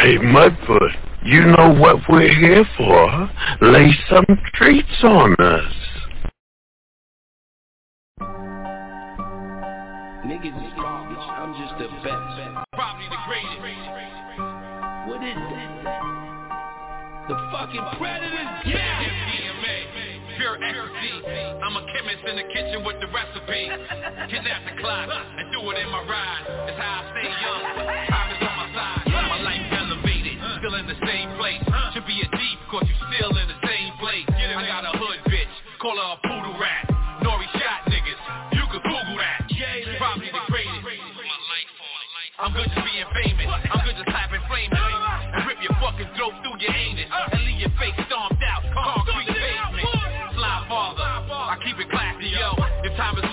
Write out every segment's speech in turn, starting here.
Hey, Mudfoot, you know what we're here for. Lay some treats on us. Niggas is garbage. I'm just the best. Probably the greatest. What is that? The fucking predators. Yeah. MDMA. Pure ecstasy. I'm a chemist in the kitchen with the recipe. Kidnap the clock and do it in my ride. It's how I stay young. Time Call her a poodle rat. N.O.R.E. shot niggas. You could Google that. Probably the greatest. I'm good just being famous. I'm good just clapping flaming. And rip your fucking throat through your anus. And leave your face stomped out. Concrete pavement. Slime father. I keep it classy, yo. If time is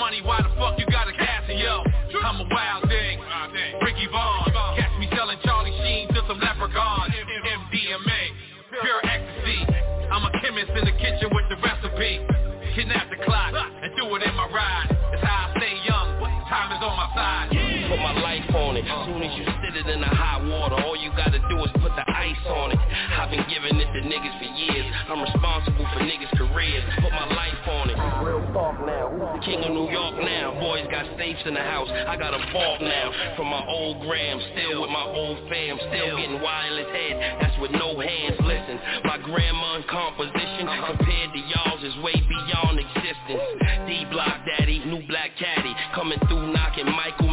it in my ride. It's how I stay young. Time is on my side. Put my life on it. Uh. Soon as you sit it in the hot water, all you gotta do is put the ice on it. I've been giving it to niggas for years. I'm responsible for niggas' careers. Put my life on it. Real talk now. Who's the king of New York now? Boys got safes in the house. I got a vault now. From my old gram, still with my old fam, still getting wireless head. That's with no hands. Listen, my grandma composition uh-huh. compared to y'all's is way beyond existence. D Block Daddy, new black caddy, coming through knocking Michael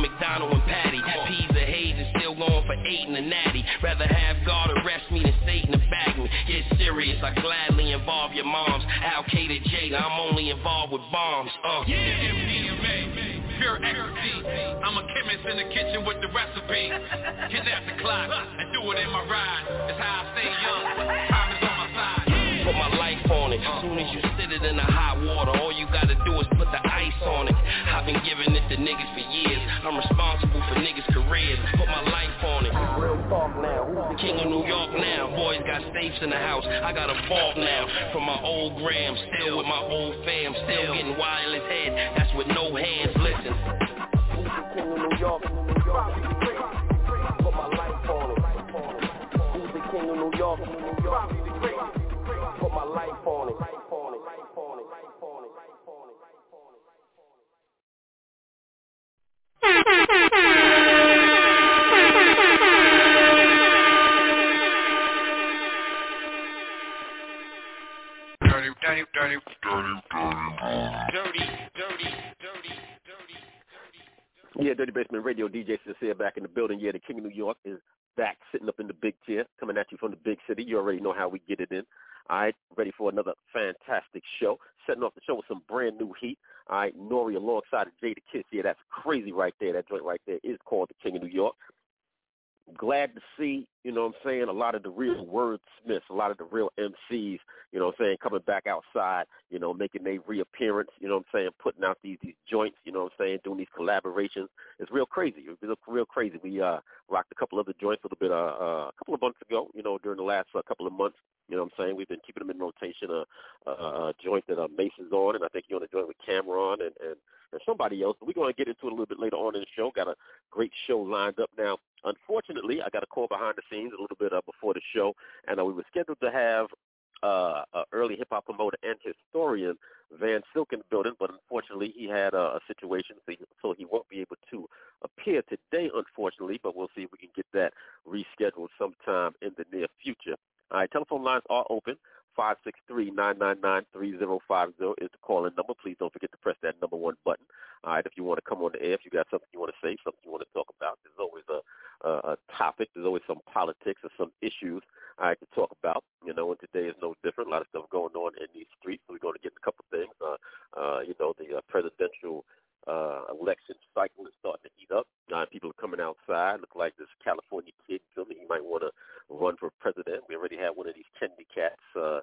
eight and a natty. Rather have God arrest me than Satan to bag me. Get serious, I gladly involve your moms. Al Qaeda Jada, I'm only involved with bombs. Uh. Yeah, MDMA, pure ecstasy. I'm a chemist in the kitchen with the recipe. Kidnap the clock and do it in my ride. It's how I stay young. Put my life on it. Soon as you sit it in the hot water, all you gotta do is put the ice on it. I've been giving it to niggas for years. I'm responsible for niggas' careers. Put my life on it. Real talk now. Who's the king of New York now? Boys got safes in the house. I got a vault now. From my old gram, still with my old fam, still getting wireless head. That's with no hands. Listen. Who's the king of New York? Put my life on it. Who's the king of New York? My life on it. Yeah, Dirty Basement Radio, DJ Sincere back in the building. Yeah, the King of New York is back sitting up in the big chair, coming at you from the big city. You already know how we get it in. All right, ready for another fantastic show. Setting off the show with some brand new heat. All right, N.O.R.E. alongside of Jada Kiss. Yeah, that's crazy right there. That joint right there is called the King of New York. Glad to see, you know what I'm saying, a lot of the real wordsmiths, a lot of the real MCs, you know what I'm saying, coming back outside, you know, making their reappearance, you know what I'm saying, putting out these these joints, you know what I'm saying, doing these collaborations. It's real crazy. It's real, crazy. We uh rocked a couple other joints a little bit uh, uh a couple of months ago, you know, during the last uh, couple of months. You know what I'm saying? We've been keeping them in rotation. A, a, a joint that uh, Mason's on, and I think you're on a joint with Cam'ron and, and, and somebody else. We're going to get into it a little bit later on in the show. Got a great show lined up now. Unfortunately, I got a call behind the scenes a little bit uh, before the show, and uh, we were scheduled to have uh, uh, early hip hop promoter and historian Van Silk in the building, but unfortunately he had a, a situation, so he, so he won't be able to appear today, unfortunately. But we'll see if we can get that rescheduled sometime in the near future. All right, telephone lines are open. 563-999-3050 is the call-in number. Please don't forget to press that number one button. All right, if you want to come on the air, if you got something you want to say, something you want to talk about, there's always a, a, a topic. There's always some politics or some issues all right, to talk about. You know, and today is no different. A lot of stuff going on in these streets. So we're going to get a couple things. Uh, uh, you know, the uh, presidential uh, election cycle is starting to heat up. Uh, people are coming outside. Look like this California kid feeling he might want to run for president. We already have one of these Kennedy cats, uh,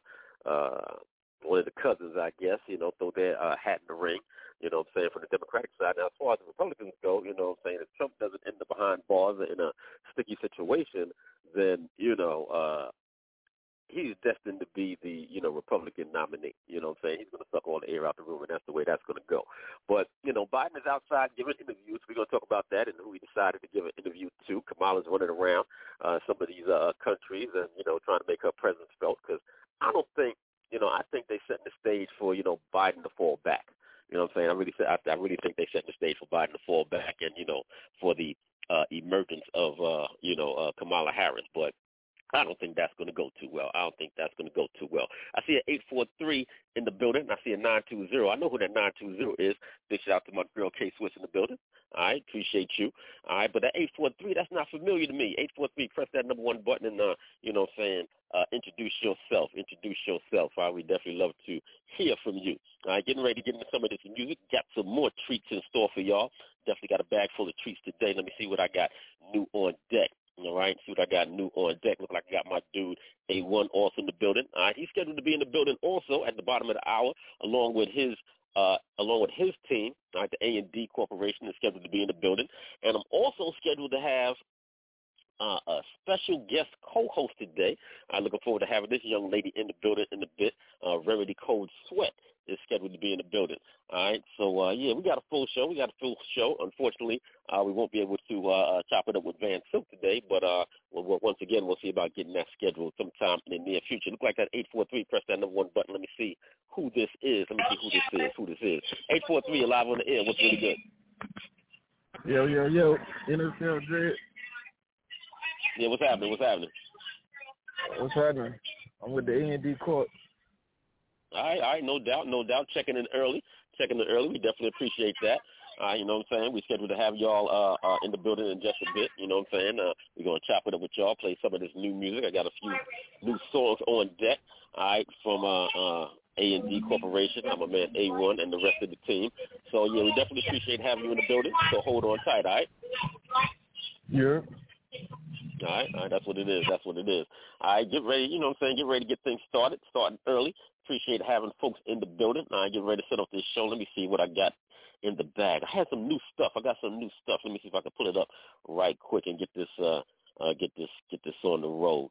uh, one of the cousins, I guess, you know, throw their uh, hat in the ring, you know what I'm saying, from the Democratic side. Now, as far as the Republicans go, you know what I'm saying, if Trump doesn't end up behind bars in a sticky situation, then, you know, uh, he's destined to be the you know Republican nominee. You know what I'm saying? He's going to suck all the air out the room, and that's the way that's going to go. But you know, Biden is outside giving interviews. We're going to talk about that and who he decided to give an interview to. Kamala's running around uh, some of these uh, countries and you know trying to make her presence felt because I don't think you know I think they set the stage for you know Biden to fall back. You know what I'm saying? I I really think they set the stage for Biden to fall back and you know for the uh, emergence of uh, you know uh, Kamala Harris. But I don't think that's going to go too well. I don't think that's going to go too well. I see an 843 in the building. I see a 920. I know who that 920 is. Big shout out to my girl K Swiss in the building. All right, appreciate you. All right, but that 843, that's not familiar to me. 843, press that number one button and, uh, you know what I'm saying, uh, introduce yourself. Introduce yourself. All right, we definitely love to hear from you. All right, getting ready to get into some of this music. Got some more treats in store for y'all. Definitely got a bag full of treats today. Let me see what I got new on deck. All right, see what I got new on deck. Look like I got my dude A1 also in the building. All right, he's scheduled to be in the building also at the bottom of the hour, along with his uh, along with his team. All right, the A and D Corporation is scheduled to be in the building, and I'm also scheduled to have uh, a special guest co-host today. I'm looking forward to having this young lady in the building in a bit. Uh, Remedy Cold Sweat is scheduled to be in the building. All right, so uh, yeah, we got a full show. We got a full show. Unfortunately, uh, we won't be able to uh, uh chop it up with Van Silk today, but uh, we'll, once again, we'll see about getting that scheduled sometime in the near future. Look like that 843. Press that number one button. Let me see who this is. Let me see who this is. Who this is? 843 live on the air. What's really good? Yo, yo, yo. NFL Dread. Yeah, what's happening? What's happening? What's happening? I'm with the A and D Corp. All right, all right, no doubt, no doubt. Checking in early, checking in early. We definitely appreciate that. You know what I'm saying? We're scheduled to have y'all uh, uh, in the building in just a bit. You know what I'm saying? Uh, we're going to chop it up with y'all, play some of this new music. I got a few new songs on deck, all right, from uh, uh, A&D Corporation. I'm a man A1 and the rest of the team. So, yeah, we definitely appreciate having you in the building. So hold on tight, all right? Yeah. All right, all right, that's what it is. That's what it is. All right, get ready. You know what I'm saying? Get ready to get things started. Starting early. Appreciate having folks in the building. All right, get ready to set off this show. Let me see what I got in the bag. I had some new stuff. I got some new stuff. Let me see if I can pull it up right quick and get this uh, uh get this get this on the road.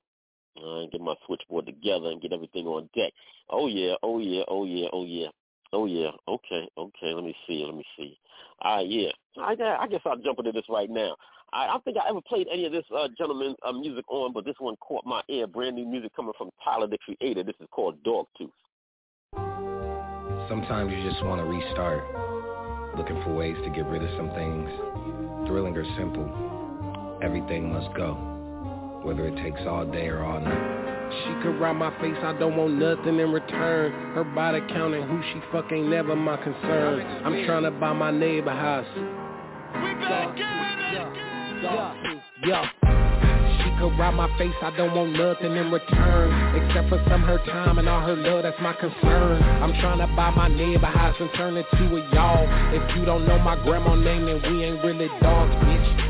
Uh, and get my switchboard together and get everything on deck. Oh yeah, oh yeah, oh yeah, oh yeah. Oh yeah, okay, okay. Let me see, let me see. Ah, uh, yeah. I, I guess I'll jump into this right now. I, I don't think I ever played any of this uh, gentleman's uh, music on, but this one caught my ear. Brand new music coming from Tyler the Creator. This is called Dogtooth. Sometimes you just want to restart, looking for ways to get rid of some things. Thrilling or simple, everything must go, whether it takes all day or all night. She could ride my face, I don't want nothing in return. Her body counting who she fuck ain't never my concern. I'm trying to buy my neighbor house. We got yeah, yeah. She could rob my face, I don't want nothing in return. Except for some her time and all her love, that's my concern. I'm trying to buy my neighbor house and turn it to a y'all If you don't know my grandma name, then we ain't really dogs, bitch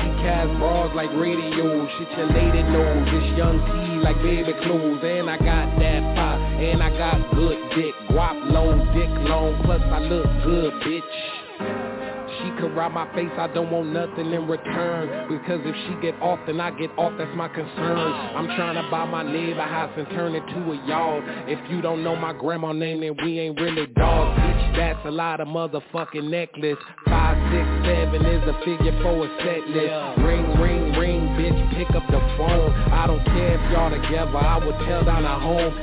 cast bras like radios. Shit your lady knows, this young T like baby clothes, and I got that pop, and I got good dick, guap long, dick long, plus I look good, bitch. She could rob my face, I don't want nothing in return. Because if she get off, then I get off, that's my concern. I'm trying to buy my neighbor house and turn it to a yard. If you don't know my grandma name, then we ain't really dogs, bitch. That's a lot of motherfucking necklace. Five, six, seven is a figure for a set list. Ring, ring, ring, bitch, pick up the phone. I don't care if y'all together, I would tell down a home.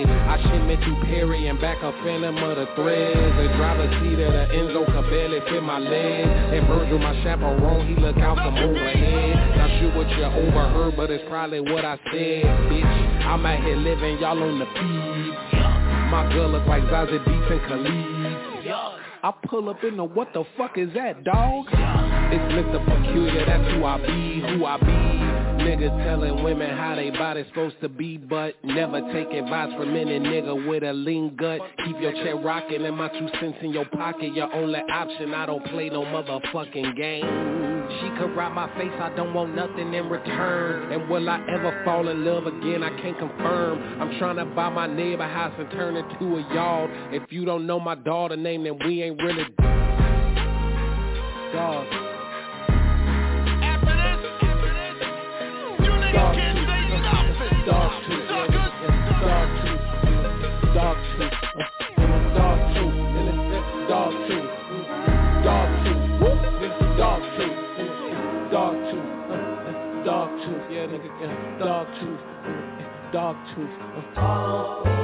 Shit, I shipment to Perry and back up a phantom of the threads. They drive a seat of the Enzo can barely fit my leg. And Virgil, my chaperone, he look out from overhead. Not sure what you overheard, but it's probably what I said, bitch. I'm out here living, y'all on the feed. My girl look like Zazie Beetz and Khalid. I pull up in the what the fuck is that, dog? It's Mr. Peculiar, that's who I be, who I be. Niggas telling women how they body's supposed to be, but never take advice from any nigga with a lean gut. Keep your chair rocking and my two cents in your pocket. Your only option, I don't play no motherfucking game. She could ride my face, I don't want nothing in return. And will I ever fall in love again? I can't confirm. I'm trying to buy my neighbor house and turn it to a yard. If you don't know my daughter name, then we ain't really dog. Dog tooth. Yeah, nigga. Dog tooth. Dog tooth.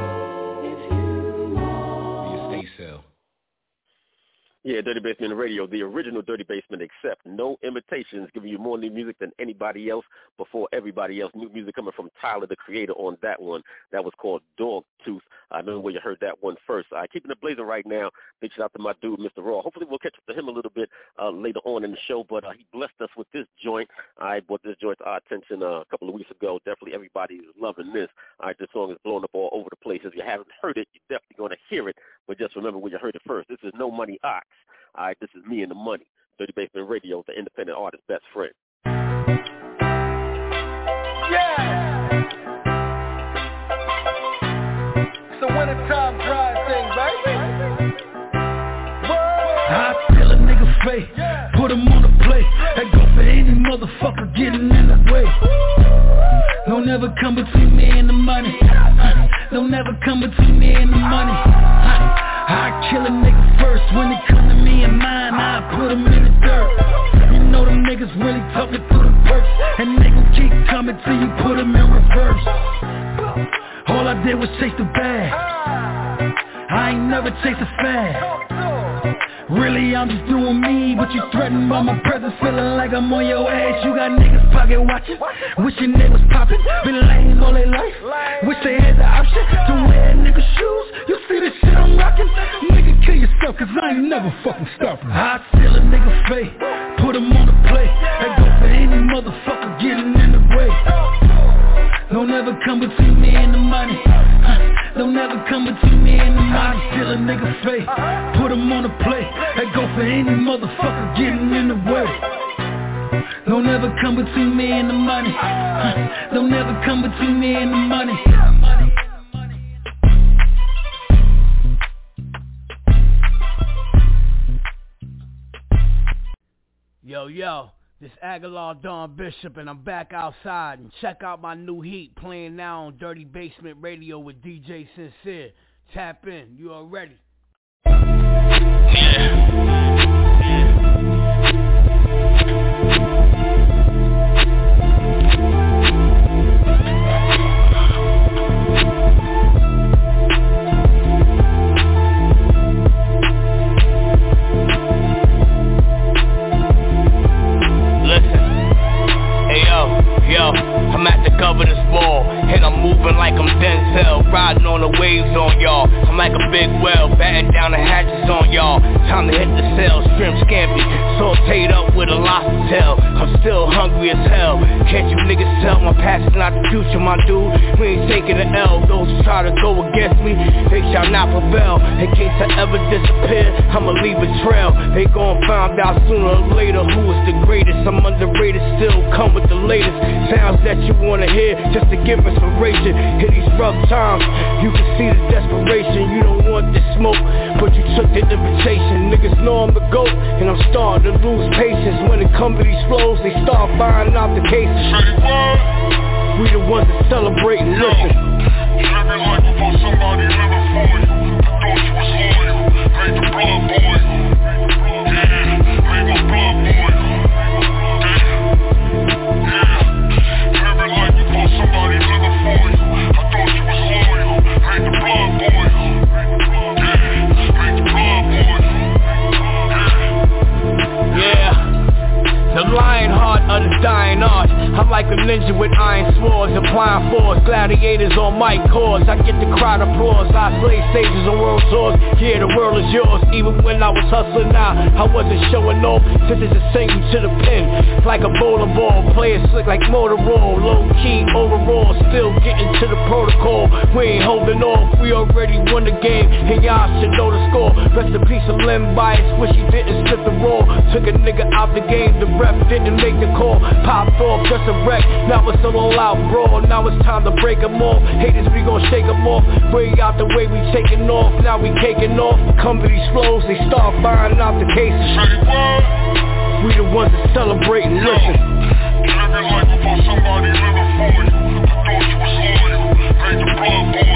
Yeah, Dirty Basement Radio, the original Dirty Basement, except no imitations, giving you more new music than anybody else before everybody else. New music coming from Tyler, the creator, on that one. That was called Dog Tooth. I know where you heard that one first. I uh, keeping it blazing right now. Big shout out to my dude, Mr. Raw. Hopefully we'll catch up to him a little bit uh, later on in the show, but uh, he blessed us with this joint. I brought this joint to our attention uh, a couple of weeks ago. Definitely everybody is loving this. All right, this song is blowing up all over the place. If you haven't heard it, you're definitely going to hear it, but just remember where you heard it first. This is No Money Ox. All right, this is me and the money. Dirty Basement Radio, the independent artist best friend. A put him on the plate. That go for any motherfucker getting in the way. Don't ever come between me and the money. Don't ever come between me and the money. I kill a nigga first when it come to me and mine. I put him in the dirt. You know them niggas really talking through the perks, and they gon' keep coming till you put them in reverse. All I did was chase the bag. I ain't never chased a fad. Really, I'm just doing me, but you threatened by my presence, feeling like I'm on your ass. You got niggas pocket watching, wishing they was popping, been lame all their life. Wish they had the option to wear nigga shoes. You see the shit I'm rocking? Nigga, kill yourself, cause I ain't never fucking stopping. I steal a nigga face, put him on the plate. That go for any motherfucker getting in the way. Don't ever come between me and the money. Don't ever come between me and the money. I steal a nigga face, Don't ever come between me and the money. Don't ever come between me and the money. Yo, yo, this Aguilar Don Bishop, and I'm back outside. And check out my new heat playing now on Dirty Basement Radio with DJ Sincere. Tap in, you already. Listen, At the governor's ball, and I'm moving like I'm Denzel, riding on the waves on y'all. I'm like a big whale, batting down the hatches on y'all. Time to hit the cell, shrimp scampi, sauteed up with a lobster tail. I'm still hungry as hell. Can't you niggas tell my past is not the future, my dude? We ain't taking the L. Those who try to go against me, they shall not prevail. In case I ever disappear, I'ma leave a trail. They gon' find out sooner or later who is the greatest. I'm underrated, still come with the latest sounds that you wanna hear just to give inspiration. In these rough times, you can see the desperation. You don't want this smoke, but you took the invitation. Niggas know I'm the GOAT, and I'm starting to lose patience. When it comes to these flows, they start buying out the cases. We the ones that celebrate and listen. Living life before somebody living for you. Thought you was loyal. Made the blood boil. Dying art I'm like a ninja with iron swords applying force. gladiators on mic cause. I get the crowd applause. I play stages on world tours. Yeah, the world is yours. Even when I was hustling now, I wasn't showing off. Since it's a you to the pin. Like a bowling ball. Play it slick like Motorola. Low key overall. Still getting to the protocol. We ain't holding off. We already won the game. And y'all should know the score. Rest in peace of Len Bias. Wish he didn't slip the roll. Took a nigga out the game. The ref didn't make the call. Popped off just Now it's all out brawl. Now it's time to break them off. Haters, we gon' shake them off. Bring out the way we taking off. Now we taking off. Come to these flows, they start firing out the cases. We the ones that celebrate and listen. Living like before somebody living for you. I thought you was loyal. Made the blood.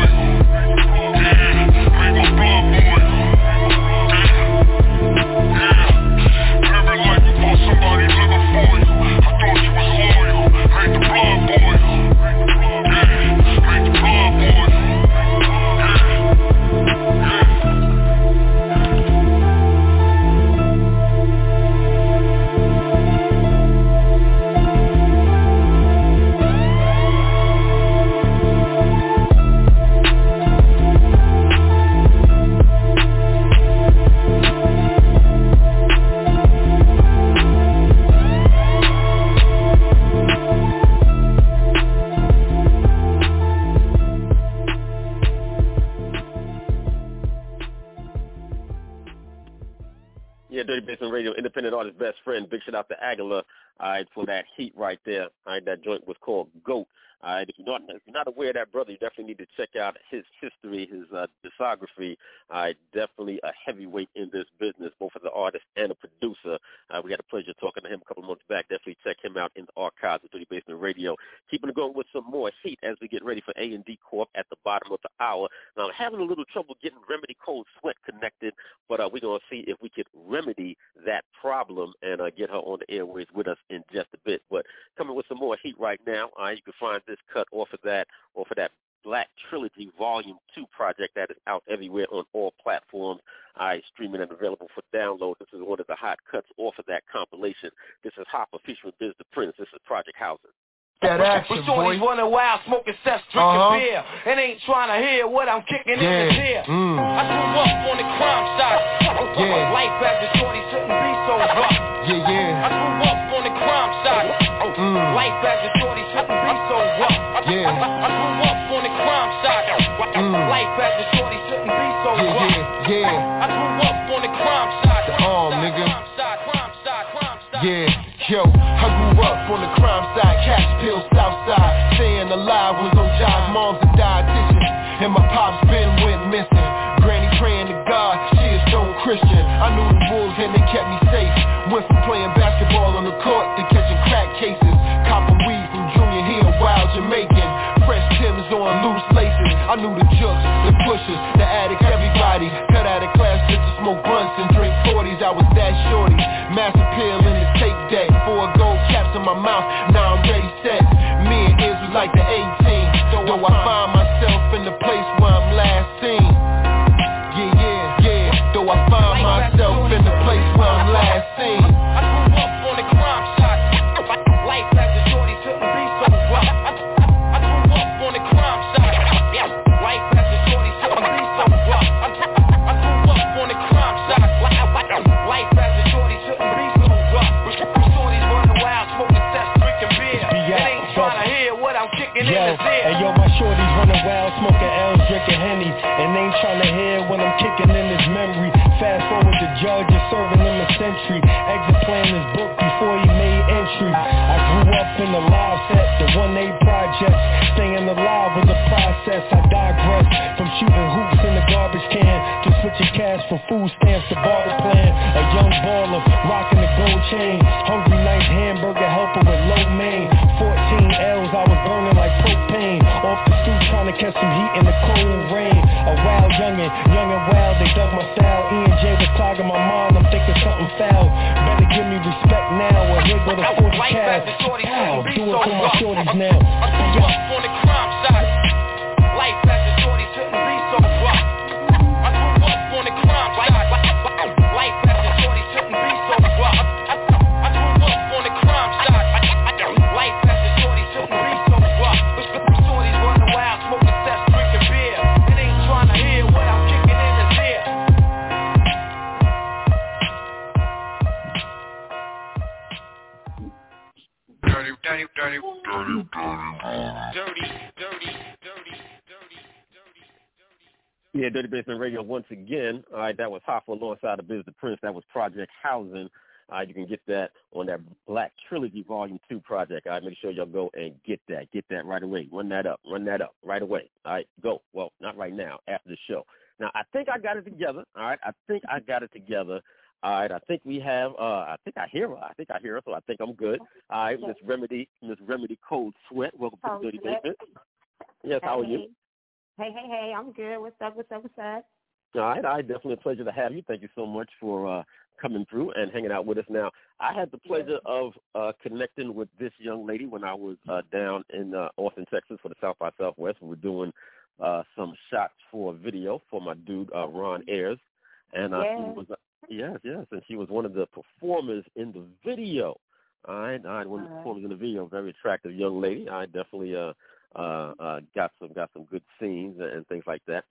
Artist, best friend. Big shout out to Aguilar, all right, for that heat right there. All right, that joint was called Goat. All right, if you're not if you're not aware of that brother, you definitely need to check out his history, his uh, discography. Right, definitely a heavyweight in this business, both as an artist and a producer. Uh, we had a pleasure talking to him a couple months back. Definitely check him out in the archives of Dirty Basement Radio. Keeping it going with some more heat as we get ready for A and D Corp at the bottom of the hour. Now, I'm having a little trouble getting Remedy Cold Sweat connected, but uh, we're gonna see if we can remedy that problem and uh, get her on the airways with us in just a bit. But coming with some more heat right now. Uh, you can find this cut off of that, off of that Black Trilogy Volume 2 project that is out everywhere on all platforms. I streaming and available for download. This is one of the hot cuts off of that compilation. This is Hopper featuring Biz the Prince. This is Project Housing. That action, But shorties boy. running wild, smoking cess, drinking Uh-huh. beer, and ain't trying to hear what I'm kicking in the Yeah. ear. Mm. I grew up on the crime side. Yeah. Life as a shorty shouldn't be so rough. Yeah, yeah. I grew up on the crime side. Mm. Life as I, grew up on the crime side. Mm. Life as a shorty shouldn't be so Yeah, rough. yeah, yeah. I grew up on the crime side. The arm, nigga. Crime side, crime side, crime side. Yeah, yo, I grew up on the crime side, cash I knew the jooks, the pushers, the addicts, everybody. For food stamps to barter plan. A young baller rocking the gold chain. Hungry nice hamburger helper with low main. 14 L's, I was burning like propane. Off the stoop trying to catch some heat in the cold rain. A wild youngin', young and wild, they dug my style. E and J was clogging my mind, I'm thinking something foul. Better give me respect now, or here go the 40 Life cows. a shorty Ow, do it for my shorties now. I grew up on the crime Yeah, Dirty Basement Radio once again. All right, that was Hoffa alongside the Biz the Prince. That was Project Housing. All right, you can get that on that Black Trilogy Volume 2 project. All right, make sure y'all go and get that. Get that right away. Run that up. Run that up right away. All right, go. Well, not right now, after the show. Now, I think I got it together. All right, I think I got it together. All right, I think we have. uh I think I hear her. I think I hear her, so I think I'm good. All right, Miss Remedy, Miss Remedy Cold Sweat. Welcome to the Dirty Basement. Yes, how are you? Hey, hey, hey, I'm good. What's up? What's up? What's up? All right, I definitely a pleasure to have you. Thank you so much for uh, coming through and hanging out with us. Now, I had the pleasure of uh, connecting with this young lady when I was uh, down in uh, Austin, Texas for the South by Southwest. We were doing uh, some shots for a video for my dude uh, Ron Ayers, and uh, Yes. she was uh, yes, yes, and she was one of the performers in the video. All right, all right, one of the performers in the video, very attractive young lady. I definitely uh, uh, uh, got some got some good scenes and, and things like that.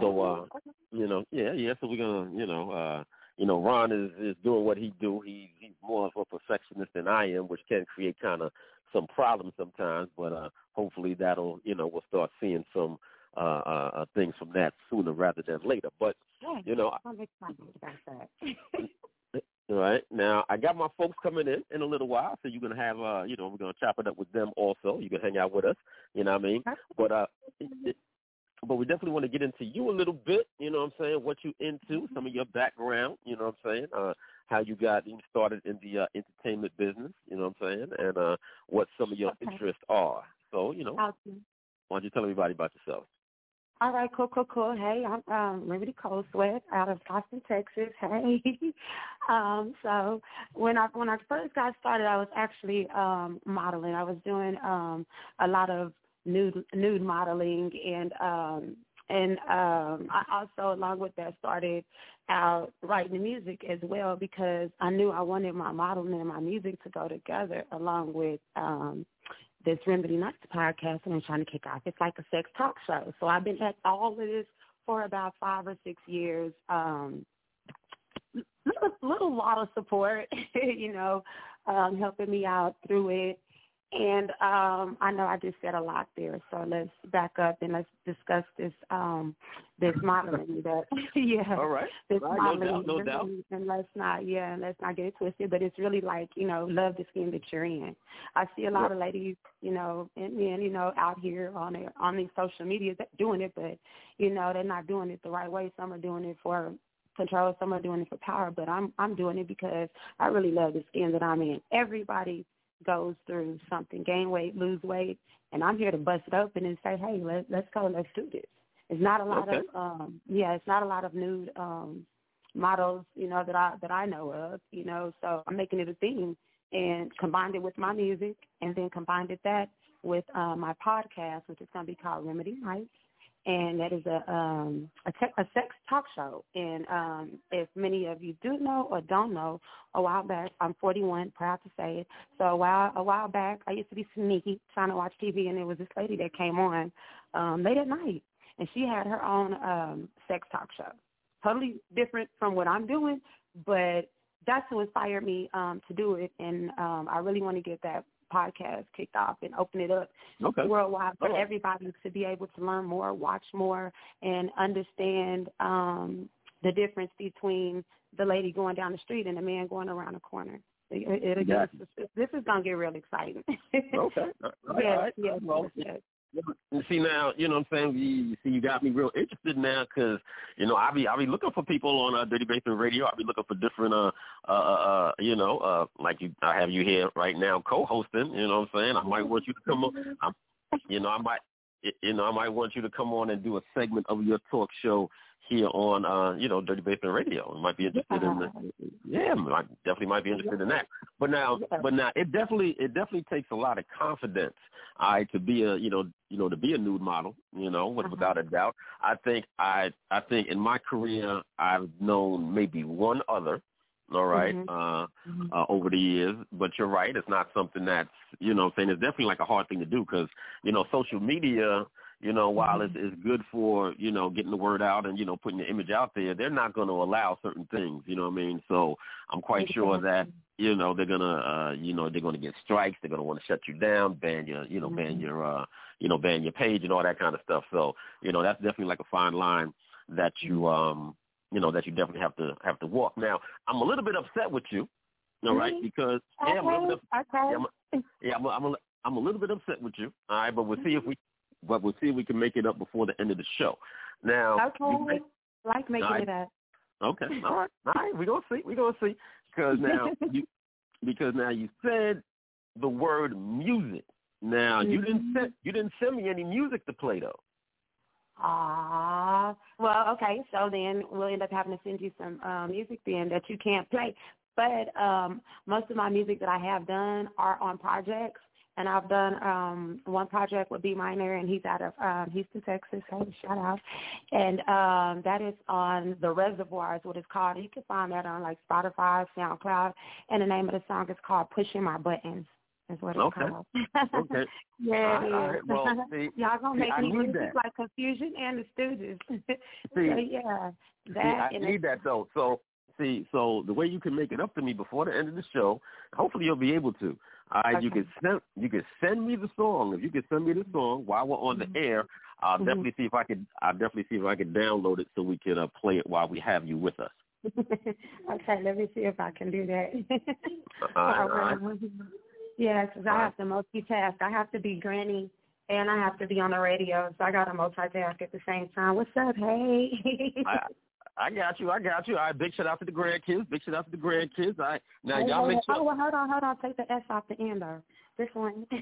So uh, you know, yeah, yeah. So we're gonna, you know, uh, you know, Ron is is doing what he do. He he's more of a perfectionist than I am, which can create kind of some problems sometimes. But uh, hopefully that'll, you know, we'll start seeing some uh, uh, uh, things from that sooner rather than later. But you know, I'm excited about that. all right. Now I got my folks coming in in a little while, so you're gonna have uh, you know, we're gonna chop it up with them also. You can hang out with us, you know what I mean? But uh it, but we definitely want to get into you a little bit, you know what I'm saying, what you into, some of your background, you know what I'm saying, uh how you got you started in the uh, entertainment business, you know what I'm saying, and uh what some of your Okay. interests are. So, you know, why don't you tell everybody about yourself? All right, cool, cool, cool. Hey, I'm um Remedy Cold Sweat out of Austin, Texas. Hey. um, so when I when I first got started I was actually um modeling. I was doing um a lot of nude nude modeling and um and um I also along with that started out writing music as well because I knew I wanted my modeling and my music to go together along with um this Remedy Nights podcast that I'm trying to kick off. It's like a sex talk show. So I've been at all of this for about five or six years. Um little, little lot of support, you know, um, helping me out through it. And um, I know I just said a lot there, so let's back up and let's discuss this um, this modeling that yeah. All right. This All right, no modeling doubt, no and- doubt. and let's not yeah, and let's not get it twisted. But it's really like, you know, love the skin that you're in. I see a lot of ladies, you know, and men, you know, out here on their on these social media that doing it, but you know, they're not doing it the right way. Some are doing it for control, some are doing it for power, but I'm I'm doing it because I really love the skin that I'm in. Everybody goes through something, gain weight, lose weight, and I'm here to bust it open and say, hey, let let's go, let's do this. It's not a lot Okay. of um yeah, it's not a lot of nude um models, you know, that I that I know of, you know, so I'm making it a thing and combined it with my music and then combined it that with uh, my podcast, which is going to be called Remedy Nights, and that is a um a, te- a sex talk show. And um if many of you do know or don't know, a while back, I'm 41, proud to say it. So a while a while back, I used to be sneaky trying to watch TV, and there was this lady that came on um late at night, and she had her own um sex talk show. Totally different from what I'm doing, but that's what inspired me um to do it, and um I really want to get that podcast kicked off and open it up Okay. worldwide for right. everybody to be able to learn more, watch more, and understand um, the difference between the lady going down the street and the man going around the corner. It, it, it, Gotcha. this is gonna get real exciting. Okay. All right, yes, all right. yes, Well, yes, see now, you know what I'm saying. You, see, you got me real interested now because you know I be I be looking for people on uh, Dirty Basement Radio. I be looking for different uh uh uh you know uh like you I have you here right now co-hosting. You know what I'm saying. I might want you to come on. I'm, you know I might you know I might want you to come on and do a segment of your talk show here on uh you know Dirty Basement Radio. I might be interested in the yeah, I definitely might be interested in that. But now, but now, it definitely, it definitely takes a lot of confidence, all right, to be a, you know, you know, to be a nude model, you know, with, without a doubt. I think I, I think in my career, I've known maybe one other, all right, Mhm. uh, uh, over the years. But you're right, it's not something that's, you know, I'm saying it's definitely like a hard thing to do because, you know, social media. You know, while it's, it's good for you know getting the word out and you know putting the image out there, they're not going to allow certain things. You know what I mean? So I'm quite sure that you know they're gonna uh you know they're gonna get strikes they're gonna want to shut you down ban your you know ban your uh you know ban your page and all that kind of stuff so you know that's definitely like a fine line that you um you know that you definitely have to have to walk. Now I'm a little bit upset with you, all right, because yeah, I'm a little bit, okay. yeah, I'm, yeah, I'm, a, I'm, a, I'm a little bit upset with you, all right, but we'll see if we but we'll see if we can make it up before the end of the show. Now, Okay. like making Alright. it up. Okay. All right. All right. We're gonna see. We're gonna see. Because now you because now you said the word music. Now you didn't send you didn't send me any music to play though. Ah, well, okay. So then we'll end up having to send you some uh, music then that you can't play. But um, most of my music that I have done are on projects, and I've done um, one project with B Minor, and he's out of um, Houston, Texas. Hey, shout out! And um, that is on the Reservoir, is what it's called. You can find that on like Spotify, SoundCloud, and the name of the song is called "Pushing My Buttons." Is what it's Okay. called. Okay. Yeah, All it right, well, see- Y'all gonna see, make I me that. like Confusion and the Stooges. See- so, yeah, See, that I and need that though. So see, so the way you can make it up to me before the end of the show, hopefully you'll be able to. All right, you can send you can send me the song. If you can send me the song while we're on the air, I'll Mhm. definitely see if I can. I'll definitely see if I can download it so we can uh, play it while we have you with us. okay, let me see if I can do that. All right, all right. Yeah, 'cause I have to multitask. I have to be granny and I have to be on the radio, so I got to multitask at the same time. What's up? Hey. I, got you. I got you. All right, big shout out to the grandkids. Big shout out to the grandkids. All right, now Wait, y'all make sure. Oh, well, hold on, hold on. Take the S off the end, though. This one.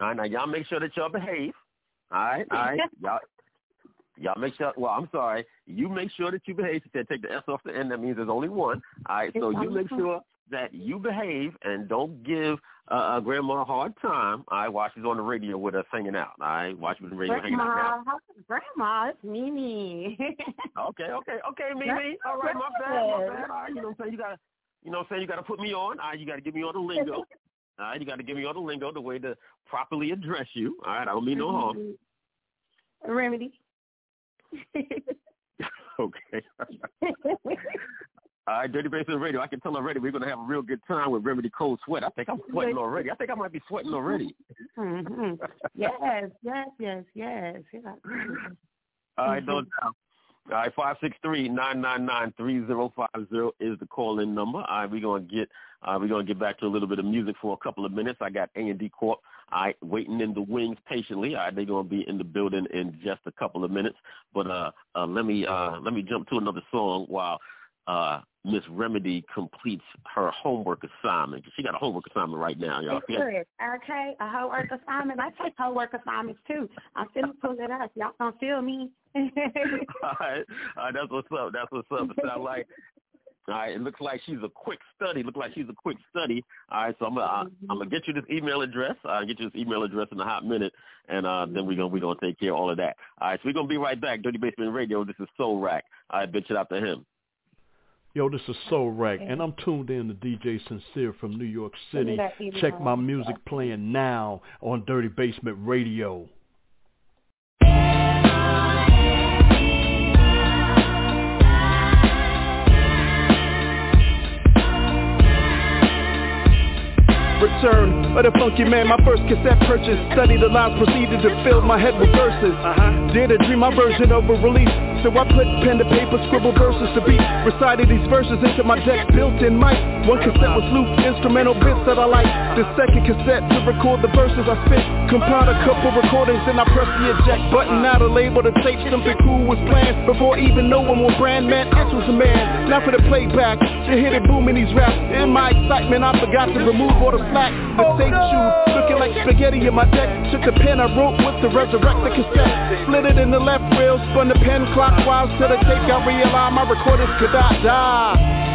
All right, now y'all make sure that y'all behave. All right, all right, y'all. Y'all make sure. Well, I'm sorry. You make sure that you behave. She said take the S off the end. That means there's only one. All right. So you make sure that you behave and don't give uh, grandma a hard time. All right, while she's on the radio with us hanging out. All right, watch she's on the radio hanging out now. Grandma, grandma? It's Mimi. Okay, okay, okay, Mimi. All right, my bad, my bad. All right, you know what I'm saying? You gotta, you know what I'm saying? You gotta put me on. All right, you gotta give me all the lingo. All right, you gotta give me all the lingo, the way to properly address you. All right, I don't mean no harm. Remedy. Okay. All right, Dirty Basement Radio. I can tell already we're gonna have a real good time with Remedy Cold Sweat. I think I'm sweating already. I think I might be sweating already. hmm Yes, yes, yes, yes. Yeah. All right, no doubt. All right, five six three nine nine nine three zero five zero is the call in number. All right, we're gonna get uh, we're gonna get back to a little bit of music for a couple of minutes. I got A and D Corp. All right, waiting in the wings patiently. All right, they're gonna be in the building in just a couple of minutes. But uh, uh let me uh let me jump to another song while uh Miss Remedy completes her homework assignment. She got a homework assignment right now, y'all. She got- Okay, a homework assignment. I take homework assignments too. I'm finna pull it up. Y'all gonna feel me? all right, all right, that's what's up. That's what's up. It sounds like all right. It looks like she's a quick study. Look like she's a quick study. All right, so I'm gonna I, I'm gonna get you this email address. I'll get you this email address in a hot minute, and uh, then we're gonna we're gonna take care of all of that. All right, so we're gonna be right back. Dirty Basement Radio. This is Soul Rack. All right, bitch it out to him. Yo, this is Soul Rack, and I'm tuned in to DJ Sincere from New York City. Check my music playing now on Dirty Basement Radio. Return of the funky man, my first cassette purchase. Studied the lines, proceeded to fill my head with verses. Uh-huh. Did a dream my version of a release. So I put pen to paper, scribble verses to beat. Recited these verses into my deck, built in mic. One cassette was loop, instrumental bits that I like. The second cassette to record the verses I spit. Compiled a couple recordings, then I pressed the eject button. Now to label the tape, something cool was planned. Before even knowing what brand man, X was a man. Now for the playback, to hit it boom in these raps. In my excitement, I forgot to remove all the slack. The oh, tape shoot, looking like spaghetti in my deck. Took the pen I wrote with the resurrected cassette. Split it in the left rail, spun the pen clockwise to the tape. Got realized my recordings could not die.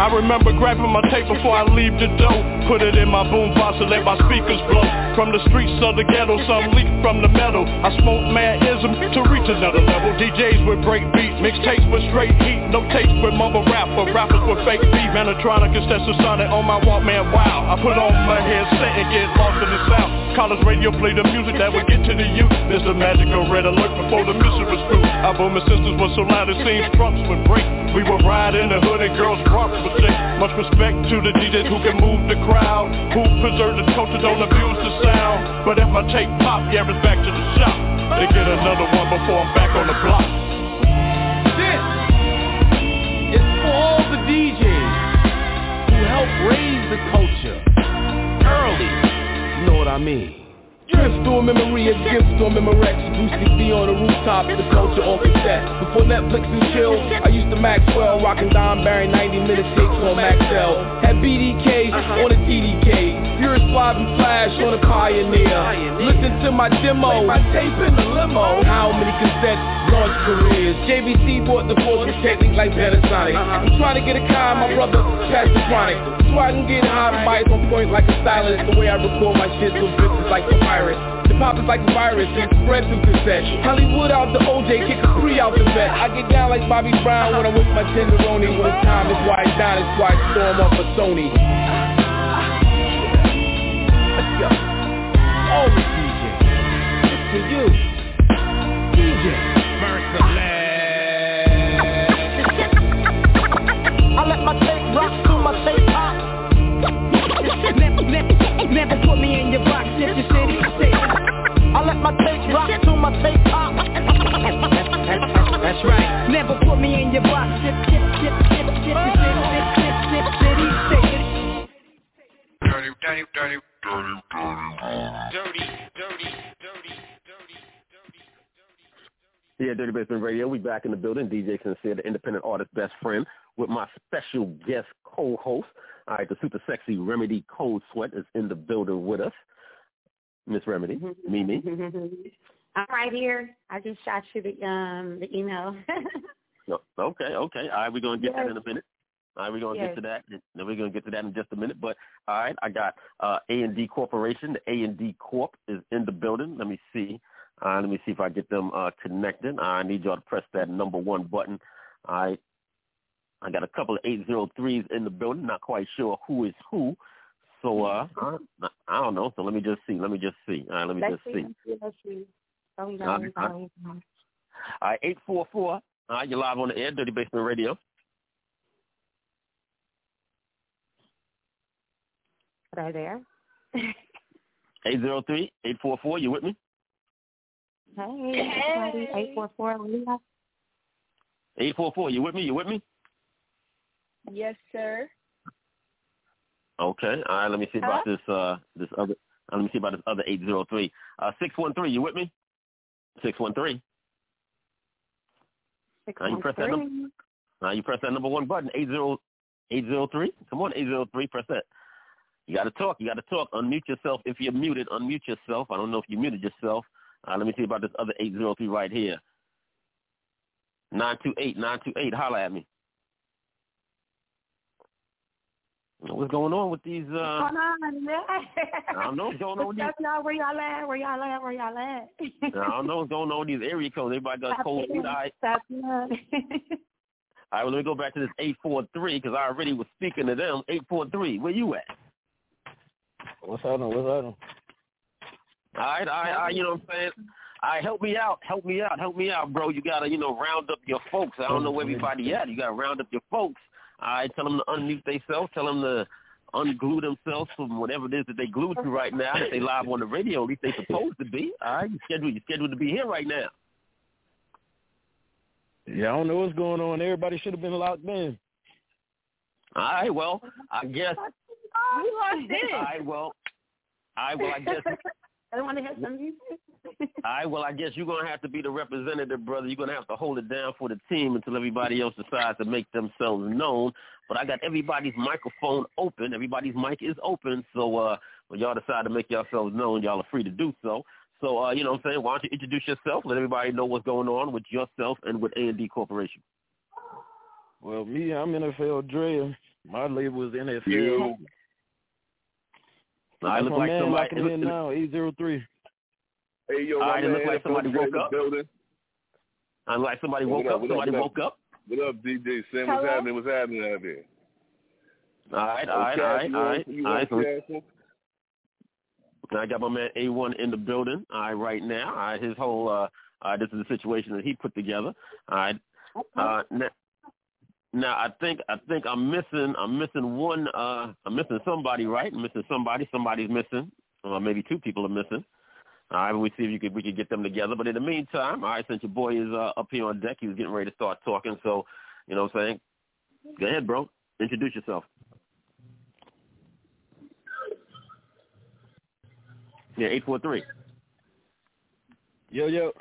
I remember grabbing my tape before I leave the door. Put it in my boombox and let my speakers blow. From the streets of the ghetto, some leak from the metal. I smoke ism to reach another level. DJs with break beats, mixtapes with straight heat. No tapes with mumble rap, but rappers with fake beat. Mantronix and Sonic on my Walkman, wow. I put on my headset and get lost in the sound. College radio play the music that would get to the youth. There's a magical red alert before the mission was through. Album and sisters were so loud it seems trunks would break. We were riding the hood and girls' bronx would. Much respect to the DJs who can move the crowd, who preserve the culture, don't abuse the sound. But if my tape pop, yeah, it's back to the shop. They get another one before I'm back on the block. This is for all the DJs who help raise the culture early. You know what I mean? Drift through a memory of gifts on Memorex Brucey B on the rooftop, the culture on cassette Before Netflix and chill, I used to Maxwell Rockin' Don Barry 90 minute takes on Maxell Had BDK uh-huh. on the TDK Pure Suave and Flash on a Pioneer. Listen to my demo, my tape in the limo. How many cassettes launch careers? JVC bought the force technique like Panasonic. Uh-huh. I'm trying to get a car, my brother passed the chronic So I can get high, mics on point like a stylist. The way I record my shit so business like the pirate virus. The pop is like a virus and spread through cassette. Hollywood out the OJ, kick a three out the vet. I get down like Bobby Brown when I'm with my tenderoni. When it's time, it's why it's down, it's why I storm off a Sony. Let's go. All the DJs. It's to you. DJ. Merciless. I let my Never put me in your box if your city. I let my tape rock till my tape pop. That's right. Never put me in your box if if if if if your city. Dirty, dirty, dirty, dirty, dirty, dirty, dirty, dirty. Yeah, Dirty Basement Radio. We back in the building. DJ Sincere, the independent artist, best friend, with my special guest co-host, all right, the super sexy Remedy Cold Sweat is in the building with us. Miss Remedy, Mimi. I'm right here. I just shot you the um the email. no, okay, okay. All right, we're gonna get Yes. that in a minute. All right, we're gonna Yes. get to that. Then we're gonna get to that in just a minute. But all right, I got uh A and D Corporation. The A and D Corp is in the building. Let me see. Uh, let me see if I get them uh connected. I need y'all to press that number one button. All right. I got a couple of 803s in the building. Not quite sure who is who. So uh, I, I don't know. So let me just see. Let me just see. All right, let me Let's just see. see. Let's see. Let's see. Oh, we know, we know, we know. All right, eight four four. All right, you're live on the air, Dirty Basement Radio. Are they there? Eight zero three eight four four. You with me? Hey, everybody. Eight four four. Eight four four. You with me? You with me? Yes, sir. Okay. All right. Let me see about this. Uh, this other. Uh, let me see about this other eight zero three. Uh, six one three. You with me? Six one three. Six Now you one press that number. Now you press that number one button. Eight zero eight zero three. Come on, eight zero three. Press that. You got to talk. You got to talk. Unmute yourself if you're muted. Unmute yourself. I don't know if you muted yourself. Uh, let me see about this other eight zero three right here. Nine two eight nine two eight. Holla at me. What's going on with these? Uh, Hold on, yeah. I don't know what's going on with these. That's not where y'all at. Where y'all at? Where y'all at? I don't know what's going on with these area codes. Everybody got cold feet. All right. Stop it. All right, well, let me go back to this 843 because I already was speaking to them. 843, where you at? What's happening? What's happening? All right, all right, all right, you know what I'm saying? All right, help me out, help me out, help me out, bro. You got to, you know, round up your folks. I don't know where everybody at. You got to round up your folks. All right, tell them to unmute themselves. Tell them to unglue themselves from whatever it is that they glued to right now. If they live on the radio, at least they supposed to be. All right, you scheduled, you scheduled to be here right now. Yeah, I don't know what's going on. Everybody should have been locked in. All right, well, I guess. We lost it. All right, well, all right, well, I guess I want to hear some music. All right, well, I guess you're going to have to be the representative, brother. You're going to have to hold it down for the team until everybody else decides to make themselves known. But I got everybody's microphone open. Everybody's mic is open. So uh, when y'all decide to make yourselves known, y'all are free to do so. So, uh, you know what I'm saying? Why don't you introduce yourself? Let everybody know what's going on with yourself and with A&D Corporation. Well, me, I'm NFL Dre. My label is NFL. Yeah. I look like somebody. in now, eight zero three. Hey, yo, All my right, it man looked like somebody woke up. Building. I look like somebody woke up, up. up, Somebody what up? woke up. What up, DJ Sam? Hello? What's happening? What's happening out there? All right, all right, Okay, all right, you all want- right. you All want right. Jackson? I got my man A1 in the building. All right, right now. All right, his whole uh, uh this is the situation that he put together. All right. Uh, now, now I think I think I'm missing I'm missing one uh I'm missing somebody right I'm missing somebody somebody's missing uh, maybe two people are missing all right we see if you could we could get them together. But in the meantime all right since your boy is uh, up here on deck he was getting ready to start talking. So you know what I'm saying? Go ahead bro. Introduce yourself. Yeah eight four three. Yo yo.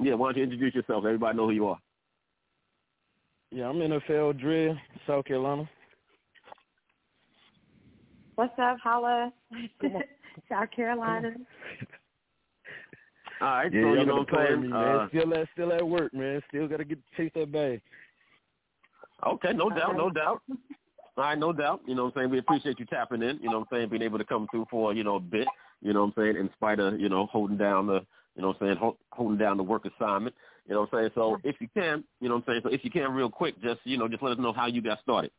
yeah why don't you introduce yourself? Everybody know who you are. Yeah, I'm NFL Drill, South Carolina. What's up, Holla? South Carolina. all right Yeah, so y'all know what I'm saying me, man. uh, Still at still at work, man. Still gotta get chase that bag. Okay, no doubt, no doubt. All right, no doubt. You know what I'm saying? We appreciate you tapping in, you know what I'm saying, being able to come through for, you know, a bit, you know what I'm saying, in spite of, you know, holding down the, you know what I'm saying, ho- holding down the work assignment. You know what I'm saying? So if you can, you know what I'm saying, so if you can real quick, just, you know, just let us know how you got started.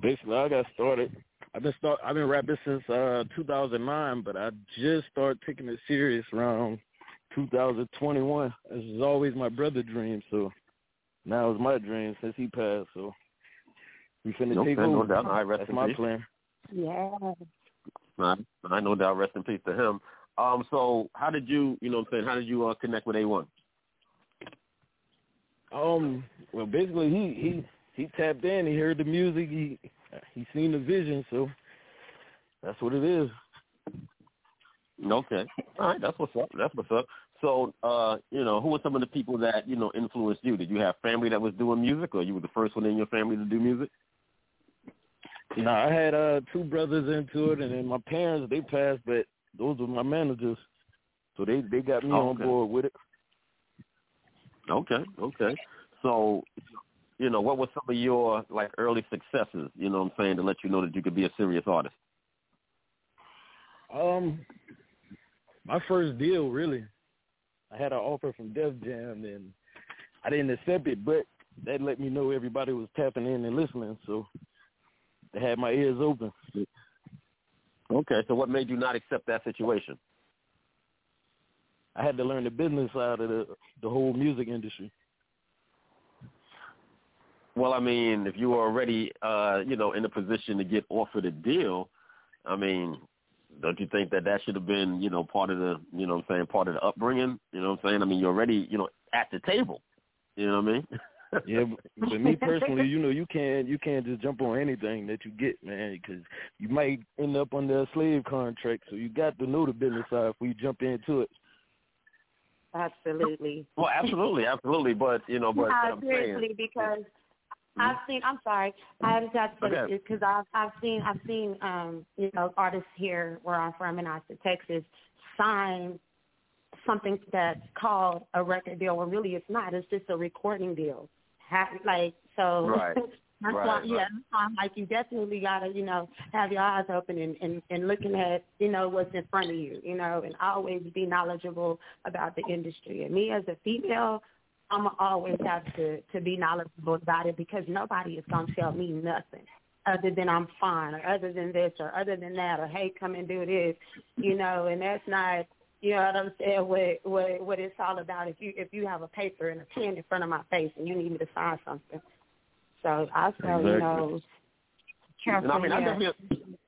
Basically, I got started. I've been start. I've been rapping since uh 2009, but I just started taking it serious around 2021. This is always my brother dream, so now it's my dream since he passed. So we finna No, take no over. doubt. Rest That's in my peace. plan. Yeah. I, I no doubt. Rest in peace to him. Um, so how did you, you know what I'm saying, how did you uh, connect with A1? Um, well, basically, he he he tapped in. He heard the music. He he seen the vision. So that's what it is. Okay. All right, that's what's up. That's what's up. So, uh, you know, who were some of the people that, you know, influenced you? Did you have family that was doing music or you were the first one in your family to do music? No, I had uh two brothers into it, and then my parents they passed, but those were my managers, so they they got me on board with it. Okay, okay. So, you know, what were some of your like early successes, you know what I'm saying, to let you know that you could be a serious artist? Um, my first deal really, I had an offer from Def Jam, and I didn't accept it, but that let me know everybody was tapping in and listening, so they had my ears open. Okay, so what made you not accept that situation? I had to learn the business side of the the whole music industry. Well, I mean, if you were already, uh, you know, in a position to get offered a deal, I mean, don't you think that that should have been, you know, part of the, you know what I'm saying, part of the upbringing? You know what I'm saying? I mean, you're already, you know, at the table. You know what I mean? yeah, but, but me personally, you know, you can't you can't just jump on anything that you get, man, because you might end up under a slave contract. So you got to know the business side before you jump into it. Absolutely. Well, absolutely, absolutely. But you know, but No, I'm seriously, saying, because I've seen. I'm sorry, I just got to because I've I've seen I've seen um you know artists here where I'm from in Austin, Texas, sign something that's called a record deal when really it's not. It's just a recording deal. Ha- like so. Right. That's Right, why, right. yeah, I'm like, you definitely gotta, you know, have your eyes open and, and, and looking at, you know, what's in front of you, you know, and always be knowledgeable about the industry. And me as a female, I'm gonna always have to to be knowledgeable about it because nobody is gonna tell me nothing other than I'm fine or other than this or other than that or hey, come and do this, you know. And that's not, you know what I'm saying. What what what it's all about. If you if you have a paper and a pen in front of my face and you need me to sign something, so I say, you Exactly. know. And I mean, I definitely,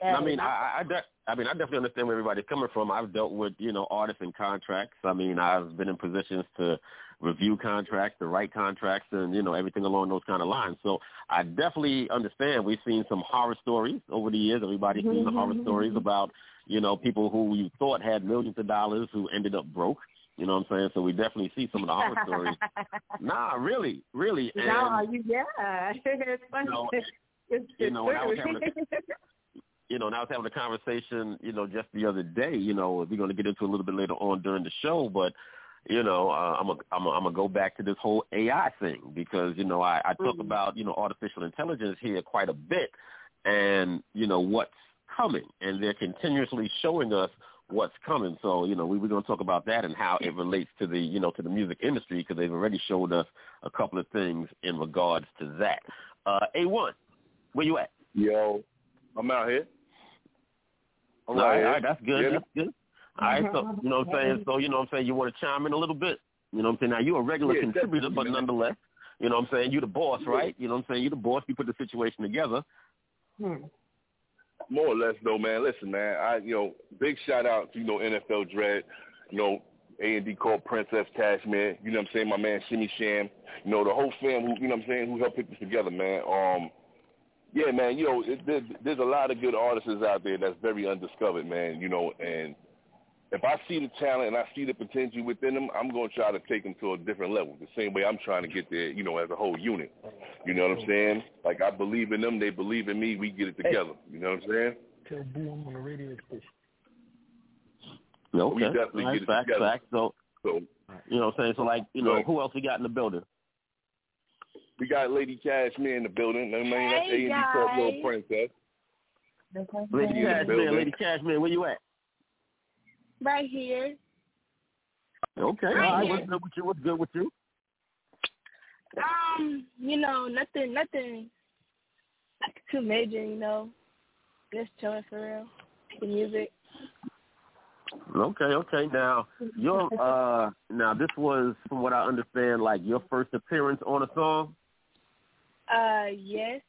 I mean, I, I, I, de- I mean, I definitely understand where everybody's coming from. I've dealt with, you know, artists and contracts. I mean, I've been in positions to review contracts, the write contracts, and you know, everything along those kind of lines. So I definitely understand. We've seen some horror stories over the years. Everybody's seen the horror mm-hmm, stories mm-hmm, mm-hmm. about, you know, people who you thought had millions of dollars who ended up broke. You know what I'm saying? So we definitely see some of the horror stories. Nah, really, really. And, no, you yeah, it's funny. know, it's, you know, when I was having you know, and I was having a conversation, you know, just the other day. You know, we're going to get into a little bit later on during the show, but you know, uh, I'm a, I'm a, I'm gonna go back to this whole AI thing because you know I, I talk Mhm. about you know artificial intelligence here quite a bit, and you know what's coming, and they're continuously showing us what's coming. So you know we, we're going to talk about that and how it relates to the you know to the music industry because they've already showed us a couple of things in regards to that. Uh, A1, where you at? Yo, I'm out here. All right, all right, that's good. Yeah. That's good. All right, so you know what I'm saying. So you know what I'm saying. You want to chime in a little bit. You know what I'm saying. Now you're a regular Yeah, contributor, but nonetheless, you know what I'm saying. You the boss, right? You know what I'm saying. You the boss. You put the situation together. More or less, though, man. Listen, man. I, you know, big shout out to you know NFL Dread, you know, A and D Corp, Princess Cashmere. You know what I'm saying? My man Shimmy Sham. You know, the whole fam who, you know what I'm saying, who helped put this together, man. Um, yeah, man. You know, it, there's, there's a lot of good artists out there that's very undiscovered, man. You know, and if I see the talent and I see the potential within them, I'm going to try to take them to a different level. The same way I'm trying to get there, you know, as a whole unit. You know what I'm saying? Like I believe in them, they believe in me. We get it together. You know what I'm saying? Tell Boo I'm on the radio station. Okay. We definitely All right, get it facts, together. facts. So So you know what I'm saying. So like you know Right. who else we got in the building? we got Lady Cashmere in the building. I mean, that's Hey, A and D Corp guys. Little Princess. Lady in the Cashmere. building. Lady Cashmere. Where you at? Right here. Okay. All Right right. here. What's good with you? What's good with you? Um, you know, nothing, nothing like too major. You know, just chilling for real. The music. Okay, okay. Now your uh now this was from what I understand like your first appearance on a song. Uh, yes,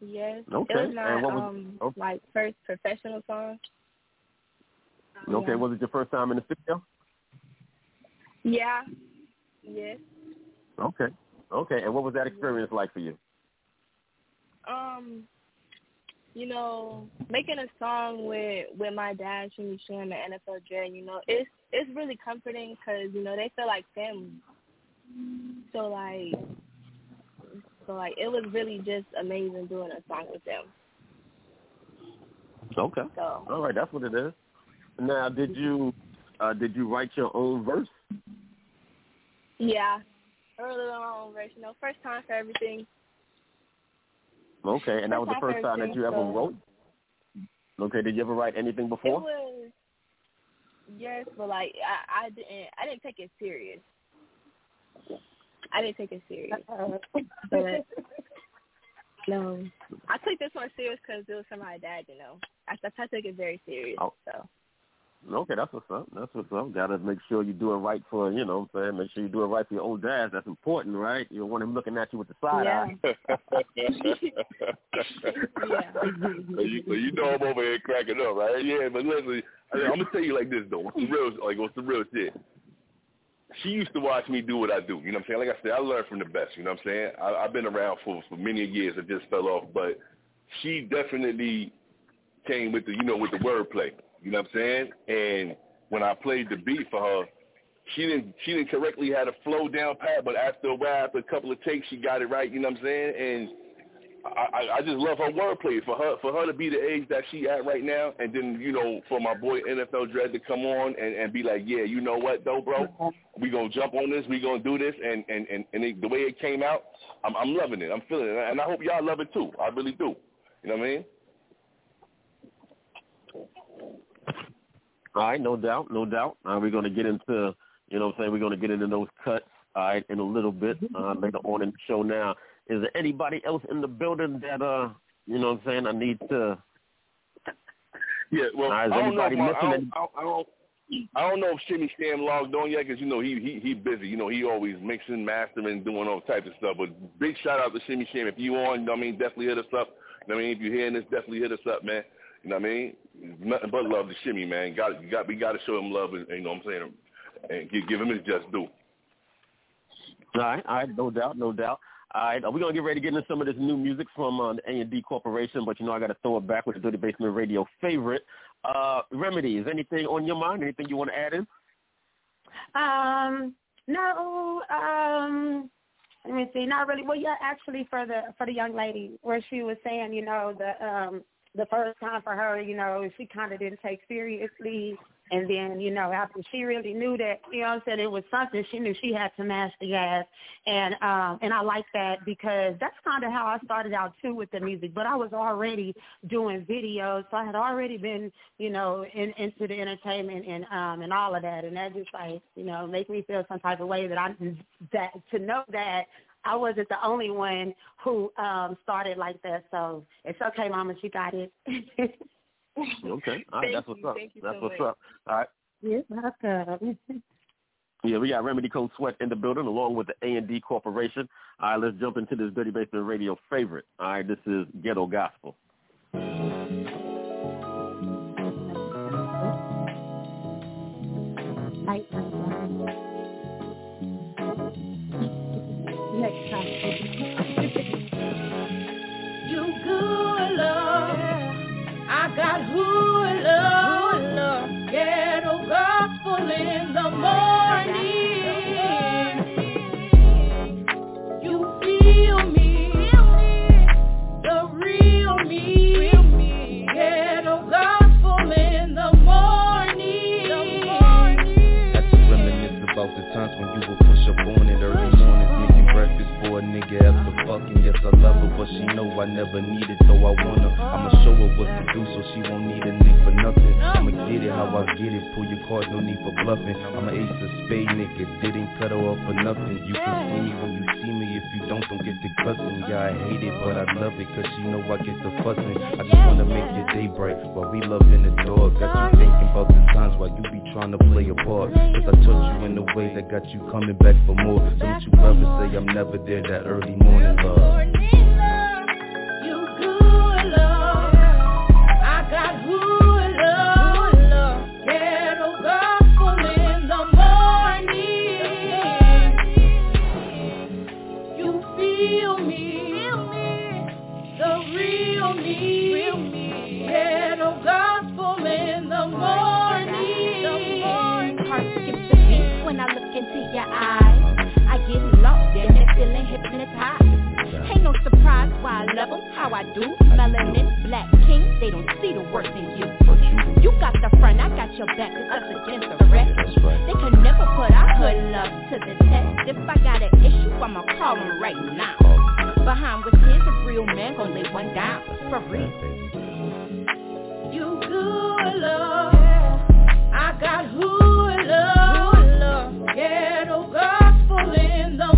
yes. Okay, It was my was- um oh. like first professional song. Okay, Yeah. was it your first time in the studio? Yeah. Yes. Okay. Okay, and what was that experience like for you? Um, you know, making a song with with my dad, Jimmy Sham, and NFL Dread, you know, it's it's really comforting because you know they feel like family. So like, so like it was really just amazing doing a song with them. Okay. So All right, that's what it is. Now, did you uh did you write your own verse? yeah, I wrote my own version, you know, first time for everything. Okay, and that was the First first time time that you ever so- wrote? Okay, did you ever write anything It before? was yes, but like I I didn't I didn't take it serious. I didn't take it serious. But no, I took this one serious because it was for my dad. You know, I, I took it very serious. Oh. So Okay, that's what's up. That's what's up. Gotta make sure you do it right for you know what I'm saying, make sure you do it right for your old dad. That's important, right? You don't want him looking at you with the side Yeah. eye. so, you, so you know I'm over here cracking up, right? Yeah, but listen, I, I'm gonna tell you like this though. What's the real, like, what's the real shit? She used to watch me do what I do. You know what I'm saying? Like I said, I learned from the best. You know what I'm saying? I, I've been around for for many years. I just fell off, but she definitely came with the, you know, with the wordplay. You know what I'm saying? And when I played the beat for her, she didn't she didn't correctly have a flow down pat, but after a while, after a couple of takes, she got it right. You know what I'm saying? And I, I, I just love her wordplay for her for her to be the age that she at right now, and then you know for my boy NFL Dread to come on and, and be like, yeah, you know what though, bro, we gonna jump on this, we gonna do this, and and and, and it, the way it came out, I'm I'm loving it, I'm feeling it, and I hope y'all love it too. I really do. You know what I mean? All right, no doubt, no doubt. Uh, we're going to get into, you know what I'm saying, we're going to get into those cuts, all right, in a little bit uh, later on in the show now. Is there anybody else in the building that, uh, you know what I'm saying, I need to, Yeah, well, All right, is I don't know. If anybody I, I, missing don't, I, don't, I don't. I don't know if Shimmy Sham logged on yet because you know he he he busy. You know he always mixing, mastering, doing all types of stuff. But big shout out to Shimmy Sham. If you on, you know what I mean, definitely hit us up. You know what I mean, if you're hearing this, definitely hit us up, man. You know what I mean? Nothing but love to Shimmy, man. Got you got we got to show him love, and, you know what I'm saying, and give, give him his just due. all right, all right, no doubt, no doubt. All right, uh, we're going to get ready to get into some of this new music from uh, the A&D Corporation, but you know I got to throw it back with the Dirty Basement Radio favorite. Uh, Remedy, is anything on your mind? Anything you want to add in? Um, no, um, let me see. Not really. Well, yeah, actually, for the for the young lady, where she was saying, you know, the um, the first time for her, you know, she kind of didn't take seriously. And then, you know, after she really knew that, you know what I'm saying, it was something, she knew she had to mash the gas. And um and I like that because that's kind of how I started out too with the music. But I was already doing videos, so I had already been, you know, in, into the entertainment and um and all of that. And that just like, you know, make me feel some type of way that I that to know that I wasn't the only one who um started like that. So it's okay, Mama, she got it. Okay. All right, that's what's you. up. Thank you That's so what's much. up. All right. You're welcome. Yeah, we got Remedy Cold Sweat in the building along with the A&D Corporation. All right, let's jump into this Dirty Basement Radio favorite. All right, this is Ghetto Gospel. Right. Fucking. Yes, I love her, but she know I never need it, so I wanna. I'ma show her what to do, so she won't need a nigga for nothing. I'ma get it how I get it, pull your cards, no need for bluffing. I'm an ace of spade nigga, didn't cut her off for nothing. You can see me when you see me, you don't, don't get the cussing. Yeah, I hate it, but I love it, cause she know I get the fussing. I just wanna make your day bright, while we love in the dog. Got you thinking about the times while you be trying to play a part. Cause I touch you in a way that got you coming back for more. Don't you ever say I'm never there, that early morning love. I how I do. Melanin, black king, they don't see the worth in you. You got the front, I got your back, it's us against the rest. They can never put our hood love to the test. If I got an issue, I'ma call 'em right now. Behind what's his, a real man gon' lay one down, for real. You good love. I got hula, hula. Ghetto gospel in the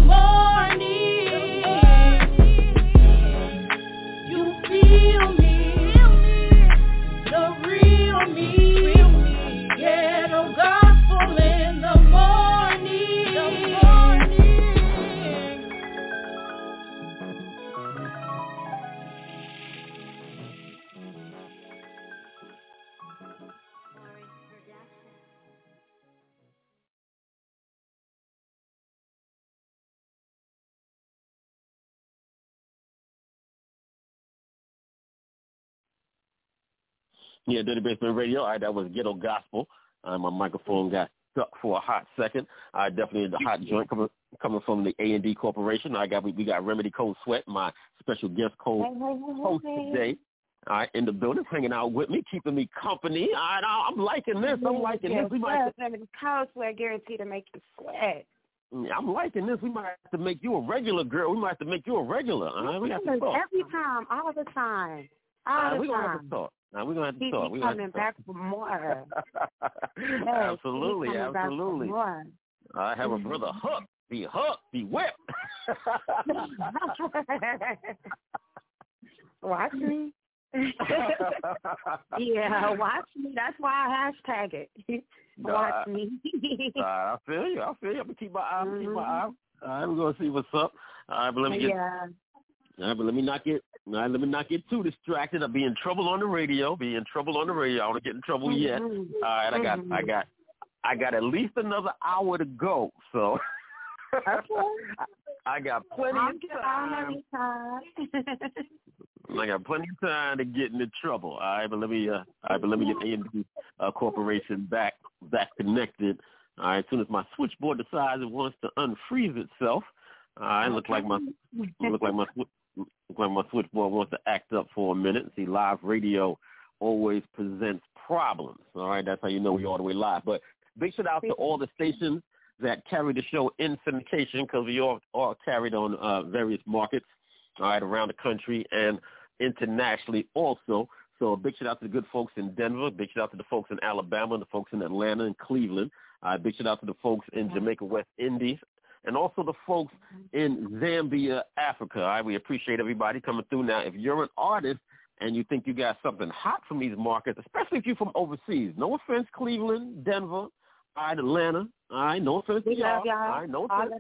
Yeah, Dirty Basement Radio. All right, that was Ghetto Gospel. Uh, my microphone got stuck for a hot second. I definitely the hot joint coming coming from the A and D Corporation. I got we, we got Remedy Cold Sweat, my special guest co host today. All right, in the building, hanging out with me, keeping me company. All right, I- I'm liking this. I'm liking this. We might. And cold sweat guaranteed to make you sweat. I'm liking this. We might have to make you a regular girl. We might have to make you a regular. All right, we have to talk. Every time, all the time, All all right, the we're gonna have time. to talk. Now we're gonna have to talk. We're coming back for more. Yes, absolutely, keep me coming back for absolutely. more. I have a brother mm-hmm. Hook. Be hooked. Be whipped. watch me. yeah, watch me. That's why I hashtag it. Watch me. I feel you. I feel you. I'm gonna keep my eye. Keep my mm-hmm. eye. All right, we're gonna see what's up. All right, but let me get. yeah. All right, but let me not get. All right, let me not get too distracted. I'll be in trouble on the radio. Be in trouble on the radio. I don't get in trouble yet. All right, I got. I Mhm. got. I got at least another hour to go. So. I got plenty I'm of time. I'm time. I got plenty of time to get into trouble. All right, but let me uh, all right, but let me get A and uh, Corporation back back connected. All right, as soon as my switchboard decides it wants to unfreeze itself, all right, look like my look like my my switchboard wants to act up for a minute. See, live radio always presents problems. All right, that's how you know we're all the way live. But big shout out to all the stations that carry the show in syndication because we all are carried on uh, various markets, all right, around the country and internationally also. So a big shout out to the good folks in Denver. Big shout out to the folks in Alabama, the folks in Atlanta and Cleveland. Uh, big shout out to the folks in Jamaica, West Indies, and also the folks in Zambia, Africa. All right, we appreciate everybody coming through. Now, if you're an artist and you think you got something hot from these markets, especially if you're from overseas, no offense, Cleveland, Denver, all right, Atlanta, all right, no offense to y'all, all right, no offense.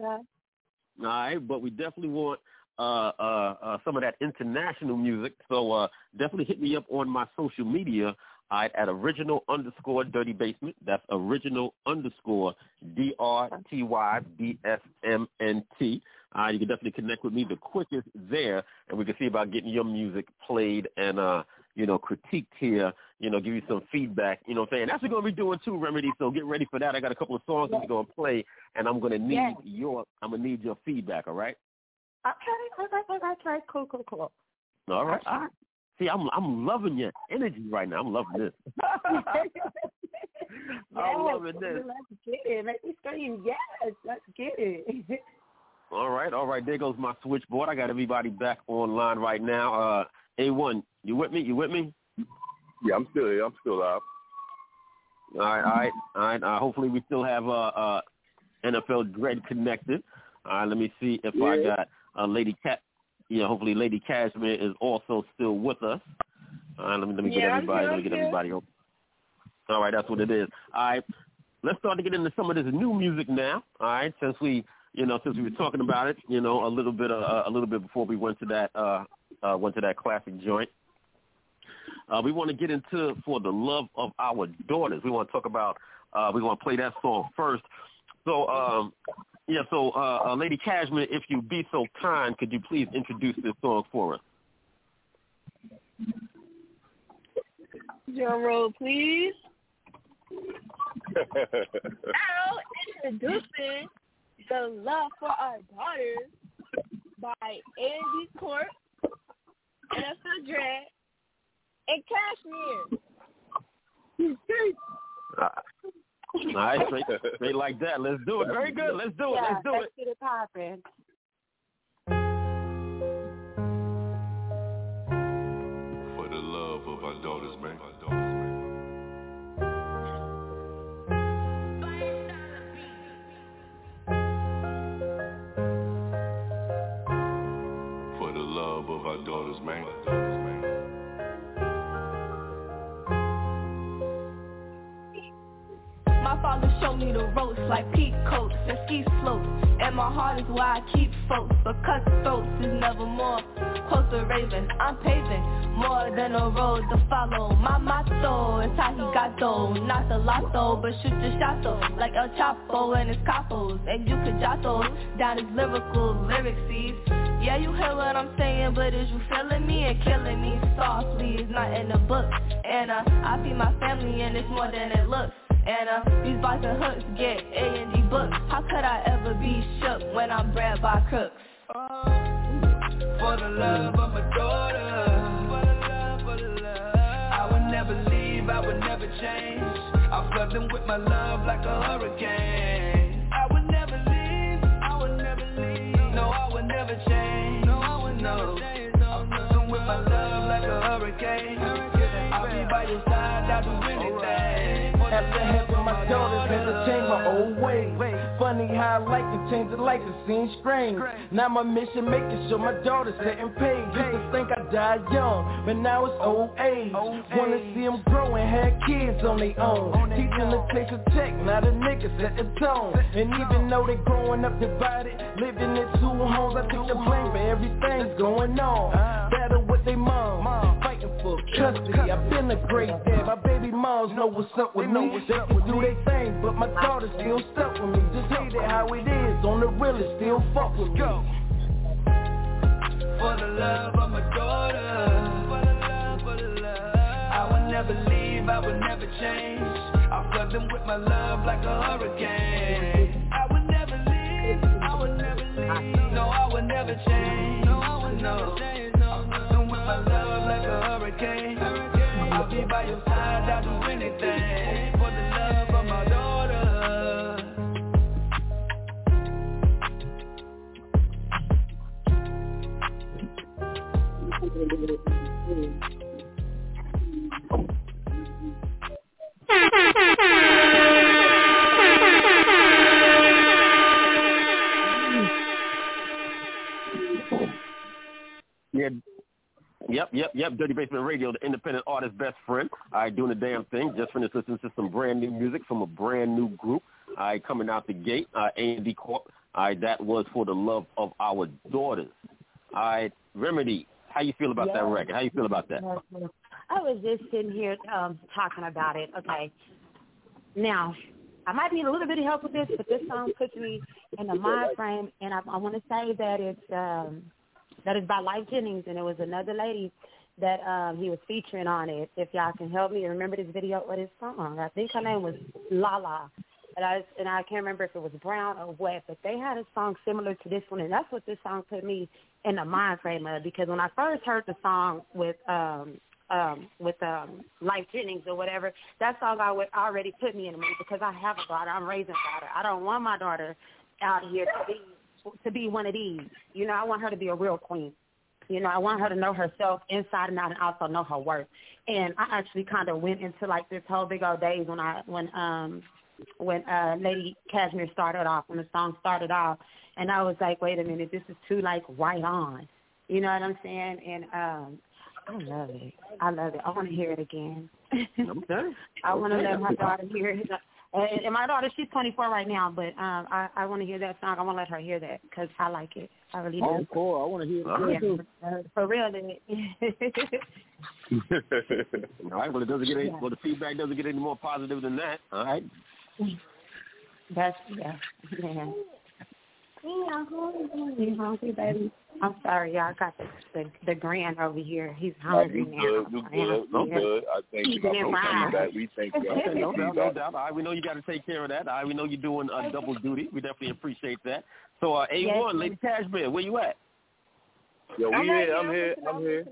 All right, but we definitely want uh, uh, uh, some of that international music. So uh, definitely hit me up on my social media right, at original underscore dirty basement. That's original underscore D R T Y B S M N T. All right, you can definitely connect with me the quickest there, and we can see about getting your music played and uh, you know, critiqued here. You know, give you some feedback. You know, what I'm saying that's what we're gonna be doing too, Remedy. So get ready for that. I got a couple of songs that we're gonna play, and I'm gonna need Yes. your I'm gonna need your feedback. All right. Okay, okay, okay, okay, cool, cool, cool. All right. All right. See, I'm I'm loving your energy right now. I'm loving this. I'm loving this. Let's get it. Make me scream. Yes, let's get it. All right, all right. There goes my switchboard. I got everybody back online right now. Uh, A1, you with me? You with me? Yeah, I'm still here. I'm still live. All right, all right, all right. Uh, hopefully, we still have uh, uh, NFL Dread connected. All right, let me see if I got uh, Lady Cat. Yeah, hopefully Lady Cashmere is also still with us. All right, let me let me get Yeah, I'm everybody. here, Let me get here. everybody. Open. All right, that's what it is. All right, let's start to get into some of this new music now. All right, since we, you know, since we were talking about it, you know, a little bit, uh, a little bit before we went to that, uh, uh, went to that classic joint. Uh, we want to get into for the love of our daughters. We want to talk about. Uh, we want to play that song first. So, um, yeah. So, uh, uh, Lady Cashmere, if you be so kind, could you please introduce this song for us? Drum roll, please. Now introducing the Love for Our Daughters by Andy Court, NFL Dread, and Cashmere. Uh, all right, straight, straight like that. Let's do it. Very good. Let's do it. Yeah, Let's do let's it. get it popping. For the love of our daughters, man. For the love of our daughters, man. Father showed me the ropes like peacoats and ski slopes And my heart is where I keep folks But cutthroats is never more Close to ravens, I'm paving More than a road to follow My motto is how he got though Not the lotto, but shoot your shot though Like El Chapo and his capos And you could jot down his lyrical lyric seeds yeah, you hear what I'm saying, but is you feeling me and killing me softly? It's not in the book, and uh, I feed my family, and it's more than it looks. And uh, these and hooks get A and D books. How could I ever be shook when I'm bred by crooks? For the love of my daughter I would never leave, I would never change I flood them with my love like a hurricane After having my daughters, had to change my old ways. Funny how I like to change the life, it seems strange. Now my mission making sure my daughter's setting paid. Used to think I died young, but now it's old age. Wanna see them grow and have kids on their own. Teaching to take a check, now the niggas set the tone. And even though they growing up divided, living in two homes, I take the blame for everything going on. Battle with they mom, fighting for custody. I've been a great dad, my baby moms know what's up with me. They can do their thing, but my daughter still stuck with me. Just hate it how it is, on the real it still fuck with me. For the love of my daughter. For the love, for the love. I would never leave, I would never change. I flood them with my love like a hurricane. I would never leave, I would never leave. No, I would never change. No, I would never change hurricane. I'll be by your side, I'll do anything for the love of my daughter. Yeah. Yep, yep, yep. Dirty Basement Radio, the independent artist best friend. All right, doing the damn thing. Just finished listening to some brand new music from a brand new group. All right, coming out the gate. Uh, A&D Corp. All right, that was for the love of our daughters. All right, Remedy. How you feel about that record? How you feel about that? I was just sitting here um talking about it. Okay. Now, I might need a little bit of help with this, but this song puts me in the mind frame and I, I want to say that it's um that is by Lyfe Jennings and it was another lady that um he was featuring on it. If y'all can help me remember this video or this song. I think her name was Lala. And I and I can't remember if it was Brown or what, but they had a song similar to this one and that's what this song put me in the mind frame of because when I first heard the song with um um with um Lyfe Jennings or whatever, that song I would already put me in the mood because I have a daughter. I'm raising a daughter. I don't want my daughter out here to be to be one of these. You know, I want her to be a real queen. You know, I want her to know herself inside and out and also know her worth. And I actually kind of went into like this whole big old days when I when um when uh Lady Cashmere started off, when the song started off and I was like, Wait a minute, this is too like right on. You know what I'm saying? And um I love it. I love it. I want to hear it again. Okay. I want to Okay. let my daughter hear it. And, my daughter, she's 24 right now, but um, I, I want to hear that song. I want to let her hear that because I like it. I really do. Oh, cool. I want to hear it Yeah, too. for, for real. It. All right. Well, it doesn't get any. Well, the feedback doesn't get any more positive than that. All right. That's yeah. yeah. Yeah, you hungry, baby? I'm sorry, y'all. I got the the, the grand over here. He's hungry you now. good, you good, you Yeah. good. I thank you. Keeping I it that. We thank you. I Okay, no doubt, no doubt. All right, we know you got to take care of that. All right, we know you're doing uh, double duty. We definitely appreciate that. So, uh, A1, Yes. Lady Cashmere, where you at? Yo, we I'm here. I'm here. here. I'm here.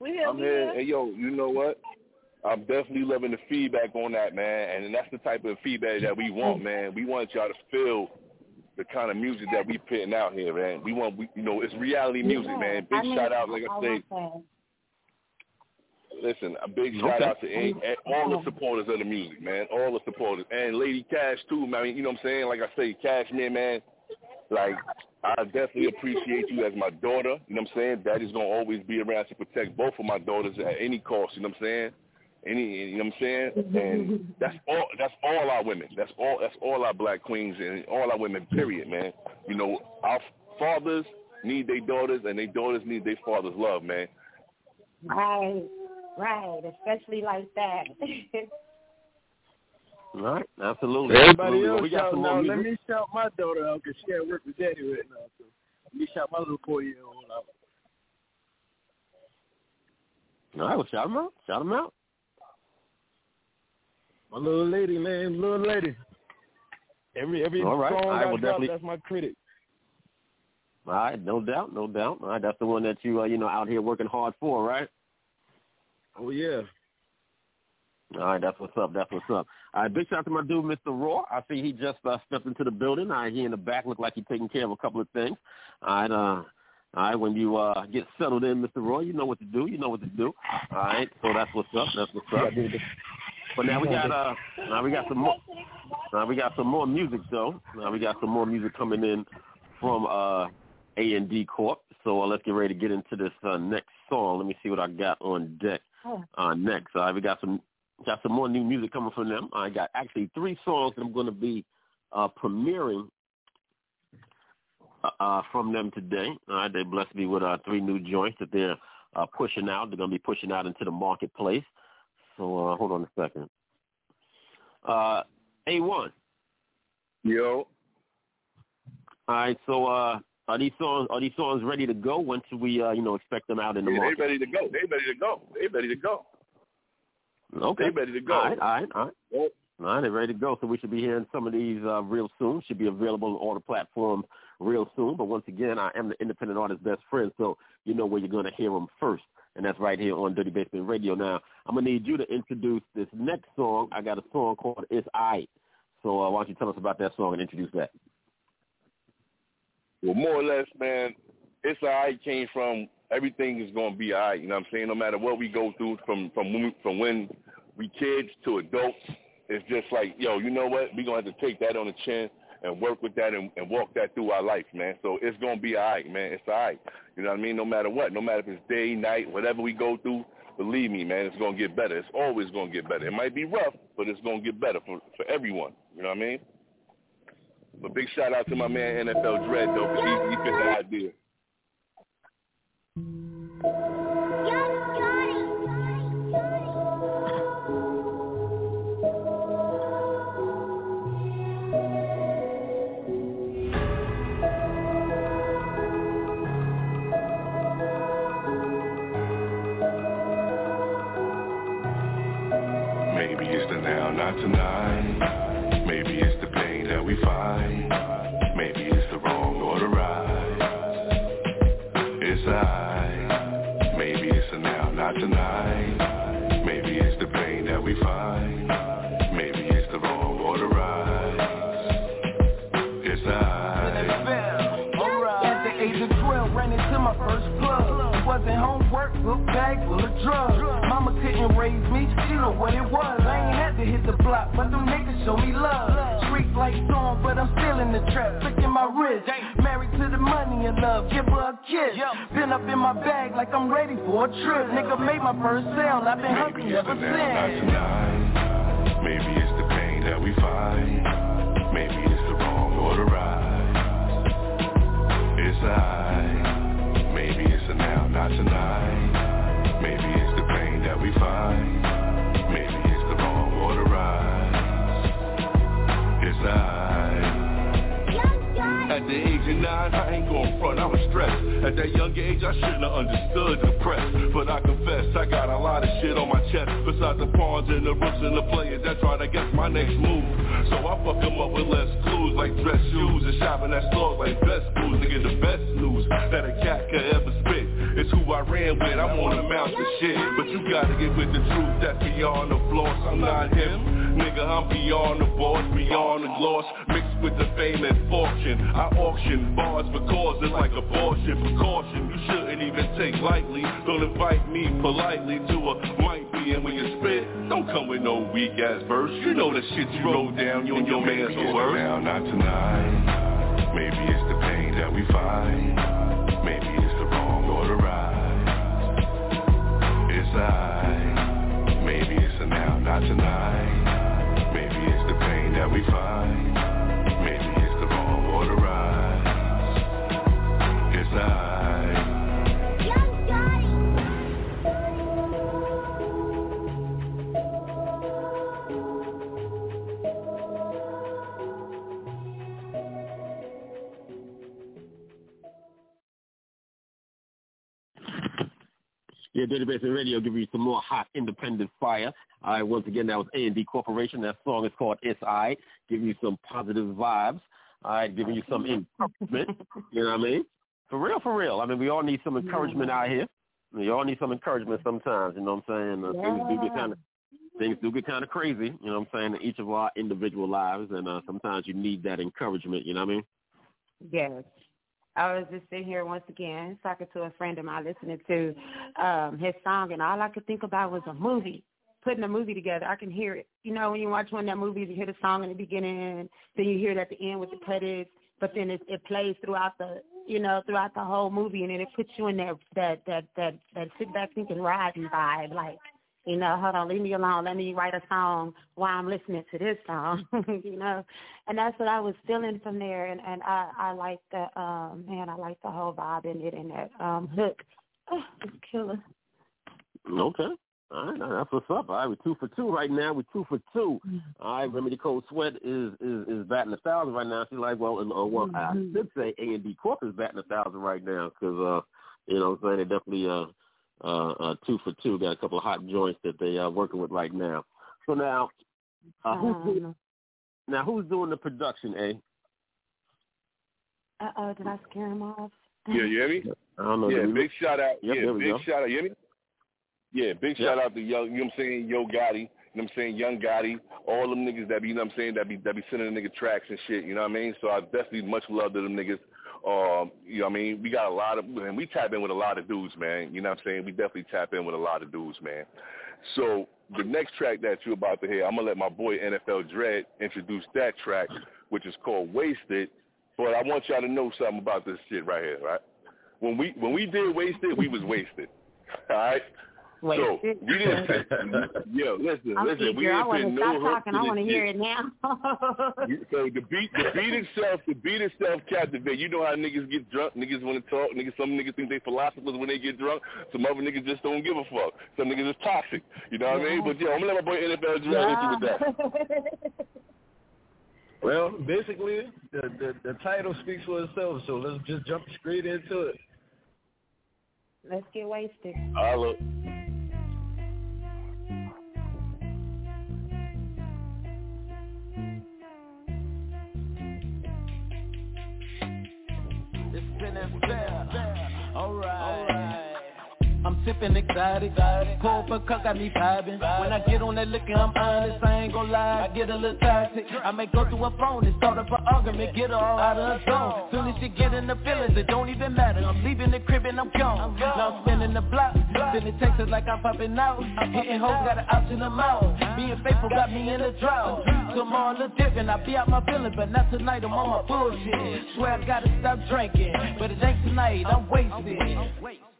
We here. I'm here. here. Hey, yo, you know what? I'm definitely loving the feedback on that, man. And that's the type of feedback that we want, man. We want y'all to feel the kind of music that we putting out here, man. We want, we, you know, it's reality music, man. Big I mean, shout out, like I I say, listen, a big shout Okay. out to any, all the supporters of the music, man. All the supporters. And Lady Cash, too, man. I mean, you know what I'm saying? Like I say, Cashmere, man. Like, I definitely appreciate you as my daughter. You know what I'm saying? Daddy's going to always be around to protect both of my daughters at any cost. You know what I'm saying? Any, you know what I'm saying? And that's all. That's all our women. That's all. That's all our black queens and all our women. Period, man. You know, our fathers need their daughters, and their daughters need their fathers' love, man. Right, right. Especially like that. right, absolutely. Everybody absolutely. Else we got shout some now. more Let me shout my daughter out because she at work with daddy right now. So let me shout my little four year old out. All right, well, shout them out. Shout them out. My little lady, man, little lady. Every every All right. song right, I well, drop, definitely- that's my critic. All right, no doubt, no doubt. All right, that's the one that you, uh, you know, out here working hard for, right? Oh yeah. All right, that's what's up. That's what's up. All right, big shout out to my dude, Mr. Raw. I see he just uh, stepped into the building. All right, he in the back look like he's taking care of a couple of things. All right, uh, all right. When you uh, get settled in, Mr. Raw, you know what to do. You know what to do. All right, so that's what's up. That's what's up. But now we got uh, now we got some more. Now we got some more music though. Now we got some more music coming in from uh, A and D Corp. So uh, let's get ready to get into this uh, next song. Let me see what I got on deck uh, next. Uh, we got some got some more new music coming from them. I got actually three songs that I'm going to be uh, premiering uh, uh, from them today. All right, they blessed me with uh, three new joints that they're uh, pushing out. They're going to be pushing out into the marketplace. So uh, hold on a second. Uh, A1. Yo. All right, so uh, are these songs are these songs ready to go? When should we uh, you know expect them out in the Yeah, market? they ready to go. They ready to go. They ready to go. Okay. They ready to go. All right, all right, all right. All right, they're ready to go. So we should be hearing some of these uh, real soon. Should be available on all the platforms real soon. But once again, I am the independent artist best friend, so you know where you're going to hear them first. And that's right here on Dirty Basement Radio. Now, I'm gonna need you to introduce this next song. I got a song called "It's I." So uh, why don't you tell us about that song and introduce that? Well, more or less, man, it's right came from everything is gonna be all right. You know what I'm saying? No matter what we go through from from when we, from when we kids to adults, it's just like, yo, you know what? we gonna have to take that on the chin and work with that and, and walk that through our life, man. So it's gonna be all right, man. It's all right. You know what I mean? No matter what, no matter if it's day, night, whatever we go through, believe me, man, it's gonna get better. It's always gonna get better. It might be rough, but it's gonna get better for for everyone. You know what I mean? But big shout out to my man NFL Dread though, because he, he fit the idea. Couldn't raise me, she know what it was. I ain't had to hit the block, but them niggas show me love. Street like storm, but I'm still in the trap, flicking my wrist. Married to the money and love, give her a kiss. Been up in my bag like I'm ready for a trip. Nigga made my first sale, I've been hungry ever since. Maybe it's the pain that we find. Maybe it's the wrong or the right. It's I. Maybe it's the now, not tonight. We find. Maybe it's the wrong the right. It's I. At the age of nine, I ain't gon' front, I was stressed. At that young age, I shouldn't have understood the press. But I confess, I got a lot of shit on my chest. Besides the pawns and the rooks and the players that try to guess my next move. So I fuck 'em up with less clues, like dress shoes and shopping at stores like best foods to get the best news that a cat could ever spit. It's who I ran with, I'm on the mount of shit. But you gotta get with the truth that's beyond the flaws. I'm not him. Nigga, I'm beyond the boss, beyond the gloss. Mixed with the fame and fortune. I auction bars for causes like abortion. Precaution, you shouldn't even take lightly. Don't invite me politely to a might be. And when you spit, don't come with no weak ass verse. You know the shit you wrote down, you and your man's the worst. Now, not tonight. Maybe it's the pain that we find. It's I. Maybe it's a now, not tonight. Maybe it's the pain that we find. Yeah, Dirty Basement Radio giving you some more hot independent fire. All right, once again, that was A&D Corporation. That song is called It's I, giving you some positive vibes. All right, giving you some encouragement. you know what I mean? For real, for real. I mean, we all need some encouragement out here. We all need some encouragement sometimes. You know what I'm saying? Uh, Things do get kind of things do get kind of crazy. You know what I'm saying? In each of our individual lives, and uh, sometimes you need that encouragement. You know what I mean? Yes. I was just sitting here once again talking to a friend of mine listening to um his song and all I could think about was a movie. Putting a movie together. I can hear it. You know, when you watch one of that movies you hear the song in the beginning, then you hear it at the end with the credits, but then it it plays throughout the you know, throughout the whole movie and then it puts you in that that that that that sit back thinking riding vibe, like you know, hold on, leave me alone. Let me write a song while I'm listening to this song, you know. And that's what I was feeling from there. And and I I like the um man, I like the whole vibe in it and that um hook. Oh, it's killer. Okay. All right, that's what's up. All right, we're two for two right now. We're two for two. Mm-hmm. All right, Remedy Cold Sweat is is is batting a thousand right now. She's like, well, uh, well, I Mm-hmm. should say A and D Corp is batting a thousand right now because uh, you know, what I'm saying they definitely uh, uh, uh, two for two. Got a couple of hot joints that they are working with right now. So now, uh, who's doing, Um, now who's doing the production? A. uh oh, did I scare him off? Yeah, you hear me? I don't know. Yeah, big shout out. Yep, yeah, big go. shout out. You hear me? Yeah, big shout out to young, you know what I'm saying, Yo Gotti, you know what I'm saying, Young Gotti, all them niggas that be, you know what I'm saying, that be that be sending a nigga tracks and shit, you know what I mean? So I definitely much love to them niggas. Um, you know what I mean? We got a lot of, and we tap in with a lot of dudes, man. You know what I'm saying? We definitely tap in with a lot of dudes, man. So the next track that you're about to hear, I'm gonna let my boy NFL Dread introduce that track, which is called Wasted. But I want y'all to know something about this shit right here, right? When we when we did Wasted, we was wasted. All right. So Wasted. we didn't. yo, listen, I'm listen. We eager. I didn't want put to no stop talking. to I want to hear it now. So the beat, the beat itself, the beat itself captivate. You know how niggas get drunk, niggas want to talk, niggas. Some niggas think they philosophers when they get drunk. Some other niggas just don't give a fuck. Some niggas is toxic. You know what I mean? But yeah, I'm gonna let my boy NFL Dread hit you with that. Well, basically, the, the the title speaks for itself. So let's just jump straight into it. Let's get wasted. Holla. It's NFL. I'm sipping exotic. Cold for cuck got me vibing. When I get on that liquor, I'm honest. I ain't gon' lie. I get a little toxic. I may go through a phone and start up an argument. Get her all out of her zone. Soon as she get in the feelings, it don't even matter. I'm leaving the crib and I'm gone. Now I'm spinning the block. Sending texts like I'm popping out. Hitting hoes, got an option I'm out. Being faithful got me in the drought. Tomorrow look different. I be out my feelings, but not tonight. I'm on my bullshit. Swear I gotta stop drinking. But it ain't tonight. I'm wasted.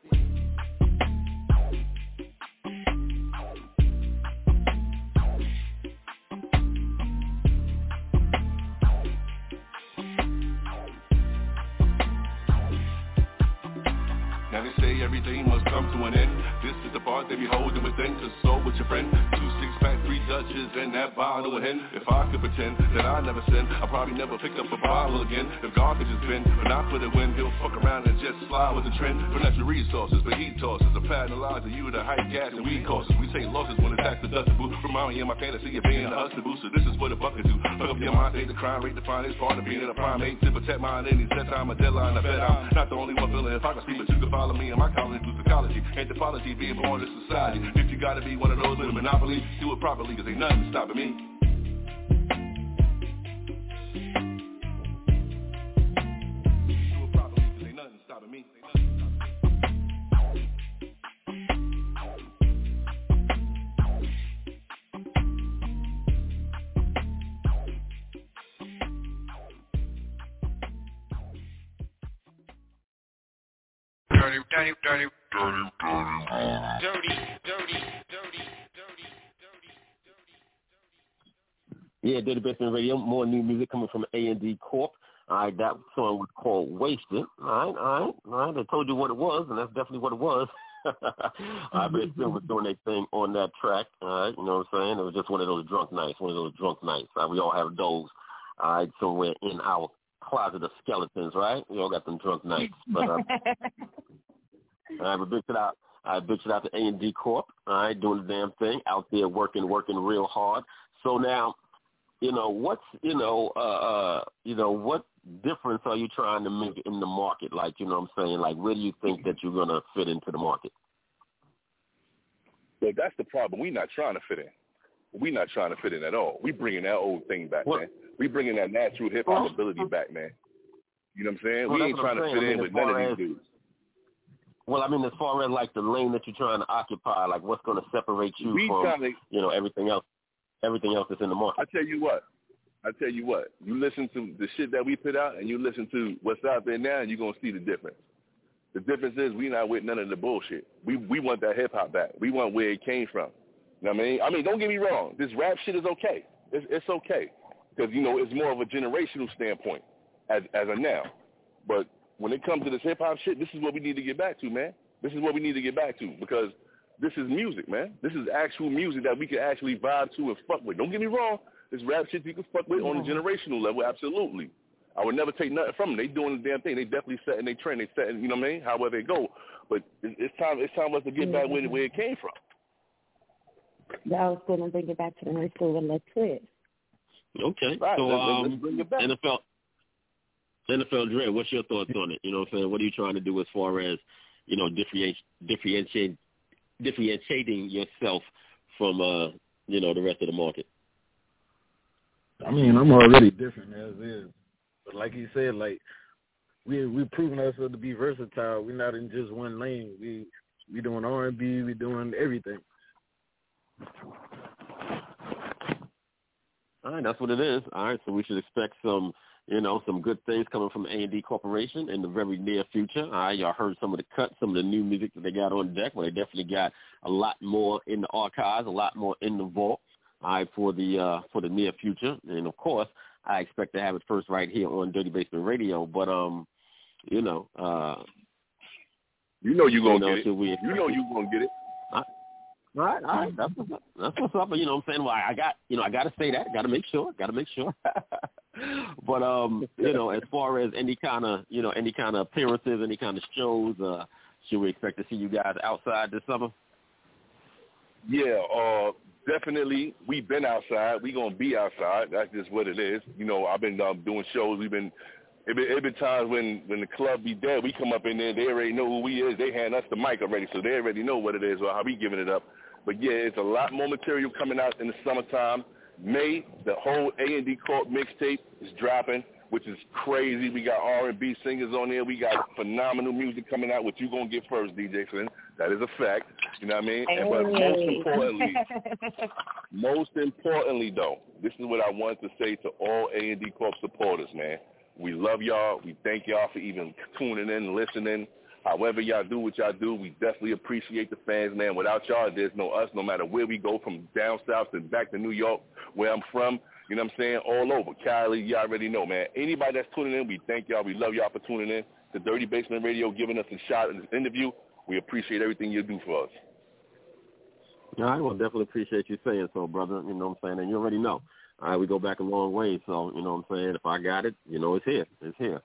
Everything must come to an end. This is the part they be holding within. Cause so with your friend, two six pack, Dutches, and that bottle hen. If I could pretend that I never sin, I probably never pick up a bottle again. If God could just bend, but not for the win, he'll fuck around and just slide with the trend. For natural resources, but he tosses. A pattern you to hike gas and weed costs. We take losses when it's tax deductible. Remind me of my fantasy of being a hustler booster. This is what a bucket do. Fuck up your mind, take the crime rate, define it's part of being in a prime. Ain't to protect mine any set time, a deadline, I bet I'm not the only one feeling hypocrisy, but you can follow me in my college through psychology. Anthropology, being born in society. If you gotta be one of those with a monopoly, do it properly, me. Cause ain't nothing stopping me. Dirty, dirty, dirty, dirty, dirty, dirty, dirty, Yeah, Dirty Basement Radio. More new music coming from A and D Corp. All right, that song was called Wasted. All right, all right, all right. I told you what it was, and that's definitely what it was. I bet still was doing their thing on that track. All right, you know what I'm saying? It was just one of those drunk nights, one of those drunk nights. All right, we all have those. All right, somewhere in our closet of skeletons, right? We all got them drunk nights. But uh, all right, but big shout out. I big shout out to A and D Corp. All right, doing the damn thing out there, working, working real hard. So now, you know what's you know uh uh you know what difference are you trying to make in the market? Like you know what I'm saying? Like where do you think that you're gonna fit into the market? But that's the problem. we not trying to fit in. we not trying to fit in at all. We bringing that old thing back, man. We bringing that natural hip hop ability back, man. You know what I'm saying? Well, we ain't trying to fit I in with none of as- these dudes. Well, I mean, as far as like the lane that you're trying to occupy, like what's going to separate you We from to- you know everything else, everything else that's in the market. I tell you what. I tell you what. You listen to the shit that we put out, and you listen to what's out there now, and you're gonna see the difference. The difference is we not with none of the bullshit. We we want that hip hop back. We want where it came from. You know what I mean? I mean, don't get me wrong. This rap shit is okay. It's it's okay because you know it's more of a generational standpoint as as of now. But when it comes to this hip hop shit, this is what we need to get back to, man. This is what we need to get back to because this is music, man. This is actual music that we can actually vibe to and fuck with. Don't get me wrong. This rap shit you can fuck with on a generational level, absolutely. I would never take nothing from them. They doing the damn thing. They definitely setting their trend. They setting, you know what I mean? However they go. But it's time. It's time for us to get back where, where it came from. I was going to bring it back to the high school and let's it. Okay, Right, so let's- let's um, bring it back. NFL NFL Dre, what's your thoughts on it? You know what I'm saying? What are you trying to do as far as you know differentiate differentiate differentiating yourself from uh, you know, the rest of the market? I mean, I'm already different as is, but like you said, like we we proven ourselves to be versatile. We're not in just one lane. We we doing R and B. We doing everything. All right, that's what it is. All right, so we should expect some, you know, some good things coming from A and D Corporation in the very near future. Right, y'all heard some of the cuts, some of the new music that they got on deck. Well, they definitely got a lot more in the archives, a lot more in the vault. All right, for the uh, for the near future, and of course, I expect to have it first right here on Dirty Basement Radio. But um, you know, uh, you know you're gonna you know, get it. You know you're gonna get it. All right, all right, that's what's up. That's what's up. You know, what I'm saying, well, I got, you know, I got to say that. Got to make sure. Got to make sure. but um, you know, as far as any kind of, you know, any kind of appearances, any kind of shows, uh, should we expect to see you guys outside this summer? Yeah, uh, definitely. We've been outside. We gonna be outside. That's just what it is. You know, I've been um, doing shows. We've been. It been, it been times when when the club be dead, we come up in there. They already know who we is. They hand us the mic already, so they already know what it is or how we giving it up. But yeah, it's a lot more material coming out in the summertime. May the whole A and D Corp mixtape is dropping, which is crazy. We got R and B singers on there. We got phenomenal music coming out, which you're gonna get first, DJ Flynn. That is a fact. You know what I mean? And, but most importantly, most importantly though, this is what I want to say to all A and D Corp supporters, man. We love y'all. We thank y'all for even tuning in, listening. However y'all do what y'all do, we definitely appreciate the fans, man. Without y'all, there's no us. No matter where we go, from down south to back to New York, where I'm from, you know what I'm saying? All over. Cali, y'all already know, man. Anybody that's tuning in, we thank y'all. We love y'all for tuning in to Dirty Basement Radio, giving us a shot in this interview. We appreciate everything you do for us. All right, well, definitely appreciate you saying so, brother. You know what I'm saying? And you already know. All right, we go back a long way, so you know what I'm saying. If I got it, you know it's here. It's here.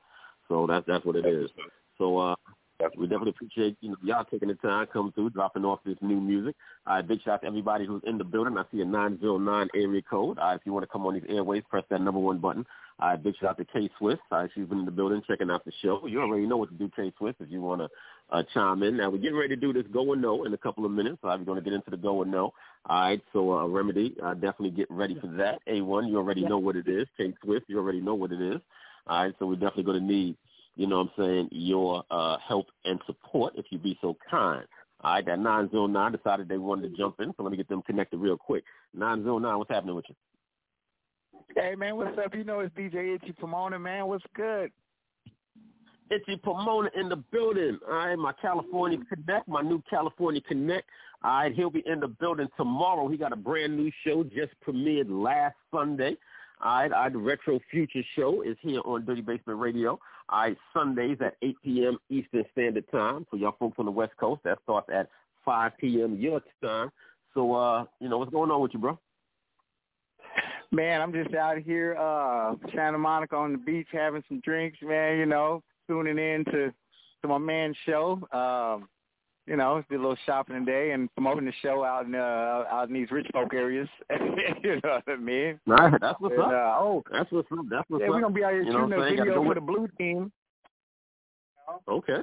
So that's that's what it is. So uh, we definitely appreciate you know, y'all taking the time, coming through, dropping off this new music. Right, big shout out to everybody who's in the building. I see a 909 area code. Right, if you want to come on these airways, press that number one button. Right, big shout out to K Swift. All right, she's been in the building checking out the show. You already know what to do, K Swift, if you want to uh, chime in. Now, we're getting ready to do this go or no in a couple of minutes. We're going to get into the go or no. All right, so uh, Remedy, uh, definitely get ready for that. A1, you already know what it is. K Swift, you already know what it is. All right, so we're definitely going to need you know what I'm saying, your uh, help and support if you'd be so kind. All right, that 909 decided they wanted to jump in, so let me get them connected real quick. 909, what's happening with you? Hey man, what's up? You know it's DJ Itchy Pomona, man. What's good? Itchy Pomona in the building. All right, my California Connect, my new California Connect. All right, he'll be in the building tomorrow. He got a brand new show just premiered last Sunday. All right, our Retro Future Show is here on Dirty Basement Radio. All right, Sundays at 8 p.m. Eastern Standard Time. For y'all folks on the West Coast, that starts at 5 p.m. your time. So, uh, you know, what's going on with you, bro? Man, I'm just out here, uh, Santa Monica on the beach having some drinks, man, you know, tuning in to, to my man's show. Um, you know, did a little shopping today and promoting the show out in uh out in these rich folk areas. you know what I mean? Right, that's what's And, up. Uh, oh, That's what's up. That's what's yeah, up. we're gonna be out here you know shooting a video go for the blue team. Okay.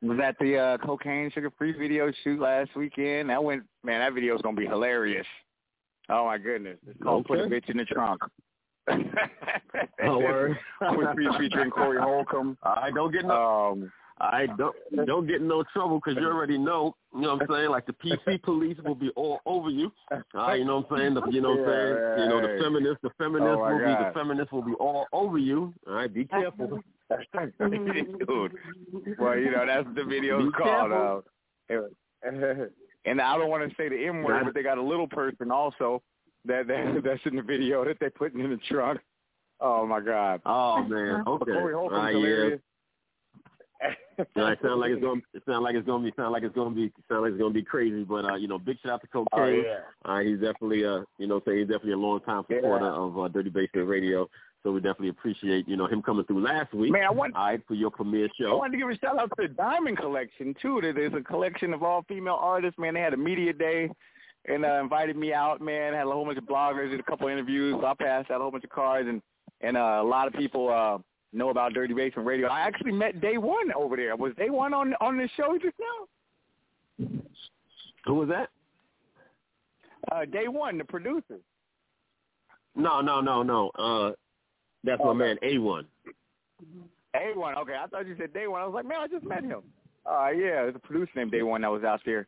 Was at the uh cocaine sugar free video shoot last weekend. That went man, that video's gonna be hilarious. Oh my goodness. It's called Put a Bitch in the Trunk. Oh. Quick Feast featuring Corey Holcomb. I don't get no. Um, I don't don't get in no trouble because you already know. You know what I'm saying? Like the PC police will be all over you. Uh, you know what I'm saying? The, you know what I'm saying? You know the Yeah. feminists, the feminists Oh, will be the feminists will be all over you. All right, be careful. Dude. Well, you know, that's the video called. Uh, and I don't want to say the M word, but they got a little person also that, that that's in the video that they're putting in the trunk. Oh my God. Oh man, okay. Corey Holcomb's Ah, yeah. Yeah, it sounds like it's gonna. It sounds like it's gonna be. Sound like it's gonna be. Sound like it's gonna be crazy. But uh, you know, big shout out to Cocaine. Oh, yeah. Uh, he's definitely uh, you know, say he's definitely a long time supporter Yeah. of uh, Dirty Basement Radio. So we definitely appreciate you know him coming through last week. Man, I want- all right for your premiere show. I wanted to give a shout out to the Diamond Collection too. There- There's a collection of all female artists. Man, they had a media day and uh, invited me out. Man, had a whole bunch of bloggers, did a couple interviews. So I passed out a whole bunch of cards, and and uh, a lot of people uh, know about Dirty Basement Radio. I actually met Day One over there. Was Day One on on the show just now? Who was that? Uh, Day One, the producer. No, no, no, no. Uh, that's my man A1. A One. Okay, I thought you said Day One. I was like, man, I just met him. Uh, yeah, there's a producer named Day One that was out there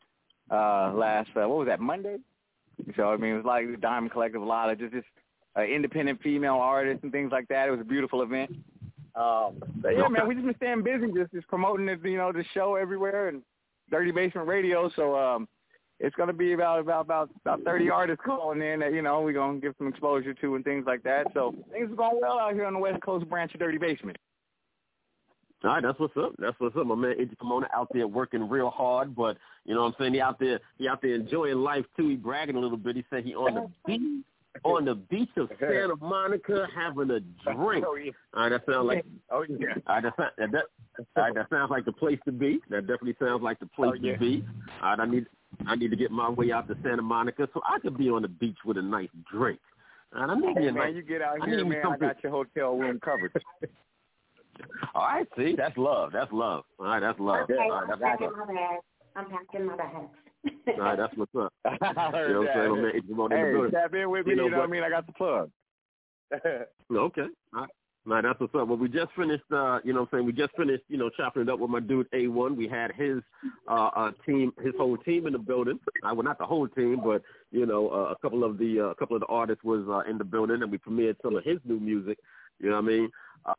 uh, last. Uh, what was that? Monday. So I mean, it was like the Diamond Collective, a lot of just just uh, independent female artists and things like that. It was a beautiful event. Um, but yeah, man, we just been staying busy, just just promoting the you know the show everywhere and Dirty Basement Radio. So um, it's gonna be about about about about thirty artists calling in that you know we're gonna give some exposure to and things like that. So things are going well out here on the West Coast branch of Dirty Basement. All right, that's what's up. That's what's up. My man Iggy Pomona out there working real hard, but you know what I'm saying? He out there he out there enjoying life too. He bragging a little bit. He said he on the beach on the beach of Santa Monica having a drink. Oh, yeah. All right, that sounds like Oh yeah. all right, that, sound- that, that, all right, that sounds like the place to be. That definitely sounds like the place Oh, yeah. to be. All right, I need I need to get my way out to Santa Monica so I could be on the beach with a nice drink. All right, I need me Hey, man, nice you get out I here, need me man. I something- got your hotel room covered. All right, see, that's love. That's love. All right, that's love. Okay, All right, I'm that's packing what's my bag. I'm packing my bag. All right, that's what's up. I You know what I'm saying? Man that. Iggy Pomona in the Hey, building. tap in with me. You You know, know, what I mean? I got the plug. Okay. All right. All right, that's what's up. Well, we just finished, uh, you know what I'm saying? We just finished, you know, chopping it up with my dude A1. We had his uh, uh, team, his whole team in the building. I well, not the whole team, but, you know, uh, a couple of the uh, a couple of the artists was uh, in the building, and we premiered some of his new music. You know what I mean?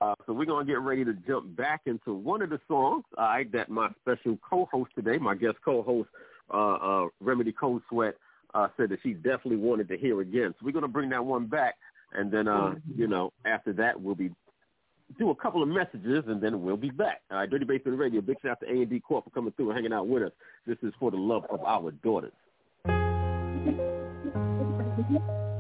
Uh, so we're going to get ready to jump back into one of the songs, all right, that my special co-host today, my guest co-host, uh, uh, Remedy Cold Sweat, uh, said that she definitely wanted to hear again. So we're going to bring that one back. And then, uh, you know, after that, we'll be do a couple of messages, and then we'll be back. All right, Dirty Basement Radio. Big shout out to A and D Corp for coming through and hanging out with us. This is for the love of our daughters.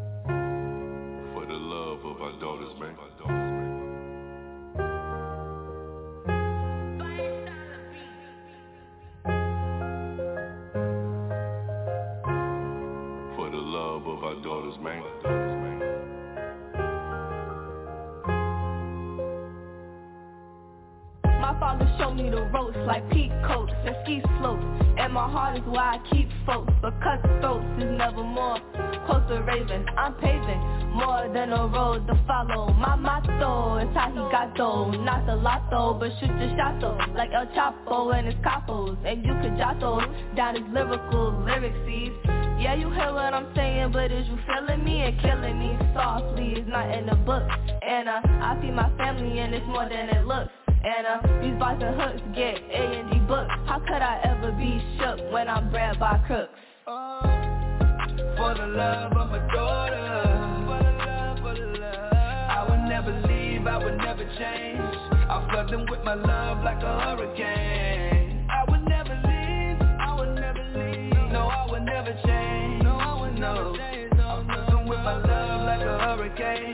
My father showed me the ropes like peak coats and ski slopes. And my heart is why I keep folks. But cutthroats is never more close to raving. I'm paving more than a road to follow. My motto is how he got though. Not the lotto, but shoot your shot though. Like El Chapo and his capos. And you could jot down his lyrical lyric seeds. Yeah, you hear what I'm saying, but is you feeling me and killing me softly? It's not in the book. And uh, I feed my family and it's more than it looks. And uh, these bars and hooks get A and D books. How could I ever be shook when I'm bred by crooks? For the love of my daughter. For the love, for the love. I would never leave, I would never change. I flood them with my love like a hurricane. I would never leave, I would never leave. No, I would never change. No, I would never change I flood them with my love like a hurricane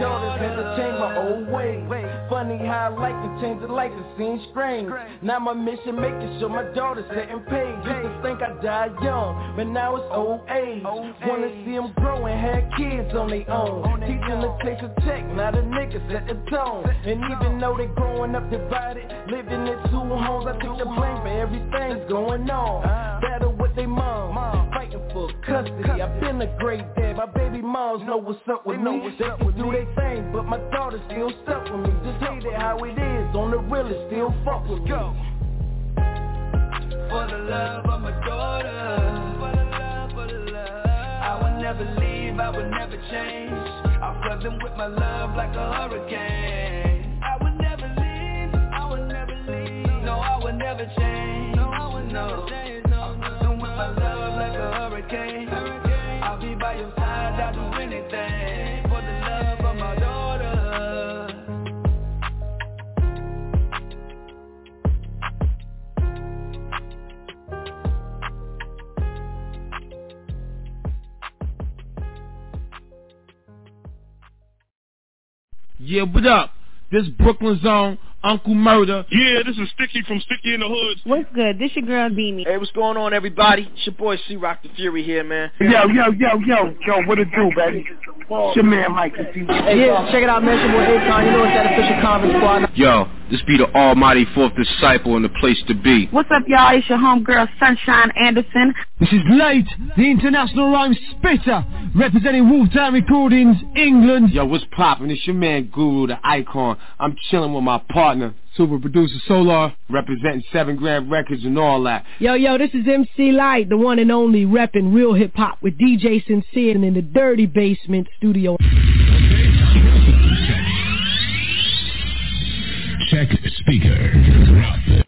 daughters, had to change my old ways. Funny how I like to change the life, it seems strange. Now my mission making sure my daughter's setting pace. Used to think I died young, but now it's old age. Wanna see them grow and have kids on their own. Teaching the taste of check, now the niggas set the tone. And even though they growing up divided, living in two homes, I take the blame for everything's going on. With they mom, fighting for custody. I've been a great dad, my baby moms know what's up with me. They can do their thing, but my daughter still stuck with me. Just hate it how it is, on the real it still fuck with me. For the love of my daughter. For the love, for the love. I would never leave, I would never change. I flood them with my love like a hurricane. I would never leave, I would never leave. No, I would never change. No, I would never change I'll be by your side, I'll do anything For the love of my daughter Yeah, what up? This Brooklyn Zone, Uncle Murder. Yeah, this is Sticky from Sticky in the Hood. What's good? This your girl Beanie. Hey, what's going on, everybody? It's your boy C Rock the Fury here, man. Yo, yo, yo, yo, yo, what it do, baby? It's your man Mike. Yeah, check it out, man. It's your boy Akon. You know it's that official conference squad. Yo, This be the almighty fourth disciple and the place to be. What's up, y'all? It's your homegirl, Sunshine Anderson. This is Late, the international rhyme spitter, representing Wolftown Recordings, England. Yo, what's poppin'? It's your man Guru, the icon. I'm chillin' with my partner, super producer Solar, representing Seven Grand Records and all that. Yo, yo, this is MC Lyte, the one and only repping real hip hop with DJ Sincere in the Dirty Basement studio. Check speaker.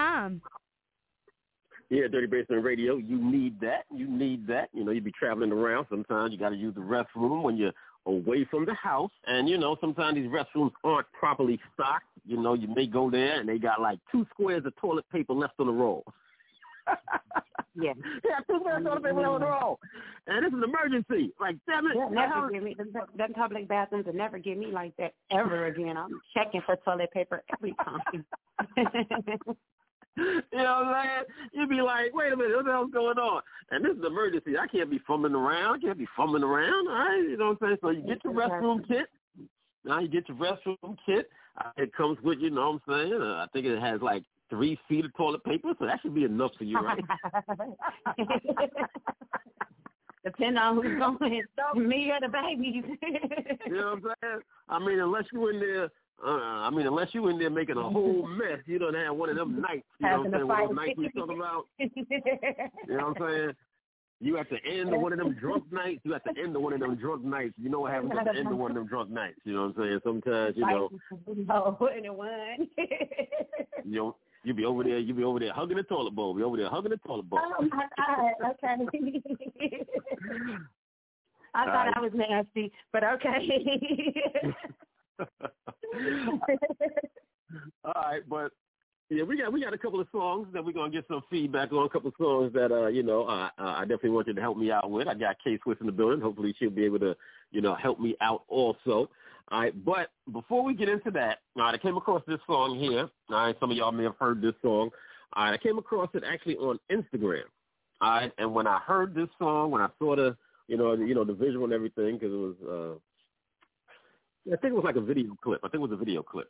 Yeah, Dirty Basement Radio, you need that. You need that. You know, you be traveling around. Sometimes you got to use the restroom when you're away from the house. And, you know, sometimes these restrooms aren't properly stocked. You know, you may go there and they got like two squares of toilet paper left on the roll. yeah. Yeah, two squares of toilet paper left on the mm-hmm. roll. And this is an emergency. Like, damn it. They'll never give me, them public bathrooms will never give me like that ever again. I'm checking for toilet paper every time. You know what I'm saying? You'd be like, wait a minute, what the hell's going on? And this is an emergency. I can't be fumbling around. I can't be fumbling around. All right, you know what I'm saying? So you get your restroom kit. Now you get your restroom kit. Uh, it comes with, you know what I'm saying? Uh, I think it has like three feet of toilet paper, so that should be enough for you, right? Depending on who's going, me or the babies. you know what I'm saying? I mean, unless you're in there uh, I mean, unless you in there making a whole mess, you don't have one of them nights. You know what I'm saying? One of those nights we talking about. you know what I'm saying? You at the end one of them drunk nights. You at the end one of them drunk nights. You know what happens at the end of one of them drunk nights. You know what I'm saying? Sometimes you know. No, one. you know, you be over there. You be over there hugging the toilet bowl. Be over there hugging the toilet bowl. Oh my god! Okay. I thought All I was nasty, but okay. All right, but yeah, we got we got a couple of songs that we're gonna get some feedback on. A couple of songs that uh, you know, uh, I definitely want you to help me out with. I got K Swift in the building. Hopefully, she'll be able to, you know, help me out also. All right, but before we get into that, all right, I came across this song here. All right, some of y'all may have heard this song. All right, I came across it actually on Instagram. All right, and when I heard this song, when I saw the, you know, the, you know, the visual and everything, because it was, uh, I think it was like a video clip. I think it was a video clip.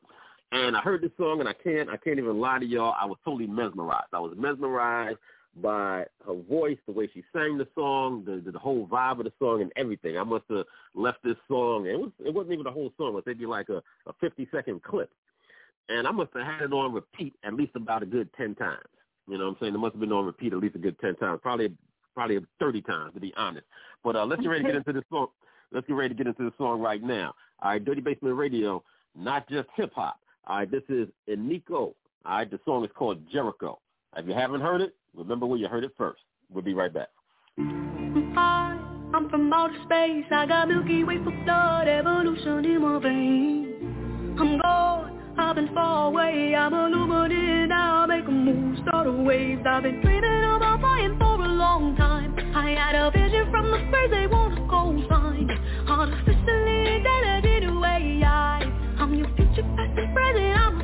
And I heard this song, and I can't, I can't even lie to y'all. I was totally mesmerized. I was mesmerized by her voice, the way she sang the song, the the, the whole vibe of the song, and everything. I must have left this song. It was, it wasn't even the whole song. It was maybe like a a fifty second clip, and I must have had it on repeat at least about a good ten times. You know what I'm saying? It must have been on repeat at least a good ten times, probably probably thirty times to be honest. But uh, let's get ready to get into this song. Let's get ready to get into the song right now. All right, Dirty Basement Radio, not just hip hop. All right, this is Iniko. All right, the song is called Jericho. If you haven't heard it, remember where you heard it first. We'll be right back. Hi, I'm from outer space. I got Milky Way for blood, evolution in my veins. I'm gone, I've been far away. I'm illuminated now, make a move, start a wave. I've been dreaming about flying for a long time. I had a vision from the space they present. I'm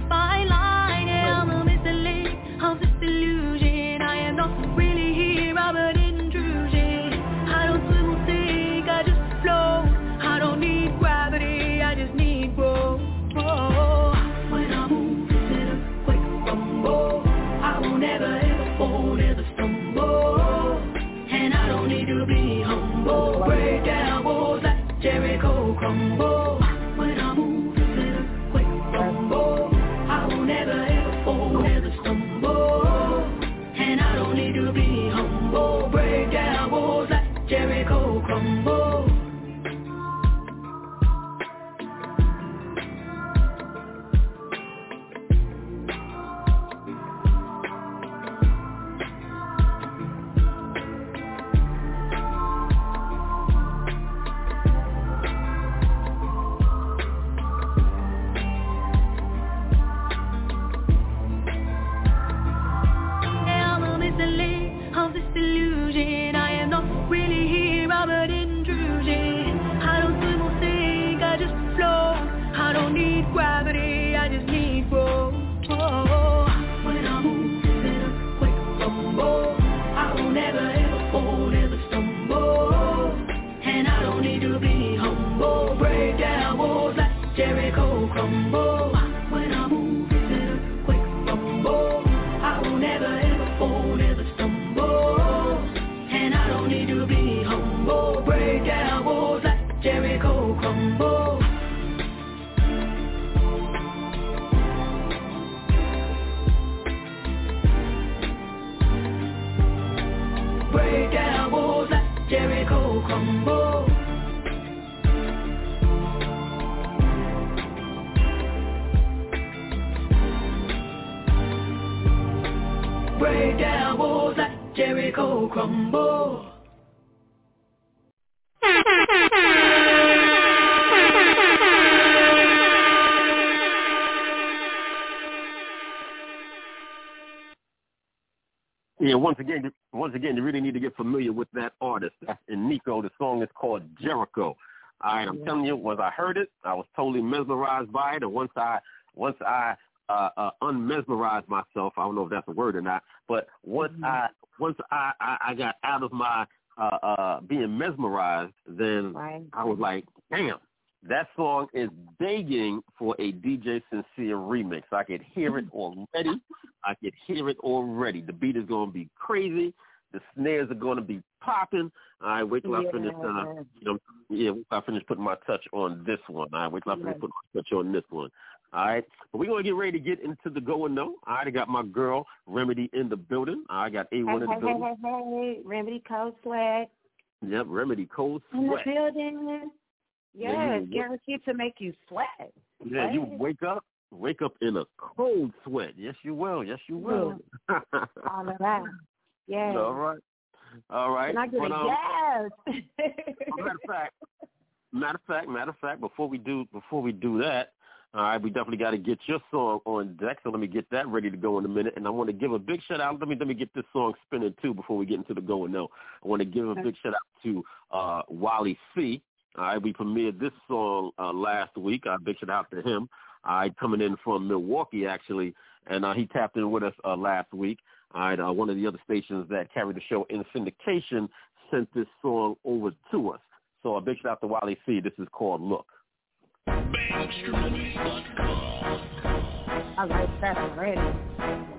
Yeah, once again, once again, you really need to get familiar with that artist. That's Nico. The song is called Jericho. All right, I'm telling you, once I heard it, I was totally mesmerized by it, and once I once I uh, uh, unmesmerized myself, I don't know if that's a word or not, but once I once I, I I got out of my uh, uh, being mesmerized, then I was like, damn, that song is begging for a DJ Sincere remix. I could hear it already. I could hear it already. The beat is going to be crazy. The snares are going to be popping. All right, wait till I finish. Uh, you know, yeah, I finish putting my touch on this one. All right, wait till I finish putting my touch on this one. All right, but we're gonna get ready to get into the going though. I got my girl Remedy in the building. I got A1 Hey, in the hey, hey, building. hey, hey, Remedy Cold Sweat Yep, Remedy Cold Sweat. in the building. Yeah, Yes, you- guaranteed to make you sweat. Yeah, you wake up, wake up in a cold sweat. Yes, you will. Yes, you will. All of that. Yes. All right. All right. And I get But, a um, yes. matter of fact, matter of fact, matter of fact, before we do before we do that, all right, we definitely got to get your song on deck. So let me get that ready to go in a minute. And I want to give a big shout out. Let me let me get this song spinning too before we get into the going. No, I want to give a big shout out to uh, Wally C. All right, we premiered this song uh, last week. I big shout out to him. All right, coming in from Milwaukee actually, and uh, he tapped in with us uh, last week. All right, uh, one of the other stations that carried the show in syndication sent this song over to us. So a big shout out to Wally C. This is called Look. I like that already.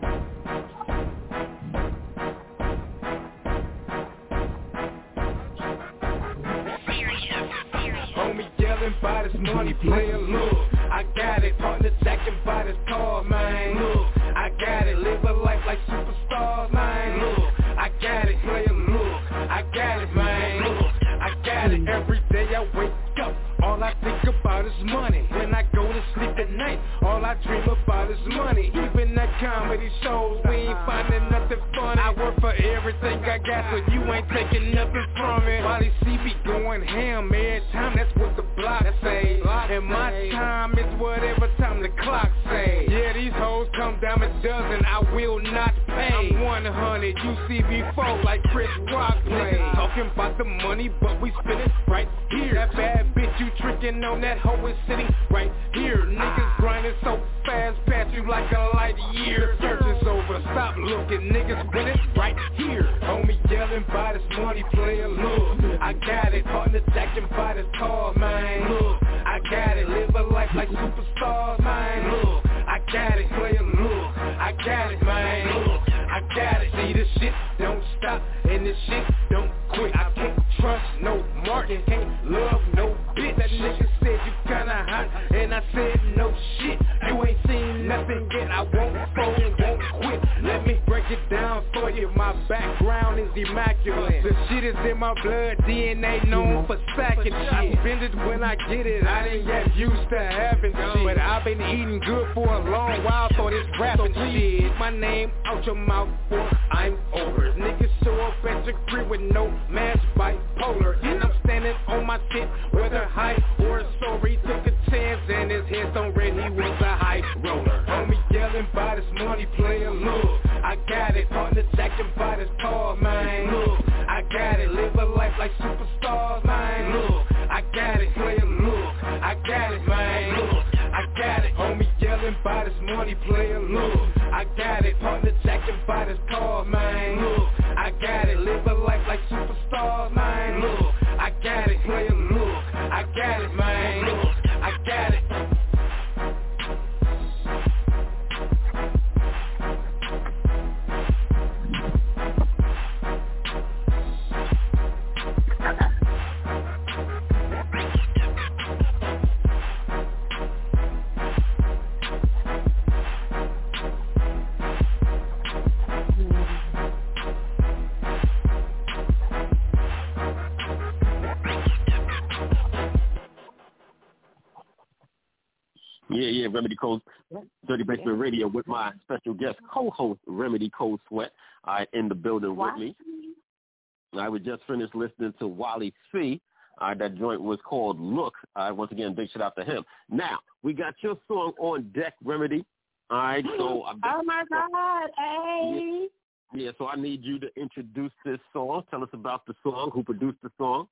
Yelling by this money, player, look. I got it, partner jacking by this car, man. Look, I got it, live a life like superstars, man. Look, I got it, player, look. I got it, man. Look, I got it. Every day I wake up, all I think about is money. When I go to sleep at night, all I dream about is money. Even that comedy shows, we ain't finding nothing funny. I work for everything I got, so you ain't taking nothing from it. Wally C be going ham every time, that's what the block say. And my time is whatever time the clock say. Yeah, these hoes come down a dozen, I will not pay. I'm 100, you see me folk like Chris Rock play. Talking about the money, but we spend it right here. That bad bitch you tricking on that hoe is sitting right here. Niggas grinding so fast, pass you like a light year. Search is over, stop looking, niggas winning right here. Homie yelling by this money player, look. I got it, partner jacking by this car, man. Look, I got it, live a life like superstars, man. Look, I got it, player, look. I got it, man. Look, I got it. See this shit don't stop, and this shit don't quit. I can't trust no Martin, can't love no bitch. That nigga said you kinda hot, and I said no shit. You ain't seen nothing yet. I won't fold won't quit. Let me it down for you. My background is immaculate. The shit is in my blood, DNA known for stacking shit. Bend it when I get it. I didn't get used to having shit, but I've been eating good for a long while. So this rapping shit, my name out your mouth, boy. I'm over. Niggas show up at your crib with no mask, bipolar, and I'm standing on my shit, whether high or sorry. Took a chance and his head's on red. He was a high roller. Homie yelling by this money player. Look, I got got it, unattacking by this tall man. Look, I got it, live a life like superstars, man. Look, I got it, Player, look, I got it, man. Look, I got it, homie yelling by this money, player. look. I got it, unattacking by this tall man. Look, I got it, live a life like superstars, man. Look, I got it, Player, look, I got it, man. Yeah, yeah, Remedy Cold, Dirty Basement Radio with my special guest co-host Remedy Cold Sweat all right, in the building with me. I was just finished listening to Wally C. Right, that joint was called Look. Right, once again, big shout out to him. Now, we got your song on deck, Remedy. All right, so I'm Oh my God, hey. yeah, so I need you to introduce this song. Tell us about the song, who produced the song.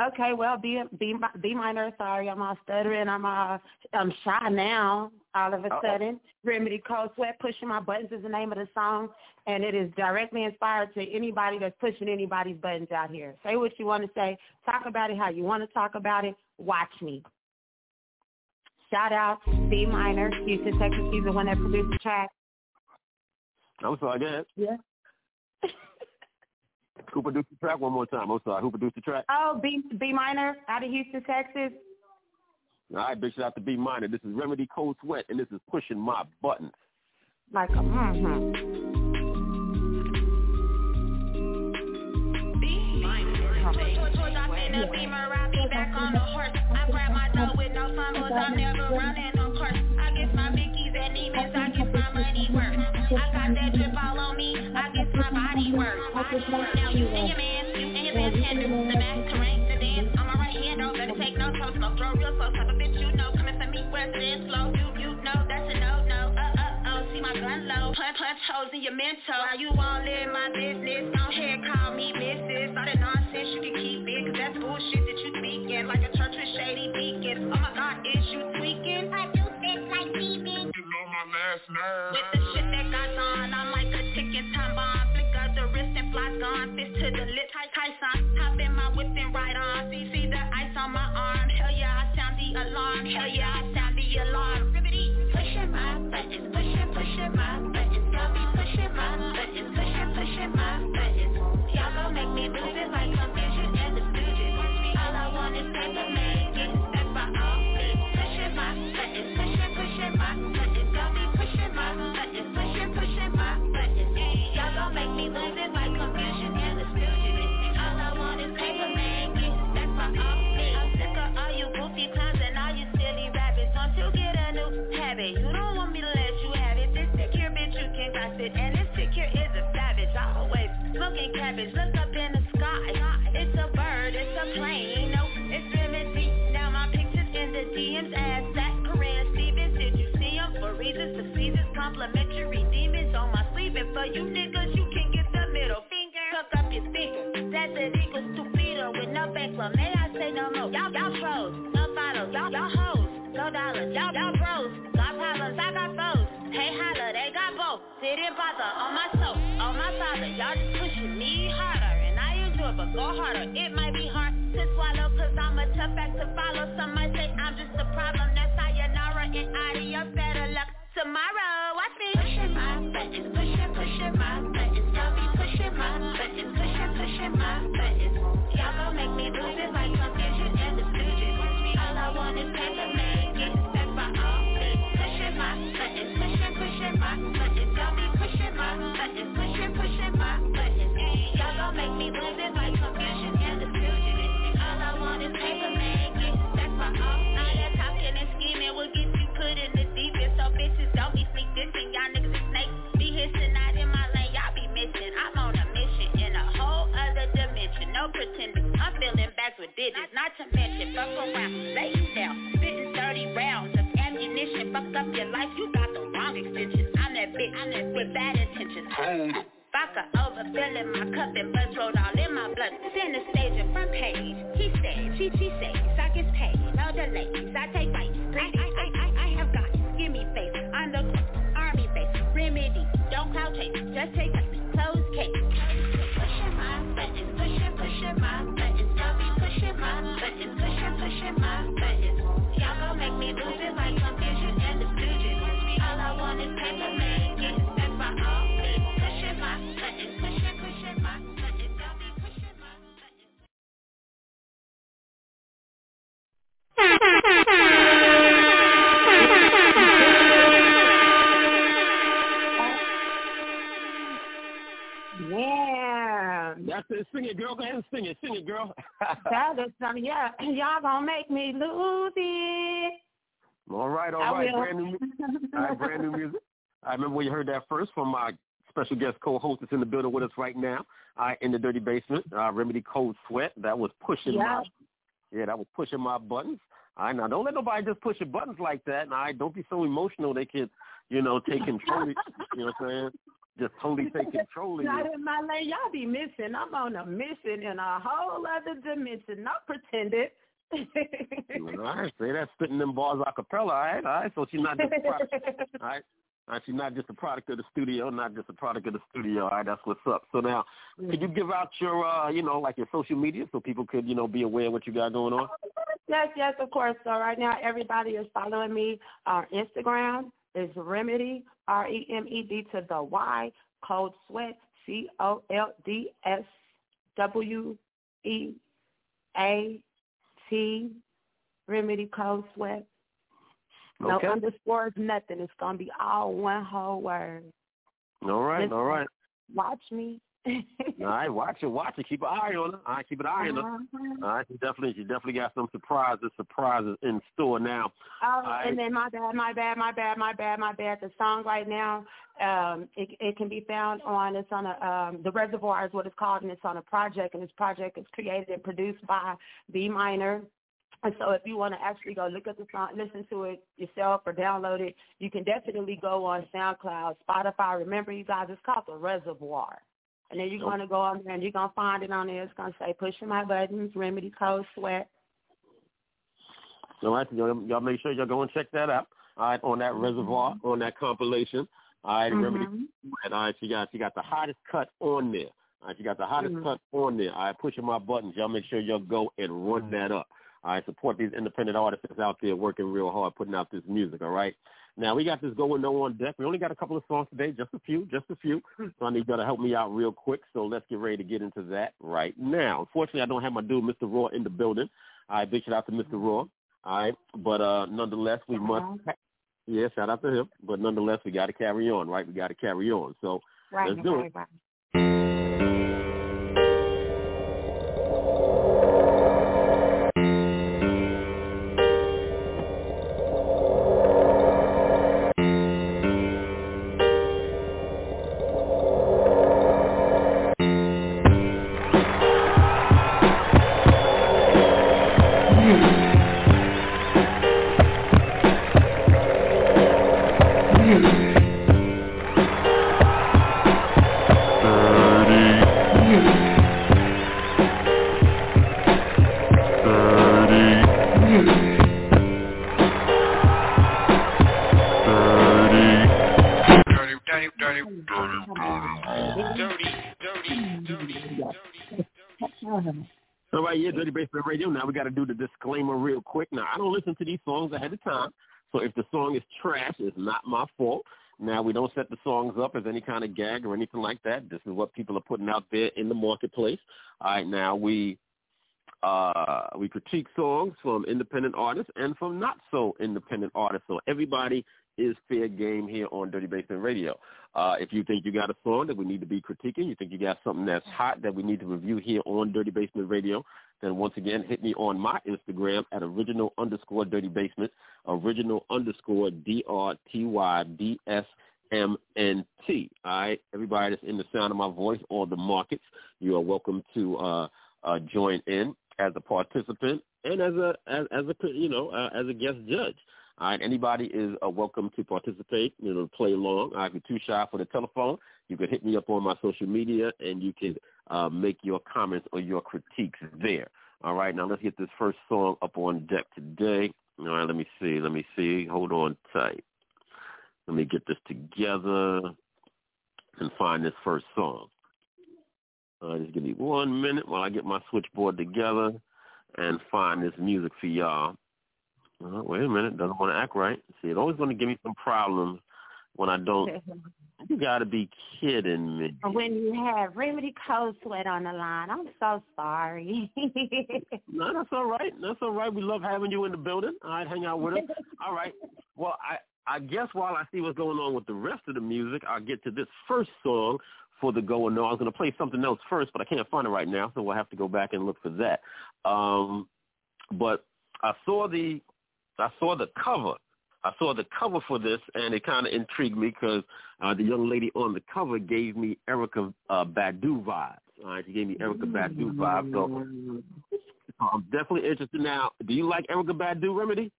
Okay, well, B B B minor. Sorry, I'm all stuttering. I'm all I'm shy now. All of a Uh-oh. sudden, Remedy Cold Sweat pushing my buttons is the name of the song, and it is directly inspired to anybody that's pushing anybody's buttons out here. Say what you want to say. Talk about it how you want to talk about it. Watch me. Shout out B minor, Houston, Texas. He's the one that produced the track. I'm sorry, go ahead. Yeah. Who produced the track one more time? I'm sorry, who produced the track? Oh, B B minor out of Houston, Texas. All right, big shout out to B Minor. This is Remedy Cold Sweat, and this is Pushing My Buttons. Like a mm-hmm. back on the horse. I grab my dough with no fumbles. I'm never running a right hand, better take no no. Throw real focus up a bitch you know coming for me, wrestling slow, you you know, that's a no no uh uh oh. See my gun low. Punch punch holes in your mental. While you all in my business, don't head call me Mrs. All that nonsense you can keep it, 'cause that's bullshit that you speaking like a church with shady deacons. Oh my God, is you tweaking? I do this like BB. You know my last nerve. With the shit that got on, I'm like a ticking time bomb. Fly gone. Fist to the lip, Ty- Tyson. Hop in my whip and ride on. See, see the ice on my arm. Hell yeah, I sound the alarm. Hell yeah, I sound the alarm. Ribbity. Pushing my buttons, pushing, pushing my buttons. Y'all be pushing my buttons, pushing, pushing my buttons. Y'all gon' make me lose it like confusion and the stooges. All I want is paper, make cabbage. Look up in the sky. It's a bird, it's a plane. No, it's remedy. Now my pictures in the DMs. Ass that Corinne Stevens. Did you see 'em? For reasons, for seasons. Complimentary demons on my sleeve. And for you niggas, you can get the middle finger. Tuck up your speaker. That's an equal stupido with no bankroll. May I say no more? Y'all, y'all trolls. No follow. Y'all, y'all hoes. No dollars. Y'all, y'all bros. Got problems. I got foes. Hey, holla. They got both. Didn't bother on my soul. On my father. Y'all just me harder. And I it, but go harder. It might be hard to swallow. Cause I'm a tough act to follow. Some might say I'm just a problem. That's sayonara and adios. Better luck tomorrow. Watch me. Pushing my buttons. Pushing, pushing my buttons. Y'all be pushing my buttons. Pushing, pushing my buttons. Y'all gon' make me lose it like confusion and the. All I want is paper, make it. That's by all means. Pushing my buttons. Pushing, pushing my buttons. Y'all be pushing my buttons. Gon' make me lose confusion and the stooges. All I want is paper, make it. That's by all means. All that talking and scheming will get you put in the deep end. So bitches don't be sneak dissing. Y'all niggas is snakes. Be hissing out in my lane. Y'all be missing. I'm on a mission in a whole other dimension. No pretending. I'm feeling back with digits. Not to mention, fuck around. Lay you down. Spitting 30 rounds of ammunition. Fuck up Vodka overfilling my cup and blood rolled all in my blood. Center stage and front page. He says, she, she says, I get paid. No delays. I take bites. I, I, I, I, I have got Give me face. On the army base. Remedy. Don't cloud chase. Just take a closed case. Pushing my buttons. Pushing, pushing my buttons. Y'all be pushing my buttons. Pushing, pushing my buttons. Y'all gon' make me lose it like confusion and the stooges. All I want is paper, make Sing it, girl. Go ahead and sing it. Sing it, girl. that is something. Yeah, y'all gonna make me lose it. All right, all right. Brand new, all right, brand new music. I remember when you heard that first from my special guest co-host that's in the building with us right now. I in the dirty basement. Uh, Remedy Cold Sweat. That was pushing Yeah. my. Yeah, that was pushing my buttons. I now don't let nobody just push your buttons like that. And I don't be so emotional they can, you know, take control. you know what I'm saying? Just totally take control of Not you. in my lane. Y'all be missing. I'm on a mission in a whole other dimension. Not pretended. All right, say that spitting them bars a cappella. All right, all right. So she's not just a product. All right. All right, she's not just a product of the studio, not just a product of the studio. All right, that's what's up. So now, could you give out your, uh, you know, like your social media so people could, you know, be aware of what you got going on? Yes, yes, of course. So right now, everybody is following me on Instagram. Is Remedy R E M E D to the Y Cold Sweat C O L D S W E A T Remedy Cold Sweat. No Okay. underscores, nothing. It's gonna be all one whole word. All right, Listen. all right. Watch me. All right, watch it, watch it. Keep an eye on her. All right, keep an eye on her. Uh-huh. All right, she definitely, she definitely got some surprises, surprises in store now. Oh, I- and then my bad, my bad, my bad, my bad, my bad. The song right now, um, it, it can be found on. It's on a um, the Reservoir is what it's called, and it's on a project. And this project is created and produced by B Minor. And so, if you want to actually go look at the song, listen to it yourself, or download it, you can definitely go on SoundCloud, Spotify. Remember, you guys, it's called the Reservoir. And then you're going to go on there and you're going to find it on there. It's going to say Pushing My Buttons, Remedy Cold Sweat. All right, y'all, y'all make sure y'all go and check that out. All right, on that reservoir, on that compilation. All right, Mhm. and all right, she got she got the hottest cut on there. All right, she got the hottest Mhm. cut on there. All right, pushing my buttons. Y'all make sure y'all go and run that up. All right, support these independent artists out there working real hard, putting out this music. All right. Now we got this going on deck. We only got a couple of songs today, just a few, just a few. So I need y'all to help me out real quick. So let's get ready to get into that right now. Unfortunately, I don't have my dude, Mr. Raw, in the building. All right, big shout out to Mr. Raw. All right, but uh, nonetheless, we must. Yeah, shout out to him. But nonetheless, we got to carry on, right? We got to carry on. So Right, let's do it. right. Radio. Now we got to do the disclaimer real quick. Now, I don't listen to these songs ahead of time, so if the song is trash, it's not my fault. Now, we don't set the songs up as any kind of gag or anything like that. This is what people are putting out there in the marketplace. All right, now we uh, we critique songs from independent artists and from not so independent artists. So everybody is fair game here on Dirty Basement Radio. Uh, if you think you got a song that we need to be critiquing, you think you got something that's hot that we need to review here on Dirty Basement Radio, then once again, hit me on my Instagram at original underscore Dirty Basement, original underscore D-R-T-Y-B-S-M-N-T. All right, everybody that's in the sound of my voice or the markets, you are welcome to uh, uh, join in as a participant and as a as, as a you know uh, as a guest judge. All right, anybody is uh, welcome to participate, you know, play along. If you're too shy for the telephone, you can hit me up on my social media and you can uh, make your comments or your critiques there. All right, now let's get this first song up on deck today. All right, let me see, let me see. Hold on tight. Let me get this together and find this first song. Uh, just give me one minute while I get my switchboard together and find this music for y'all. Uh, wait a minute, doesn't want to act right. See, it's always going to give me some problems when I don't. You got to be kidding me. when you have Remedy Cold Sweat on the line, I'm so sorry. No, that's all right. That's all right. We love having you in the building. All right, hang out with us. All right. Well, I I guess while I see what's going on with the rest of the music, I'll get to this first song for the going on. I was going to play something else first, but I can't find it right now, so we'll have to go back and look for that. Um, but I saw the I saw the cover I saw the cover for this, and it kind of intrigued me because uh, the young lady on the cover gave me Erykah uh, Badu vibes. All right, she gave me Erykah Badu vibes. So I'm definitely interested now. Do you like Erykah Badu, Remedy?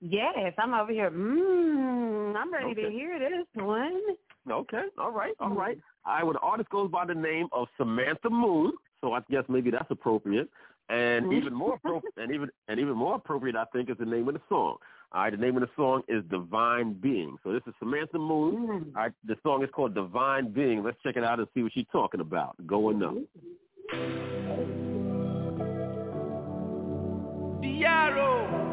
Yes, I'm over here. Mmm, I'm ready Okay. to hear this one. Okay, all right, all right. All right, well, the artist goes by the name of Samantha Moon, so I guess maybe that's appropriate. And mm-hmm. even more appropriate, and even and even more appropriate, I think, is the name of the song. All right, the name of the song is Divine Being. So this is Samantha Moon. Mm-hmm. All right, the song is called Divine Being. Let's check it out and see what she's talking about. Go and know. Mm-hmm. Diaro.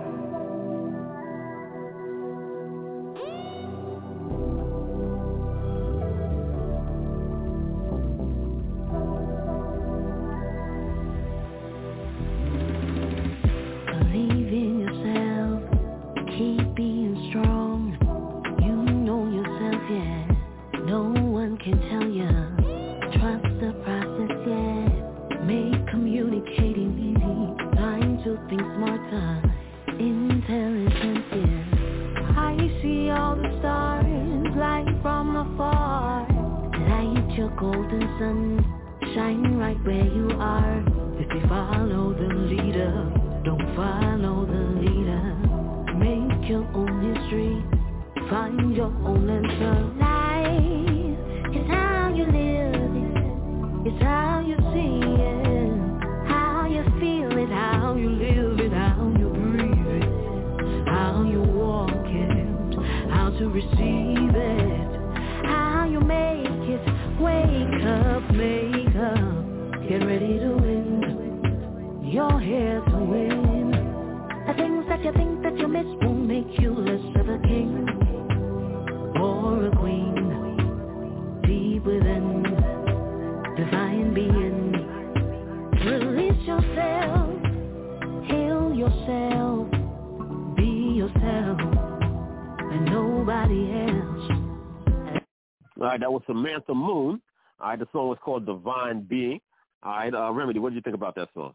All right, that was Samantha Moon. All right, the song was called Divine Being. All right, uh, Remedy, what did you think about that song?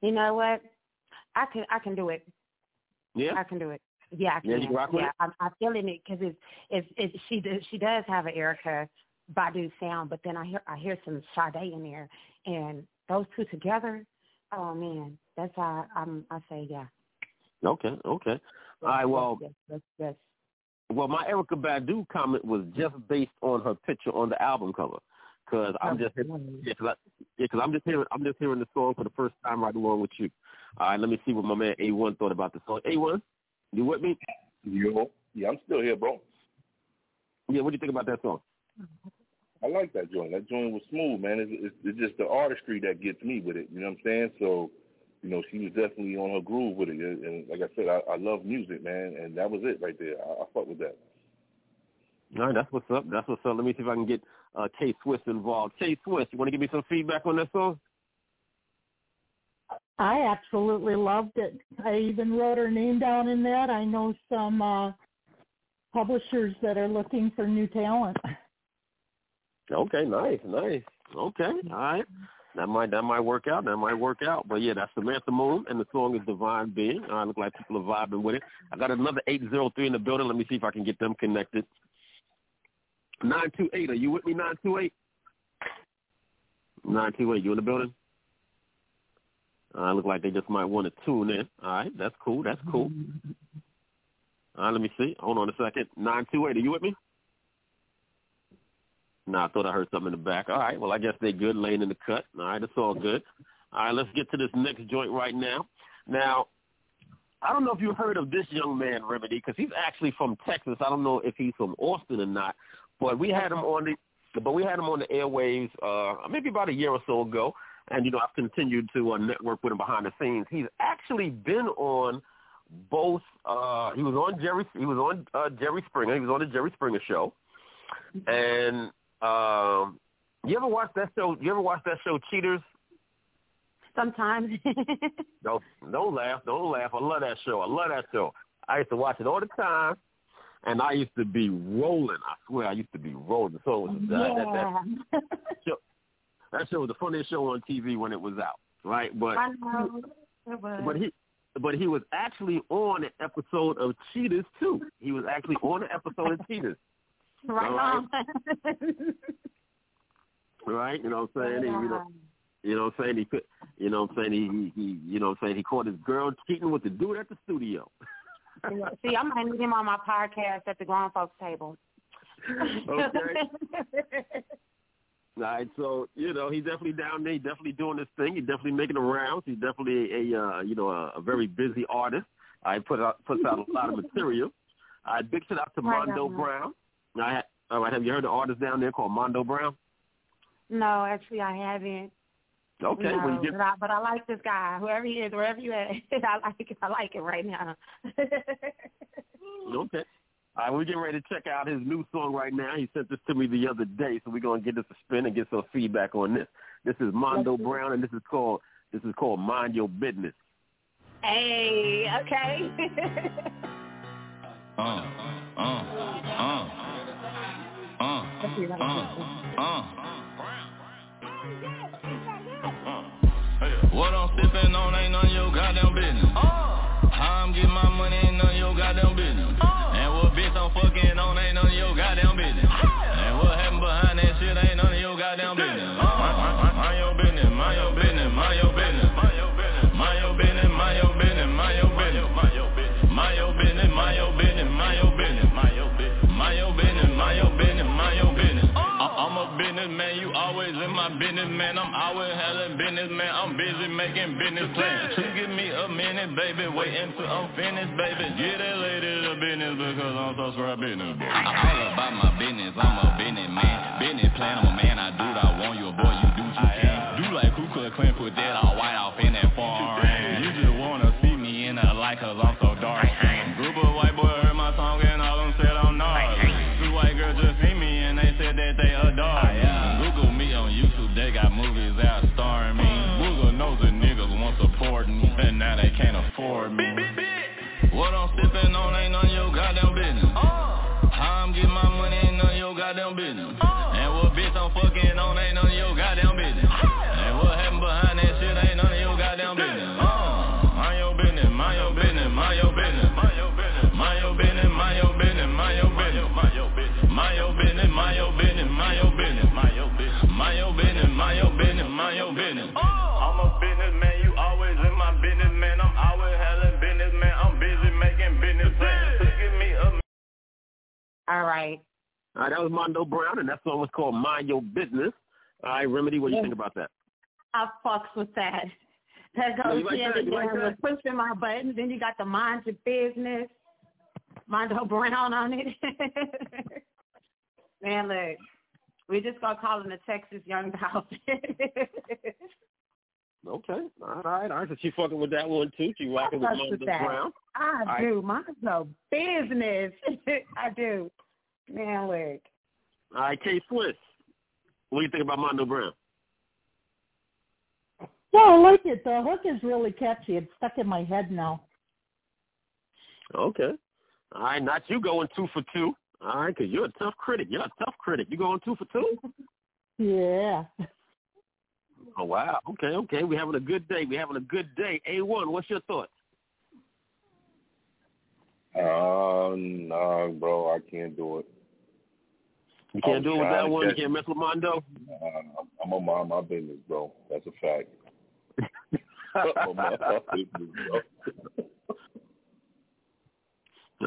You know what? I can I can do it. Yeah? I can do it. Yeah, I can. Yeah, you rock with yeah, it? I'm, I'm feeling it because it's it's it's she does she does have an Erykah Badu sound, but then I hear I hear some Sade in there, and those two together, oh man, that's how I'm I say yeah. Okay, okay. All right, well, yes, yes, yes. Well, my Erykah Badu comment was just based on her picture on the album cover, because I'm just yeah, cause I, yeah, cause I'm just hearing I'm just hearing the song for the first time right along with you. All right, let me see what my man A1 thought about the song. A1, you with me? Yo, yeah, I'm still here, bro. Yeah, what do you think about that song? I like that joint. That joint was smooth, man. It's, it's, it's just the artistry that gets me with it. You know what I'm saying? So, you know, she was definitely on her groove with it. And, and like I said, I, I love music, man, and that was it right there. I, I fuck with that. All right, that's what's up. That's what's up. Let me see if I can get uh, K Swift involved. K Swift, you want to give me some feedback on that song? I absolutely loved it. I even wrote her name down in that. I know some uh publishers that are looking for new talent. Okay, nice, nice. Okay, all right. That might that might work out. That might work out. But yeah, that's Samantha Moon, and the song is Divine Being. I look like people are vibing with it. I got another eight zero three in the building. Let me see if I can get them connected. Nine two eight. Are you with me? Nine two eight. Nine two eight. You in the building? I look like they just might want to tune in. All right, that's cool. That's cool. Mm-hmm. All right, let me see. Hold on a second. Nine two eight. Are you with me? No, I thought I heard something in the back. All right, well, I guess they're good, laying in the cut. All right, it's all good. All right, let's get to this next joint right now. Now, I don't know if you heard of this young man, Remedy, because he's actually from Texas. I don't know if he's from Austin or not, but we had him on the, but we had him on the airwaves uh, maybe about a year or so ago, and you know I've continued to uh, network with him behind the scenes. He's actually been on both. Uh, he was on Jerry. He was on uh, Jerry Springer. He was on the Jerry Springer show, and um, you ever watch that show? You ever watch that show, Cheaters? Sometimes. Don't don't laugh, don't laugh. I love that show. I love that show. I used to watch it all the time, and I used to be rolling. I swear, I used to be rolling. So was uh, that, that, that show. That show was the funniest show on TV when it was out, right? But I know. It was. but he but he was actually on an episode of Cheaters too. He was actually on an episode of Cheaters. Right right. on. right? You know what I'm saying? And, you know, you know what I'm saying? He could, you know what I'm saying? He, he, you know what I'm saying? He caught his girl cheating with the dude at the studio. See, I might need him on my podcast at the grown folks table. Okay. All right, so you know he's definitely down there. He's definitely doing his thing. He's definitely making the rounds. He's definitely a uh, you know a, a very busy artist. I put out puts out a lot of material. I big shout out to Mondo on. Brown. I, all right, have you heard the artist down there called Mondo Brown? no, actually, I haven't. Okay, no, well you get but, I, but I like this guy, whoever he is, wherever you at. I like it. I like it right now. Okay. All right, we're getting ready to check out his new song right now. He sent this to me the other day, so we're gonna get this a spin and get some feedback on this. This is Mondo Brown, and this is called this is called Mind Your Business. hey, okay. Uh, uh, uh, uh, uh, uh. What I'm sipping on business, man. I'm always having business, man. I'm busy making business plans. Just give me a minute, baby. Wait until I'm finished, baby. Get that lady to business because I'm so sure business. boy. i All about my business, I'm a business man. Business plan, I'm a man. I do what I want. You a boy, you do what you can. Do like Ku Klux Klan, put that All right. All right, that was Mondo Brown, and that song was called Mind Your Business. All right, Remedy, what do you think about that? I fucks with that. That goes you like hand that? in You like hand with pushing my buttons. Then you got the mind your business, Mondo Brown on it. Man, look, we just gonna call him the Texas Young Dolphin. Okay, all right, all right. So she fucking with that one too. She rocking with fucks Mondo with that. Brown. I All right. do. Mondo business. I do. Man, look. All right, K Swift. What do you think about Mondo Brown? Yeah, I like it. The hook is really catchy. It's stuck in my head now. Okay. All right, not you going two for two. All right, because you're a tough critic. You're a tough critic. You going two for two? Yeah. Oh wow. Okay, okay. We're having a good day. We're having a good day. A one. What's your thoughts? Uh, nah, bro, I can't do it. You can't I'm do it with that one. You can't mess with Mondo. Uh, I'm, I'm gonna mind my business, bro. That's a fact. I'm gonna mind my business, bro.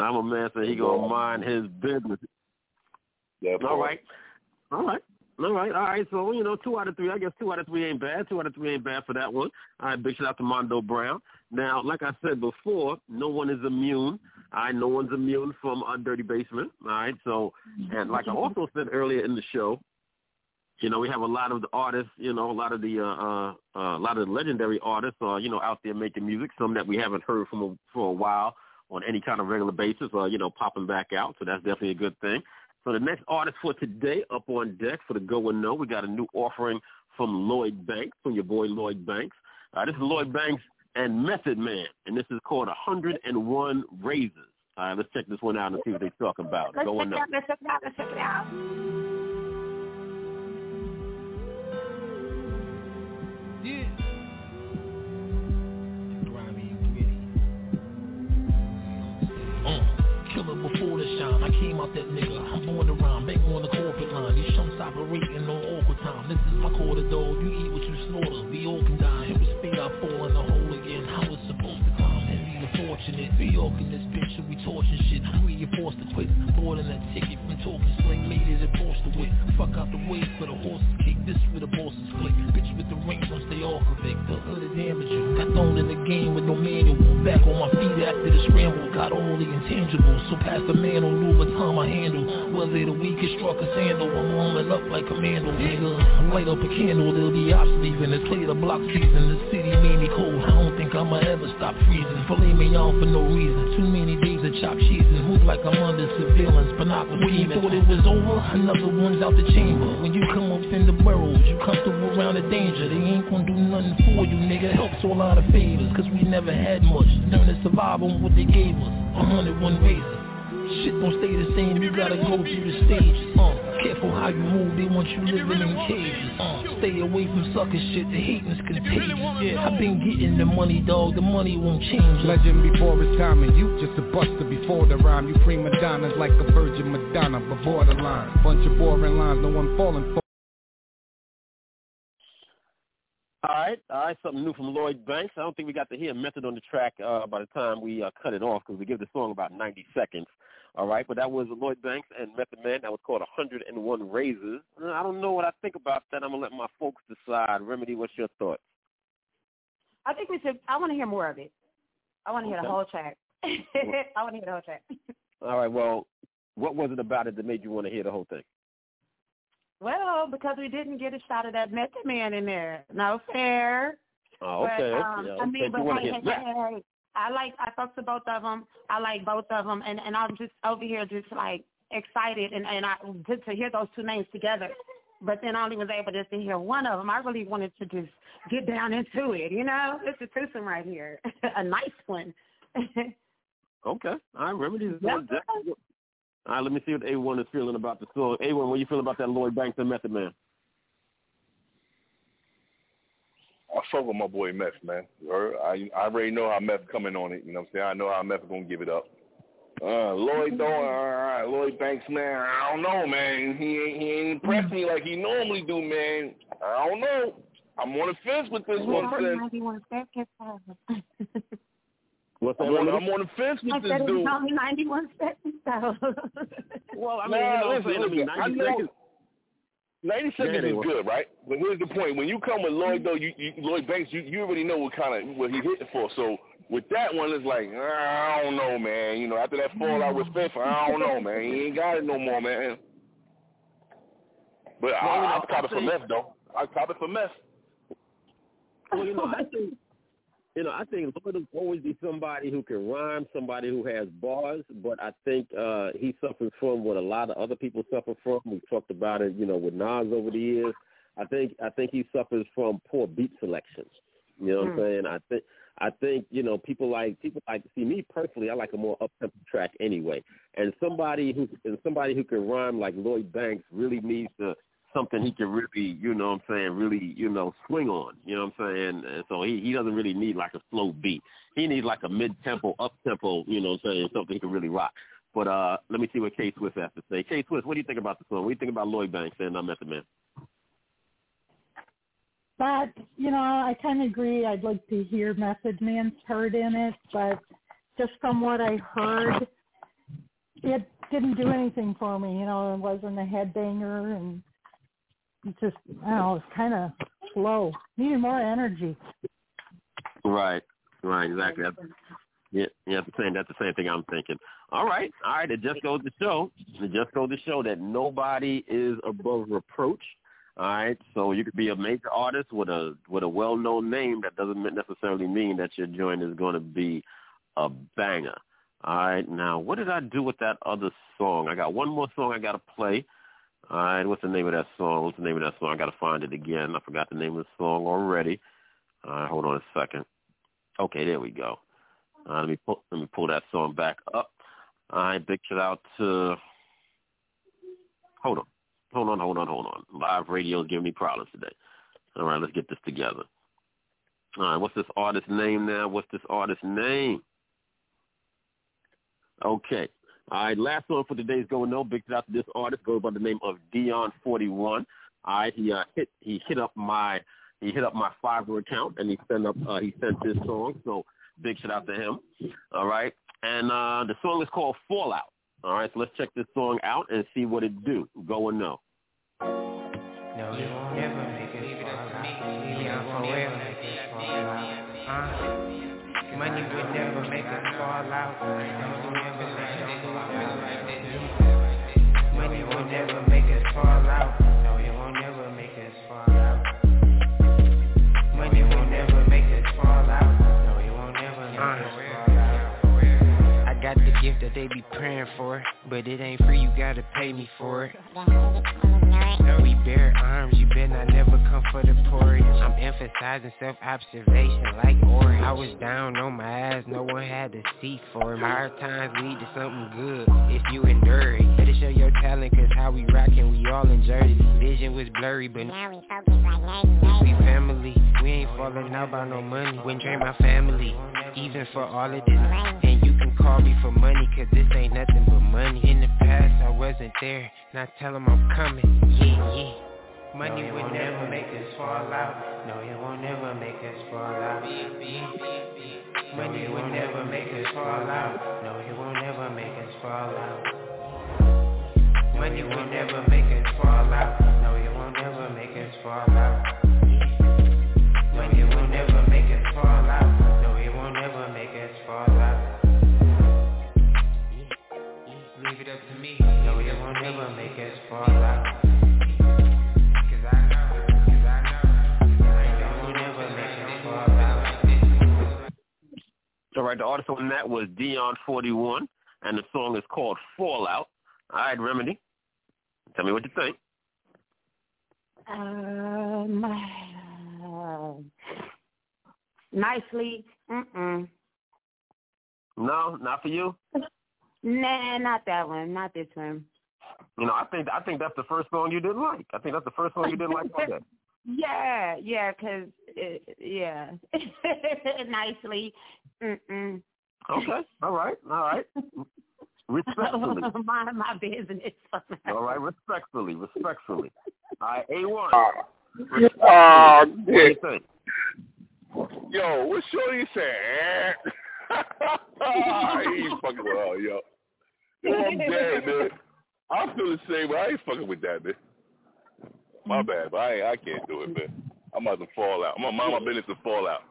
I'm a man, so he gonna mind his business. Yeah, All right. All right. All right, all right. So you know, two out of three. I guess two out of three ain't bad. Two out of three ain't bad for that one. All right, big shout out to Mondo Brown. Now, like I said before, no one is immune. All right, no one's immune from a dirty basement. All right, so and like I also said earlier in the show, you know, we have a lot of the artists, you know, a lot of the uh, uh, uh, a lot of the legendary artists, are you know, out there making music. Some that we haven't heard from a, for a while on any kind of regular basis, or you know, popping back out. So that's definitely a good thing. So the next artist for today up on deck for the Go and Know, we got a new offering from Lloyd Banks, from your boy Lloyd Banks. Uh, this is Lloyd Banks and Method Man, and this is called 101 Razors. All right, let's check this one out and see what they're talking about. Let's Go check and it out. Let's check it out. Let's check it out. Yeah. Came out that nigga. I'm born to rhyme. bank on the corporate line. These chumps operating on awkward time. This is my quarter, dog. You eat what you slaughter. We all can die. With speed, I fall in the hole again. How it's supposed to come. Heavy and fortunate. We all in this bitch, we torching shit. We get forced to quit. Than a ticket from talking sling. Made it like commando, nigga. Light up a candle, there'll be ops leaving. It's clear the block season. The city made me cold. I don't think I'ma ever stop freezing. Filet me on for no reason. Too many days of chopped cheese and move like I'm under surveillance. But not when you thought it was over, another one's out the chamber. When you come up in the burrows, you comfortable around the danger. They ain't gonna do nothing for you, nigga. Helps all out of favors, cause we never had much. Learn to survive on what they gave us. a 101 razor. Shit don't stay the same, you gotta go through the stages. Uh, careful how you move, they want you living in cages. Uh, stay away from sucker shit, the hating's contagious. Yeah, I've been getting the money, dog, the money won't change. Legend before it's time and you just a buster before the rhyme. You prima donnas like a virgin Madonna, but borderline. Bunch of boring lines, no one falling for. All right, all right, something new from Lloyd Banks. I don't think we got to hear Method on the track uh, by the time we uh, cut it off because we give the song about 90 seconds. All right, but that was Lloyd Banks and Method Man. That was called 101 Razors. Uh, I don't know what I think about that. I'm going to let my folks decide. Remedy, what's your thoughts? I think we should. I want to hear more of it. I want to hear the whole track. I want to hear the whole track. All right, well, what was it about it that made you want to hear the whole thing? Well, because we didn't get a shot of that Method Man in there. No fair. Oh, okay. But, um, yeah, I okay. mean, but you hey, to hey, hey, hey, hey, I like I talked to both of them. I like both of them, and and I'm just over here just like excited, and and I just to hear those two names together. But then I only was able just to hear one of them. I really wanted to just get down into it, you know. It's a twosome right here, a nice one. Okay. All right, Remedy is Yep. going. All right, let me see what A1 is feeling about the song. A1, what you feel about that Lloyd Banks and Method Man? I fuck with my boy Meth, man. I I already know how Meth coming on it. You know what I'm saying? I know how Meth is gonna give it up. Uh, Lloyd though, all right, Lloyd Banks, man. I don't know, man. He ain't he ain't impressed me like he normally do, man. I don't know. I'm on the fence with this one, sis. Ninety-one seconds. What's I'm on, I'm on the fence I with this said it dude. was only ninety-one seconds. So. Well, I Nah, mean, you know what I'm listen, saying? I mean, listen, 90 seconds. 90 seconds Yeah, is good, right? But here's the point: when you come with Lloyd, though, you, you Lloyd Banks, you, you already know what kind of what he's hitting for. So with that one, it's like ah, I don't know, man. You know, after that fallout with Fifth, I don't know, man. He ain't got it no more, man. But Well, you I, know, I'll cop I it for think- meth, though. I'll cop it for meth. Well, you know, I think you know, I think Lloyd will always be somebody who can rhyme, somebody who has bars, but I think uh he suffers from what a lot of other people suffer from. We've talked about it, you know, with Nas over the years. I think I think he suffers from poor beat selections. You know what I'm Hmm. saying? I think I think, you know, people like people like see me personally, I like a more up tempo track anyway. And somebody who and somebody who can rhyme like Lloyd Banks really needs to something he can really, you know what I'm saying, really, you know, swing on. You know what I'm saying? And so he, he doesn't really need like a slow beat. He needs like a mid tempo, up tempo, you know what I'm saying, something he can really rock. But uh let me see what K Swift has to say. K Swift, what do you think about the song? What do you think about Lloyd Banks and uh, Method Man? But, you know, I kind of agree. I'd like to hear Method Man's part in it, but just from what I heard, it didn't do anything for me. You know, it wasn't a headbanger, and just, I don't know, it's kind of slow. Needed more energy. Right, right, exactly. That's, yeah, yeah, that's the same. That's the same thing I'm thinking. All right, all right. It just goes to show. It just goes to show that nobody is above reproach. All right, so you could be a major artist with a with a well known name. That doesn't necessarily mean that your joint is going to be a banger. All right, now what did I do with that other song? I got one more song I got to play. All right, what's the name of that song? What's the name of that song? I got to find it again. I forgot the name of the song already. All right, hold on a second. Okay, there we go. Uh, let me pull, let me pull that song back up. All right, big shout out to. Hold on, hold on, hold on, hold on. Live radio is giving me problems today. All right, let's get this together. All right, what's this artist's name now? What's this artist's name? Okay, All right, last song for today's Going No. Big shout out to this artist goes by the name of Dion Forty One. All right, he uh, hit he hit up my he hit up my Fiverr account and he sent up uh, he sent this song. So big shout out to him. All right, and uh, the song is called Fallout. All right, so let's check this song out and see what it do. Go and know. No, you won't never make it fall out. Leon forever make it fall out. Uh, money would never make us fall out. Gift that they be praying for, but it ain't free. You gotta pay me for it. We bear arms, you better not never come for the porridge. I'm emphasizing self-observation like Ori. I was down on my ass, no one had to seek for me. Hard times lead to something good if you endure it. Better show your talent, cause how we rockin', we all enjoyed it. Vision was blurry, but now we focus like We family, we ain't falling out by no money. Wouldn't drain my family, even for all of this. And you can call me for money, cause this ain't nothing but money. In the past, I wasn't there, now tell them I'm coming, yeah, yeah. Money no, would never make us fall out. No, it won't never make us fall out. Money will never make us fall out. No, it won't never make us fall out. Money will never make us fall out. No, it won't never make us fall out. Me. No, it won't never make us fall out. All right, the artist on that was Dion41, and the song is called Fallout. All right, Remedy, tell me what you think. Um, nicely, mm-mm. No, not for you. Nah, not that one. Not this one. You know, I think I think that's the first song you didn't like. I think that's the first song you didn't like on that. Yeah, because it, yeah, nicely. Mm-mm. Okay, all right, all right. Respectfully. Mind my business. all right, respectfully, respectfully. All right, A1. Oh, uh, uh, What do you dick. think? Yo, what Shorty saying? Eh? He's fucking with her, yo. Yo, I'm dead, man. I feel the same way. I ain't fucking with that, man. My mm-hmm. bad, but I ain't, I can't do it, man. I'm about to fall out. I'm gonna mind my business and fall out.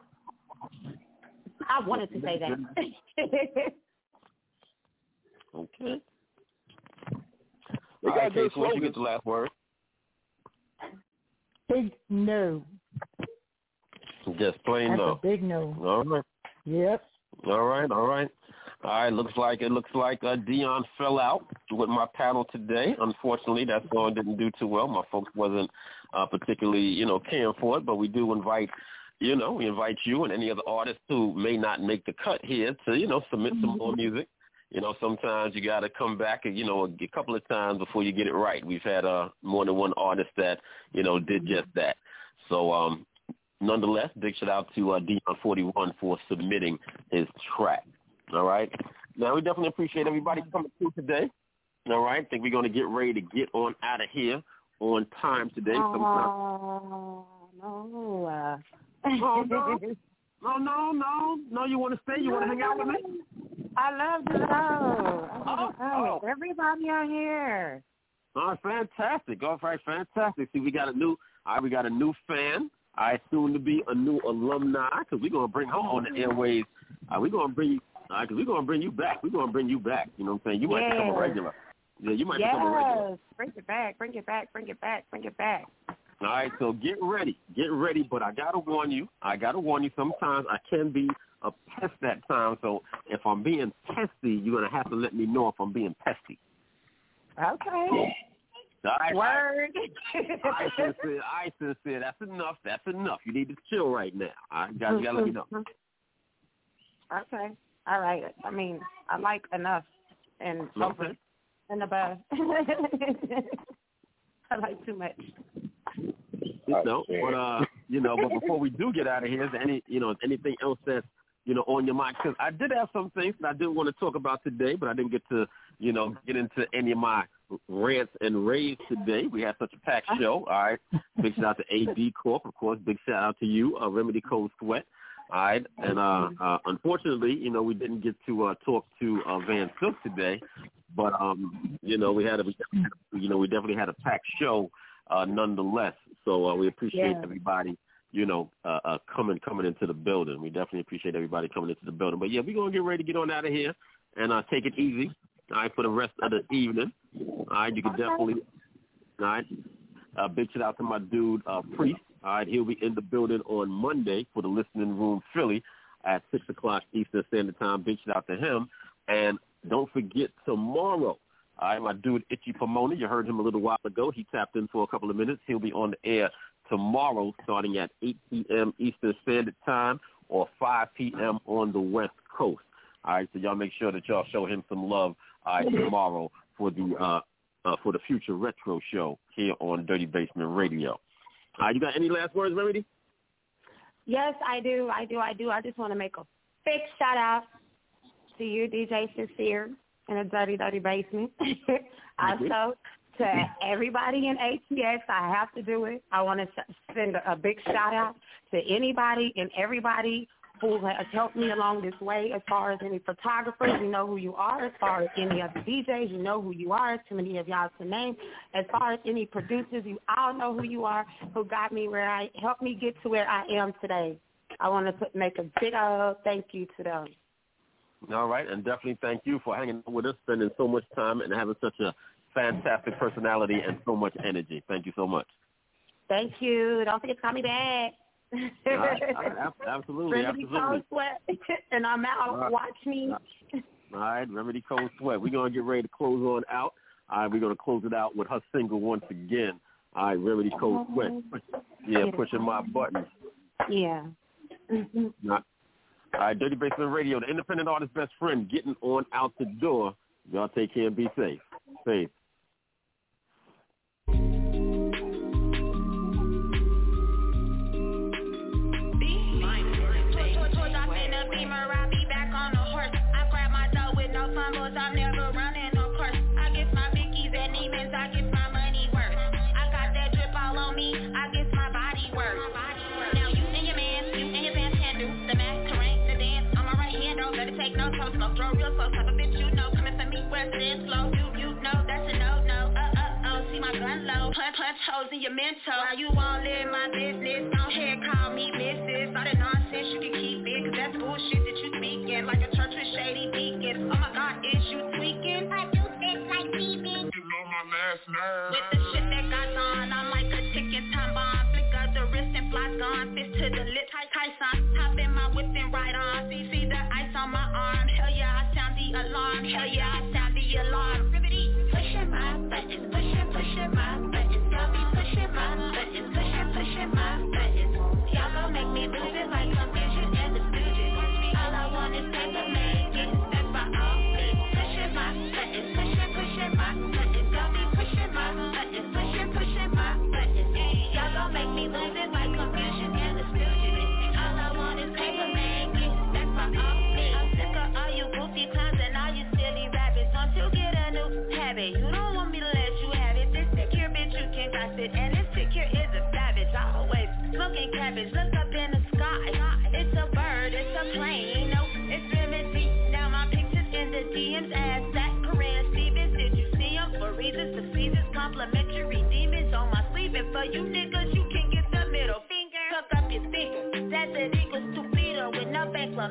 I wanted to say that. Okay. They All got right, Case, once you get the last word, Big no. just plain That's no. a big no. All right. Yep. All right, all right. All right, looks like it looks like uh, Dion fell out with my panel today. Unfortunately, that song didn't do too well. My folks wasn't uh, particularly, you know, caring for it, but we do invite, you know, we invite you and any other artists who may not make the cut here to, you know, submit some more music. You know, sometimes you got to come back, you know, a couple of times before you get it right. We've had uh, more than one artist that, you know, did just that. So, um, nonetheless, big shout out to uh, Dion41 for submitting his track. All right. Now we definitely appreciate everybody coming through today. All right. think we're going to get ready to get on out of here on time today. Oh, no. Uh, Oh, no. No, no, no, no. You want to stay? You want to hang out with me? I love the show. Oh, oh. Everybody on here. Oh, fantastic! All right, fantastic. See, we got a new, all right, we got a new fan. I soon to be a new alumni because we're gonna bring her on the airways. Uh, we're gonna bring you, all right, cause we're gonna bring you back. We're gonna bring you back. You know what I'm saying? You might become a regular. Yeah, you might become a regular. Yes. Bring it back. Bring it back. Bring it back. Bring it back. All right, so get ready, get ready. But I gotta warn you, I gotta warn you. Sometimes I can be a pest at times. So if I'm being pesty, you're gonna have to let me know if I'm being pesty. Okay. All right, Word. I sincere, I sincere. That's enough. That's enough. You need to chill right now. I got you. Gotta let me know. Okay. All right. I mean, I like enough and over and above. I like too much. You know, but uh, you know, but before we do get out of here, is there any, you know, is anything else that you know, on your mind? Because I did have some things that I did want to talk about today, but I didn't get to, you know, get into any of my rants and raves today. We had such a packed show. All right. Big shout out to AD Corp, of course. Big shout out to you, uh, Remedy Cold Sweat. All right. And uh, uh, unfortunately, you know, we didn't get to uh, talk to uh, Van Silk today, but um, you know, we had a, you know, we definitely had a packed show uh, nonetheless. So uh, we appreciate Yeah. everybody, you know, uh, uh, coming coming into the building. We definitely appreciate everybody coming into the building. But yeah, we're gonna get ready to get on out of here and uh, take it easy. All right, for the rest of the evening. All right, you can definitely. All right. Uh, big shout out to my dude uh, Priest. All right, he'll be in the building on Monday for the listening room Philly at six o'clock Eastern Standard Time. Big shout out to him. And don't forget tomorrow. All right, my dude Itchy Pomona, you heard him a little while ago. He tapped in for a couple of minutes. He'll be on the air tomorrow starting at 8 p.m. Eastern Standard Time or 5 p.m. on the West Coast. All right, so y'all make sure that y'all show him some love uh, tomorrow for the uh, uh, for the future retro show here on Dirty Basement Radio. Uh, you got any last words, Remedy? Yes, I do. I do. I do. I just want to make a big shout out to you, DJ Sincere, in a dirty, dirty basement. also, to everybody in ATX, I have to do it. I want to send a big shout out to anybody and everybody who has helped me along this way as far as any photographers, you know who you are. As far as any of the DJs, you know who you are. Too many of y'all to name. As far as any producers, you all know who you are, who got me where I, helped me get to where I am today. I want to put, make a big old thank you to them. All right, and definitely thank you for hanging with us, spending so much time, and having such a fantastic personality and so much energy. Thank you so much. Thank you. Don't forget to call me back. Right, absolutely, Remedy absolutely. Cold Sweat, and I'm out. Right. Watch me. All right, Remedy Cold Sweat. We're gonna get ready to close on out. All right, we're gonna close it out with her single once again. All right, Remedy Cold Sweat. Yeah, pushing my buttons. Yeah. Not. All right, Dirty Basement Radio, the independent artist best friend, getting on out the door. Y'all take care and be safe. Safe. Punch, punch holes in your mental. Why you won't live my business, don't hear call me missus. All that nonsense you can keep it, cause that's bullshit that you speaking, like a church with shady deacons. Oh my god, is you tweaking? I do this like BB. You know my last name. With the shit that got on, I'm like a ticking time bomb. Flick of the wrist and fly gone, fist to the lip, Ty- Tyson. Hop in my whip and ride on. See, see the ice on my arm. Hell yeah, I sound the alarm. Hell yeah, I sound the alarm. Pushing my buttons, pushing, pushing my buttons. Y'all be pushing my buttons, pushing, my buttons. Y'all gon' make me lose it like confusion cabbage. Look up in the sky. It's a bird, it's a plane. No, it's remedy. Now my pictures in the DMs. Ass that Corinne Stevens. Did you see 'em for reasons? The seasons complimentary demons on my sleeve. And for you niggas, you can get the middle finger. Tuck up your speaker. That's it equals stupido with no.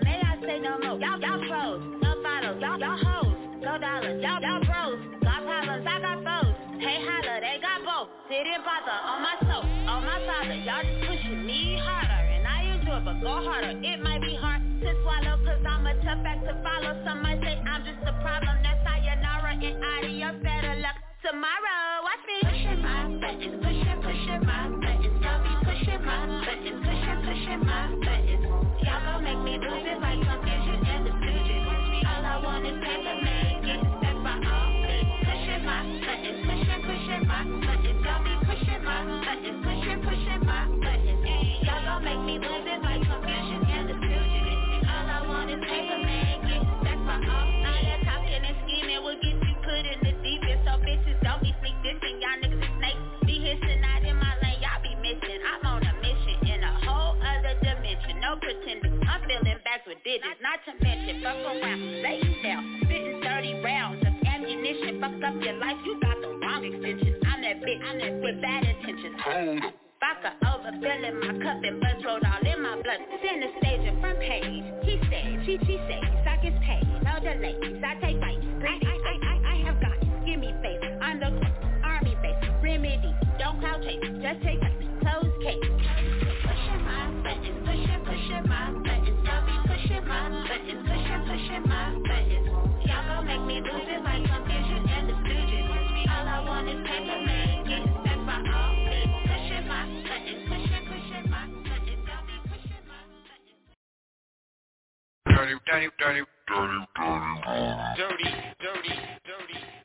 May I say no more? Y'all, y'all pros, no follows. Y'all, y'all hoes, no dollars. Y'all, y'all bros, got problems. I got foes. Hey holla, they got both. Didn't bother on my soul, on my father. Y'all just me harder, and I enjoy, but go harder. It might be hard to swallow, cause I'm a tough act to follow. Some might say I'm just a problem. That's sayonara and adios. Better luck tomorrow. Watch me. Pushing my buttons, pushing, pushing my buttons. Y'all be pushing my buttons, pushing, pushing my buttons. Y'all gon' make me lose it like confusion and stooges. All I want is paper my all means. Pushing my buttons, pushing, pushing my buttons. Y'all be pushing my buttons, me like a. All I want is paper money. That's my hobby. I got talking and scheming. Will get you put in the deep end. So bitches, don't be sneaking. Y'all niggas are snakes. Be here tonight in my lane. Y'all be missing. I'm on a mission in a whole other dimension. No pretending. I'm with digits. Not to mention, fuck around. Spitting 30 rounds of ammunition. Up your life. You got the wrong extension. I'm that bitch. I'm that with bad intentions. Hold Vodka overfilling my cup and all in my blood. Center stage front page. He said, she, she says, I get paid. No delays, I take bites. I, I, I, I, I have got gimme face. I'm the army base. Remedy, don't cloud chase. Just take a close case. Pushing my buttons, pushing, pushing my buttons. Y'all be pushing my buttons, pushing, pushing my buttons. Y'all gon' make me lose it like some vision and the. All I want is paper, man. Back by all Dirty, dirty, dirty, dirty, dirty, dirty, dirty, dirty.